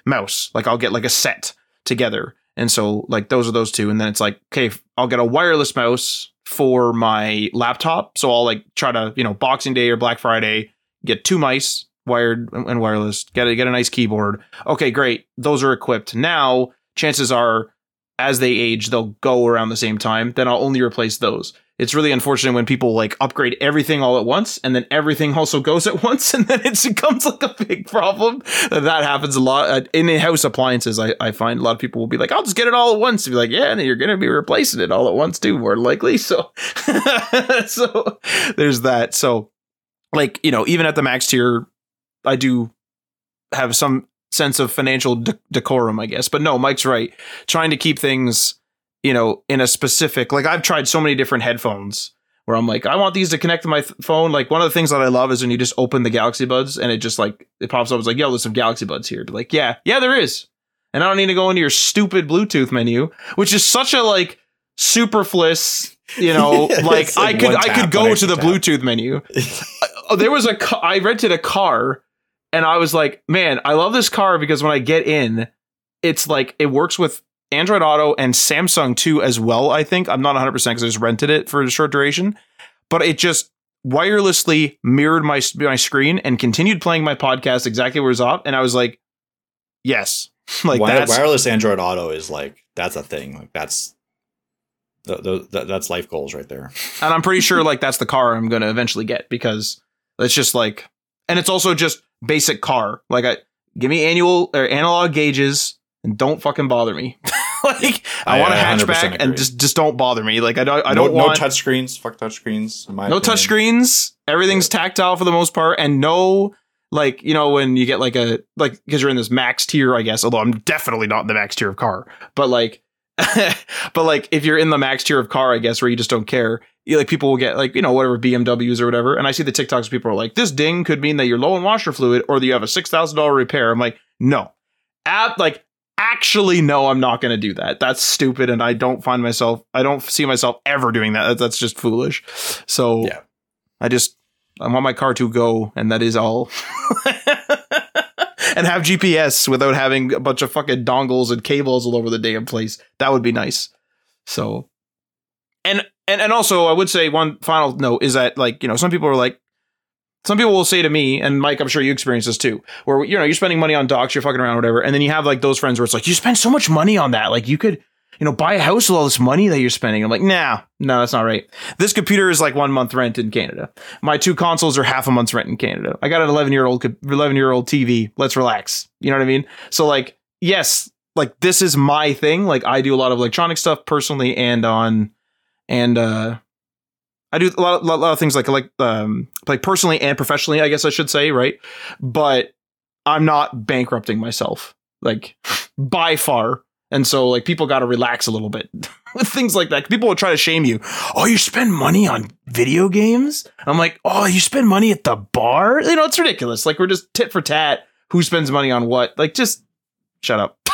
mouse. Like I'll get like a set together, and so like those are those two, and then it's like okay, I'll get a wireless mouse for my laptop. So I'll like try to you know Boxing Day or Black Friday get two mice wired and wireless. Get a get a nice keyboard. Okay, great. Those are equipped. Now chances are as they age, they'll go around the same time. Then I'll only replace those. It's really unfortunate when people like upgrade everything all at once and then everything also goes at once and then it becomes like a big problem. That happens a lot uh, in house appliances. I, I find a lot of people will be like, I'll just get it all at once. And be like, yeah, and you're going to be replacing it all at once too, more likely. So, so there's that. So, like, you know, even at the max tier, I do have some sense of financial de- decorum, I guess. But no, Mike's right. Trying to keep things, you know, in a specific, like I've tried so many different headphones where I'm like, I want these to connect to my th- phone. Like one of the things that I love is when you just open the Galaxy Buds and it just like, it pops up. It's like, yo, there's some Galaxy Buds here. Like, yeah, yeah, there is. And I don't need to go into your stupid Bluetooth menu, which is such a like superfluous, you know, like, like, I could, I could go to the tap. Bluetooth menu. uh, there was a, I rented a car and I was like, man, I love this car because when I get in, it's like it works with Android Auto and Samsung too as well. I think I'm not 100 percent because I just rented it for a short duration, but it just wirelessly mirrored my my screen and continued playing my podcast exactly where it was off, and I was like, yes, like that's, wireless Android Auto is like that's a thing. Like that's the, the, the, that's life goals right there. And I'm pretty sure like that's the car I'm going to eventually get because it's just like, and it's also just basic car. Like I give me annual or analog gauges and don't fucking bother me. like I, I, want a 100% hatchback and just just don't bother me. Like I don't I no, don't no want touch screens. Fuck touch screens. in my no opinion. touch screens. Everything's tactile for the most part, and no like you know when you get like a like because you're in this max tier, I guess. Although I'm definitely not in the max tier of car, but like. but like if you're in the max tier of car, I guess where you just don't care, like people will get like you know whatever BMWs or whatever, and I see the TikToks people are like, this ding could mean that you're low in washer fluid or that you have a six thousand dollar repair. I'm like, no, at like actually no, I'm not going to do that. That's stupid, and I don't find myself, I don't see myself ever doing that. That's just foolish. So Yeah. I just I want my car to go, and that is all. and have GPS without having a bunch of fucking dongles and cables all over the damn place. That would be nice. So, and and and also, I would say one final note is that like you know some people are like. Some people will say to me, and Mike, I'm sure you experience this too, where you know you're spending money on docs, you're fucking around, whatever, and then you have like those friends where it's like you spend so much money on that, like you could, you know, buy a house with all this money that you're spending. I'm like, nah, no, that's not right. This computer is like one month rent in Canada. My two consoles are half a month's rent in Canada. I got an 11 year old 11 year old TV. Let's relax. You know what I mean? So like, yes, like this is my thing. Like I do a lot of electronic stuff personally and on and uh I do a lot, a lot of things like like um like personally and professionally, I guess I should say, right? But I'm not bankrupting myself like by far. And so like people got to relax a little bit with things like that. People will try to shame you. Oh, you spend money on video games? I'm like, "Oh, you spend money at the bar?" You know, it's ridiculous. Like we're just tit for tat who spends money on what? Like just shut up.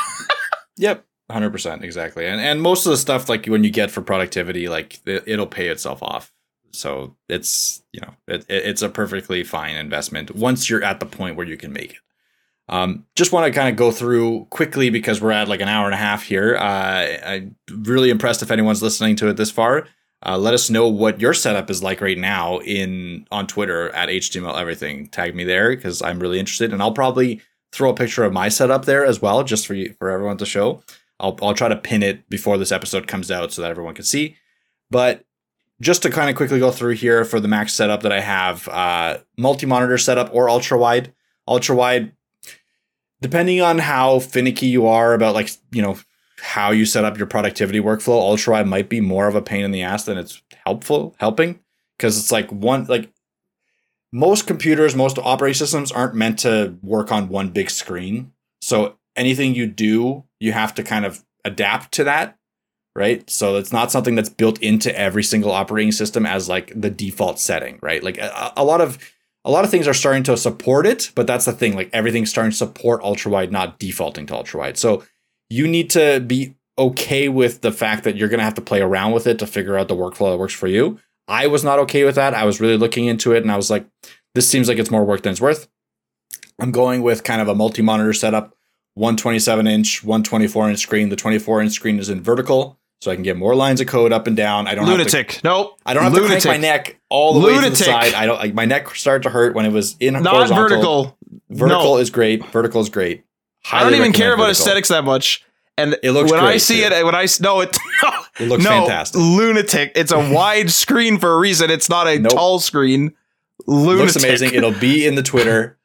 Yep. Hundred percent, exactly, and and most of the stuff like when you get for productivity, like it, it'll pay itself off. So it's you know it- it's a perfectly fine investment once you're at the point where you can make it. Um, just want to kind of go through quickly because we're at like an hour and a half here. Uh, I'm really impressed if anyone's listening to it this far. Uh, let us know what your setup is like right now in on Twitter at HTML Everything. Tag me there because I'm really interested, and I'll probably throw a picture of my setup there as well, just for you, for everyone to show. I'll I'll try to pin it before this episode comes out so that everyone can see. But just to kind of quickly go through here for the Mac setup that I have, uh, multi-monitor setup or ultra wide. Ultra wide, depending on how finicky you are about like you know how you set up your productivity workflow, ultra wide might be more of a pain in the ass than it's helpful helping because it's like one like most computers, most operating systems aren't meant to work on one big screen. So anything you do, you have to kind of adapt to that, right? So it's not something that's built into every single operating system as like the default setting, right? Like a, a lot of a lot of things are starting to support it, but that's the thing. Like everything's starting to support ultra wide, not defaulting to ultra wide. So you need to be okay with the fact that you're going to have to play around with it to figure out the workflow that works for you. I was not okay with that. I was really looking into it and I was like, this seems like it's more work than it's worth. I'm going with kind of a multi monitor setup 127 inch, 124 inch screen. The 24 inch screen is in vertical, so I can get more lines of code up and down. I don't have to Lunatic. nope. I don't have Lunatic. to crank my neck all the way to the side. I don't like my neck started to hurt when it was in Not horizontal. vertical. Vertical No. is great. Vertical is great. I don't even care recommend about vertical. aesthetics that much. And It looks when I see too. it, when I no, it It looks no, fantastic. Lunatic. It's a wide screen for a reason. It's not a Nope. tall screen. It looks amazing. It'll be in the Twitter.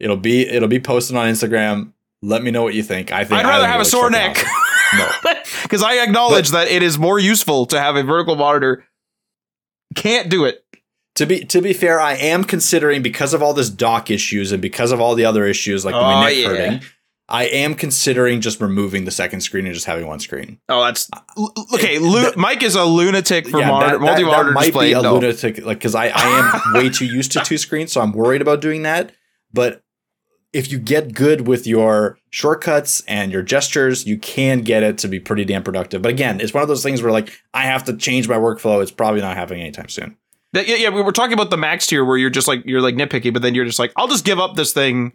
It'll be it'll be posted on Instagram. Let me know what you think. I think I'd rather have a sore neck. No, because I acknowledge that it is more useful to have a vertical monitor. Can't do it. to be to be fair, I am considering because of all this dock issues and because of all the other issues like Oh, my neck yeah. hurting. I am considering just removing the second screen and just having one screen. Oh, that's uh, l- okay. Lu- that- Mike is a lunatic for Yeah, monitor, multi-monitor that might display. be a No. lunatic, like because I, I am way too used to two screens, so I'm worried about doing that. But if you get good with your shortcuts and your gestures, you can get it to be pretty damn productive. But again, it's one of those things where like I have to change my workflow. It's probably not happening anytime soon. Yeah, yeah, yeah, we were talking about the max tier where you're just like you're like nitpicky, but then you're just like, I'll just give up this thing.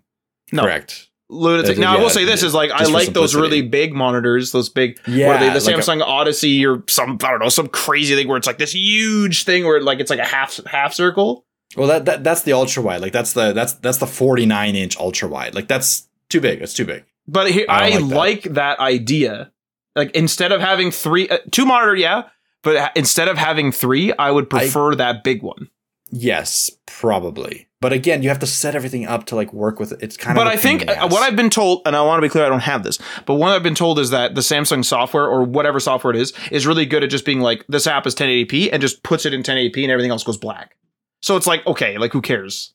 No. Correct. Lunatic. Now I will say this is like I like those really big monitors, those big Yeah, what are they, the like a- Samsung Odyssey or some I don't know, some crazy thing where it's like this huge thing where like it's like a half half circle. Well, that, that that's the ultra wide. Like that's the that's that's the 49 inch ultra wide. Like that's too big. It's too big. But here, I I, like like, that. idea. Like instead of having three, uh, two monitor, yeah, but instead of having three, I would prefer that big one. Yes, probably. But again, you have to set everything up to like work with it. It's kind But of. But I think uh, what I've been told, and I want to be clear, I don't have this, but what I've been told is that the Samsung software or whatever software it is is really good at just being like this app is 1080p and just puts it in 1080p and everything else goes black. So it's like okay, like who cares?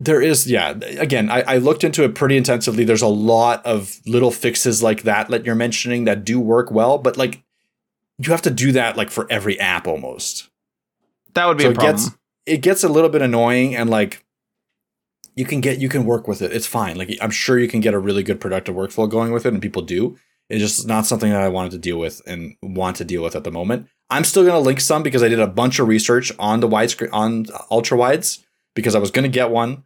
There is, yeah. Again, I, I looked into it pretty intensively. There's a lot of little fixes like that that you're mentioning that do work well, but like you have to do that like for every app almost. That would be So a it problem. gets it gets a little bit annoying and like you can get you can work with it. It's fine. Like I'm sure you can get a really good productive workflow going with it, and people do. It's just not something that I wanted to deal with and want to deal with at the moment. I'm still gonna link some because I did a bunch of research on the widescreen on ultra wides because I was gonna get one.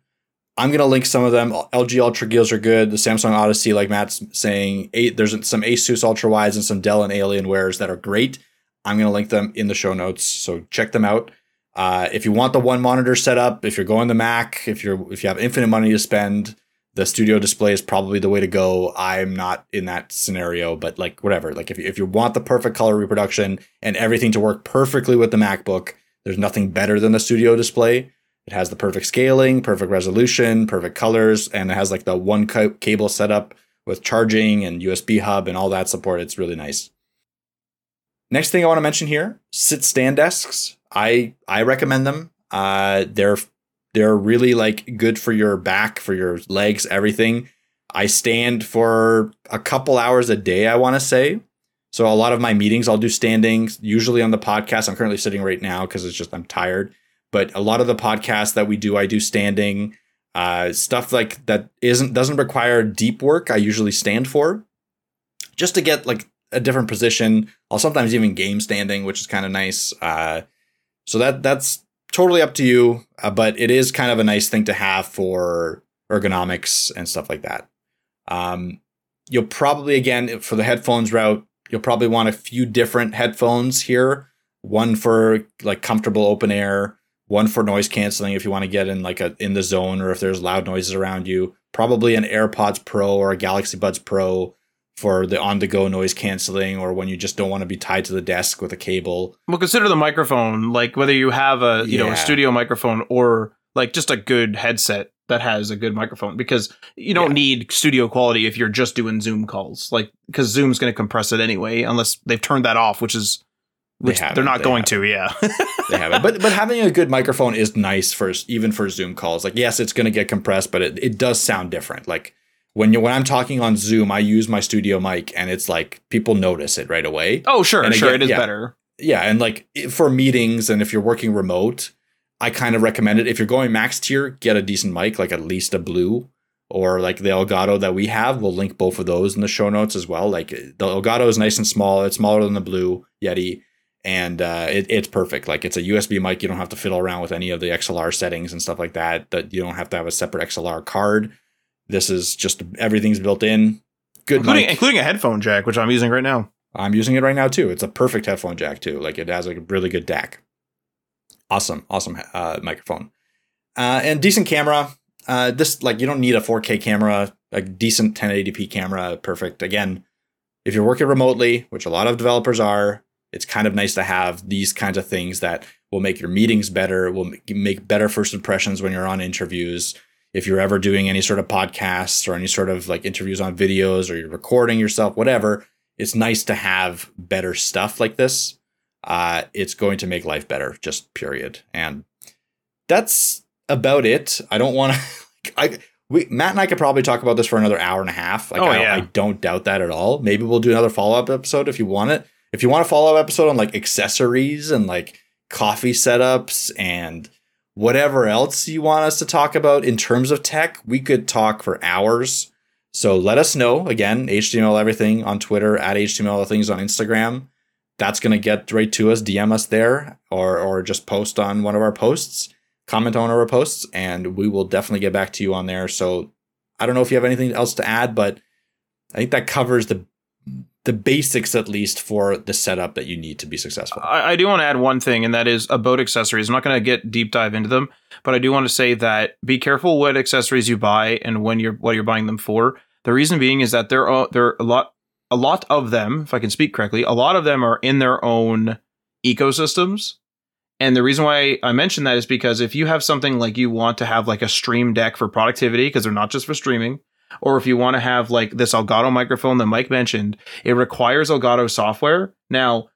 I'm gonna link some of them. LG Ultra Gears are good. The Samsung Odyssey, like Matt's saying, eight, there's some Asus Ultra Wides and some Dell and Alienwares that are great. I'm gonna link them in the show notes, so check them out. Uh, if you want the one monitor setup, if you're going the Mac, if you're if you have infinite money to spend, the studio display is probably the way to go. I'm not in that scenario, but like whatever. Like if you, if you want the perfect color reproduction and everything to work perfectly with the MacBook, there's nothing better than the studio display. It has the perfect scaling, perfect resolution, perfect colors, and it has like the one ca- cable setup with charging and USB hub and all that support. It's really nice. Next thing I want to mention here, sit stand desks. I I recommend them. Uh, they're they're really like good for your back, for your legs, everything. I stand for a couple hours a day, I want to say. So a lot of my meetings I'll do standing, usually on the podcast. I'm currently sitting right now because it's just I'm tired. But a lot of the podcasts that we do, I do standing. Uh, stuff like that isn't doesn't require deep work. I usually stand for, just to get like a different position. I'll sometimes even game standing, which is kind of nice. Uh, so that that's totally up to you, uh, but it is kind of a nice thing to have for ergonomics and stuff like that. Um, you'll probably again for the headphones route, you'll probably want a few different headphones here. One for like comfortable open air, one for noise canceling if you want to get in like a in the zone or if there's loud noises around you. Probably an AirPods Pro or a Galaxy Buds Pro for the on the go noise canceling or when you just don't want to be tied to the desk with a cable. Well, consider the microphone, like whether you have a you know a studio microphone or like just a good headset that has a good microphone because you don't Yeah. need studio quality if you're just doing Zoom calls, like because Zoom's going to compress it anyway, unless they've turned that off, which is which they are not they going haven't. to. Yeah, they have it. But but having a good microphone is nice for even for Zoom calls. Like yes, it's going to get compressed, but it, it does sound different. Like when you when I'm talking on Zoom, I use my studio mic, and it's like people notice it right away. oh sure, And sure, again, it is yeah. better. Yeah, and like for meetings and if you're working remote, I kind of recommend it. If you're going max tier, get a decent mic, like at least a blue or like the Elgato that we have. We'll link both of those in the show notes as well. Like the Elgato is nice and small. It's smaller than the blue Yeti. And uh, it, it's perfect. Like it's a USB mic. You don't have to fiddle around with any of the XLR settings and stuff like that. That you don't have to have a separate XLR card. This is just everything's built in. Good including mic. including a headphone jack, which I'm using right now. I'm using it right now too. It's a perfect headphone jack too. Like it has like a really good DAC. Awesome, awesome uh, microphone, uh, and decent camera. Uh, this like you don't need a 4K camera. A decent 1080p camera, perfect. Again, if you're working remotely, which a lot of developers are, it's kind of nice to have these kinds of things that will make your meetings better. Will make better first impressions when you're on interviews. If you're ever doing any sort of podcasts or any sort of like interviews on videos or you're recording yourself, whatever, it's nice to have better stuff like this. Uh, it's going to make life better, just period. And that's about it. I don't want to. I we Matt and I could probably talk about this for another hour and a half. Like, Oh, I, yeah. I don't doubt that at all. Maybe we'll do another follow up episode if you want it. If you want a follow up episode on like accessories and like coffee setups and whatever else you want us to talk about in terms of tech, we could talk for hours. So let us know. Again, HTML everything on Twitter at HTML things on Instagram. That's gonna get right to us. DM us there, or or just post on one of our posts. Comment on our posts, and we will definitely get back to you on there. So I don't know if you have anything else to add, but I think that covers the the basics at least for the setup that you need to be successful. I, I do want to add one thing, and that is about accessories. I'm not going to get deep dive into them, but I do want to say that be careful what accessories you buy and when you're what you're buying them for. The reason being is that there are there are a lot a lot of them, if I can speak correctly, a lot of them are in their own ecosystems, And the reason why I mention that is because if you have something like you want to have like a stream deck for productivity, because they're not just for streaming, or if you want to have like this Elgato microphone that Mike mentioned, it requires Elgato software. Now,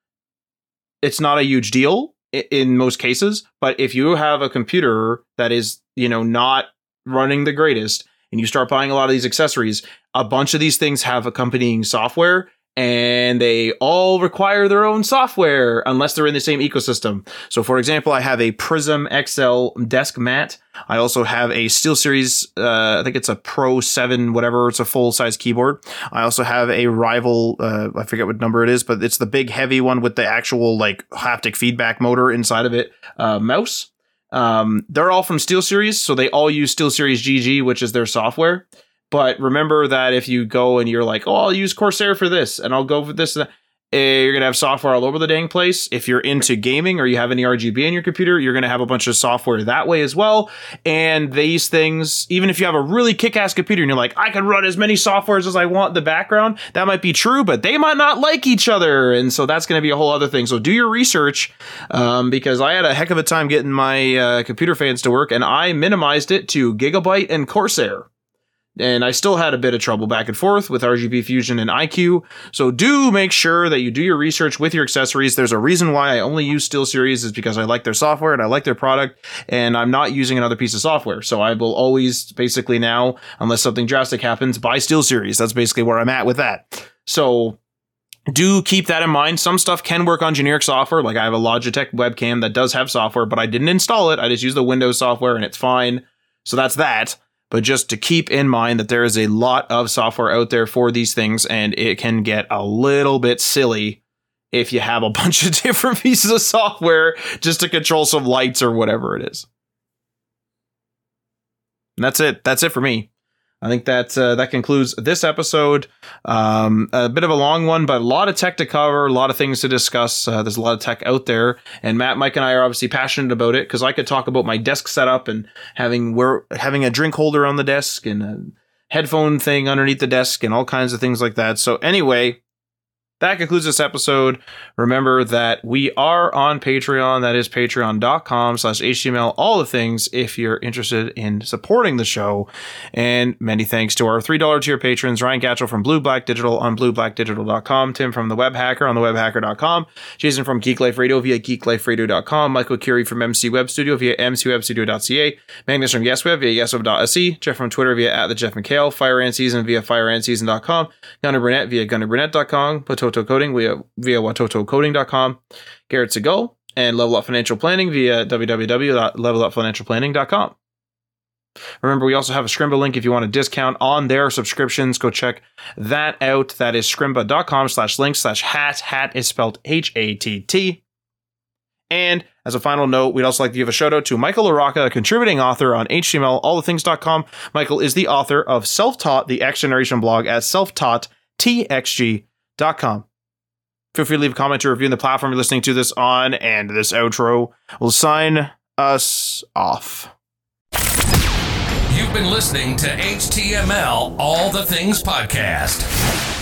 it's not a huge deal in most cases, but if you have a computer that is, you know, not running the greatest and you start buying a lot of these accessories, a bunch of these things have accompanying software and they all require their own software unless they're in the same ecosystem. So, for example, I have a Prism XL desk mat. I also have a SteelSeries, uh, I think it's a Pro 7, whatever, it's a full size keyboard. I also have a rival, uh, I forget what number it is, but it's the big heavy one with the actual like haptic feedback motor inside of it, uh, mouse. Um, they're all from SteelSeries, so they all use SteelSeries GG, which is their software. But remember that if you go and you're like, oh, I'll use Corsair for this and I'll go for this, eh, you're going to have software all over the dang place. If you're into gaming or you have any RGB in your computer, you're going to have a bunch of software that way as well. And these things, even if you have a really kick ass computer and you're like, I can run as many softwares as I want in the background, that might be true, but they might not like each other. And so that's going to be a whole other thing. So do your research um, because I had a heck of a time getting my uh, computer fans to work and I minimized it to Gigabyte and Corsair and I still had a bit of trouble back and forth with RGB Fusion and iCUE. So do make sure that you do your research with your accessories. There's a reason why I only use SteelSeries is because I like their software and I like their product, and I'm not using another piece of software. So I will always basically now, unless something drastic happens, buy SteelSeries. That's basically where I'm at with that. So do keep that in mind. Some stuff can work on generic software. Like I have a Logitech webcam that does have software, but I didn't install it. I just use the Windows software and it's fine. So that's that but just to keep in mind that there is a lot of software out there for these things and it can get a little bit silly if you have a bunch of different pieces of software just to control some lights or whatever it is. And that's it. That's it for me. I think that uh, that concludes this episode. Um, a bit of a long one, but a lot of tech to cover, a lot of things to discuss. Uh, there's a lot of tech out there, and Matt, Mike, and I are obviously passionate about it because I could talk about my desk setup and having where having a drink holder on the desk and a headphone thing underneath the desk and all kinds of things like that. So anyway, that concludes this episode. Remember that we are on Patreon. That is patreon.com slash HTML, all the things if you're interested in supporting the show. And many thanks to our $3 tier patrons, Ryan Gatchell from Blue Black Digital on blueblackdigital.com, Tim from the Web Hacker on the webhacker.com, Jason from Geek Life Radio via geekliferadio.com, Michael Curie from MC Web Studio via mcwebstudio.ca, Magnus from YesWeb via yesweb.se, Jeff from Twitter via at the Jeff McHale, Fire Season via fireandseason.com, Gunnar Burnett via gunnarburnett.com, Pototo Watoto Coding via, via watotocoding.com, Garrett Segal, and Level Up Financial Planning via www.levelupfinancialplanning.com. Remember, we also have a Scrimba link if you want a discount on their subscriptions. Go check that out. That is scrimba.com slash link slash hat. Hat is spelled H A T T. And as a final note, we'd also like to give a shout out to Michael LaRocca, a contributing author on HTML, all the things.com. Michael is the author of Self Taught, the X Generation blog at selftaughttxg.com Feel free to leave a comment or review in the platform you're listening to this on, and this outro will sign us off. You've been listening to HTML All the Things Podcast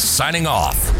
signing off.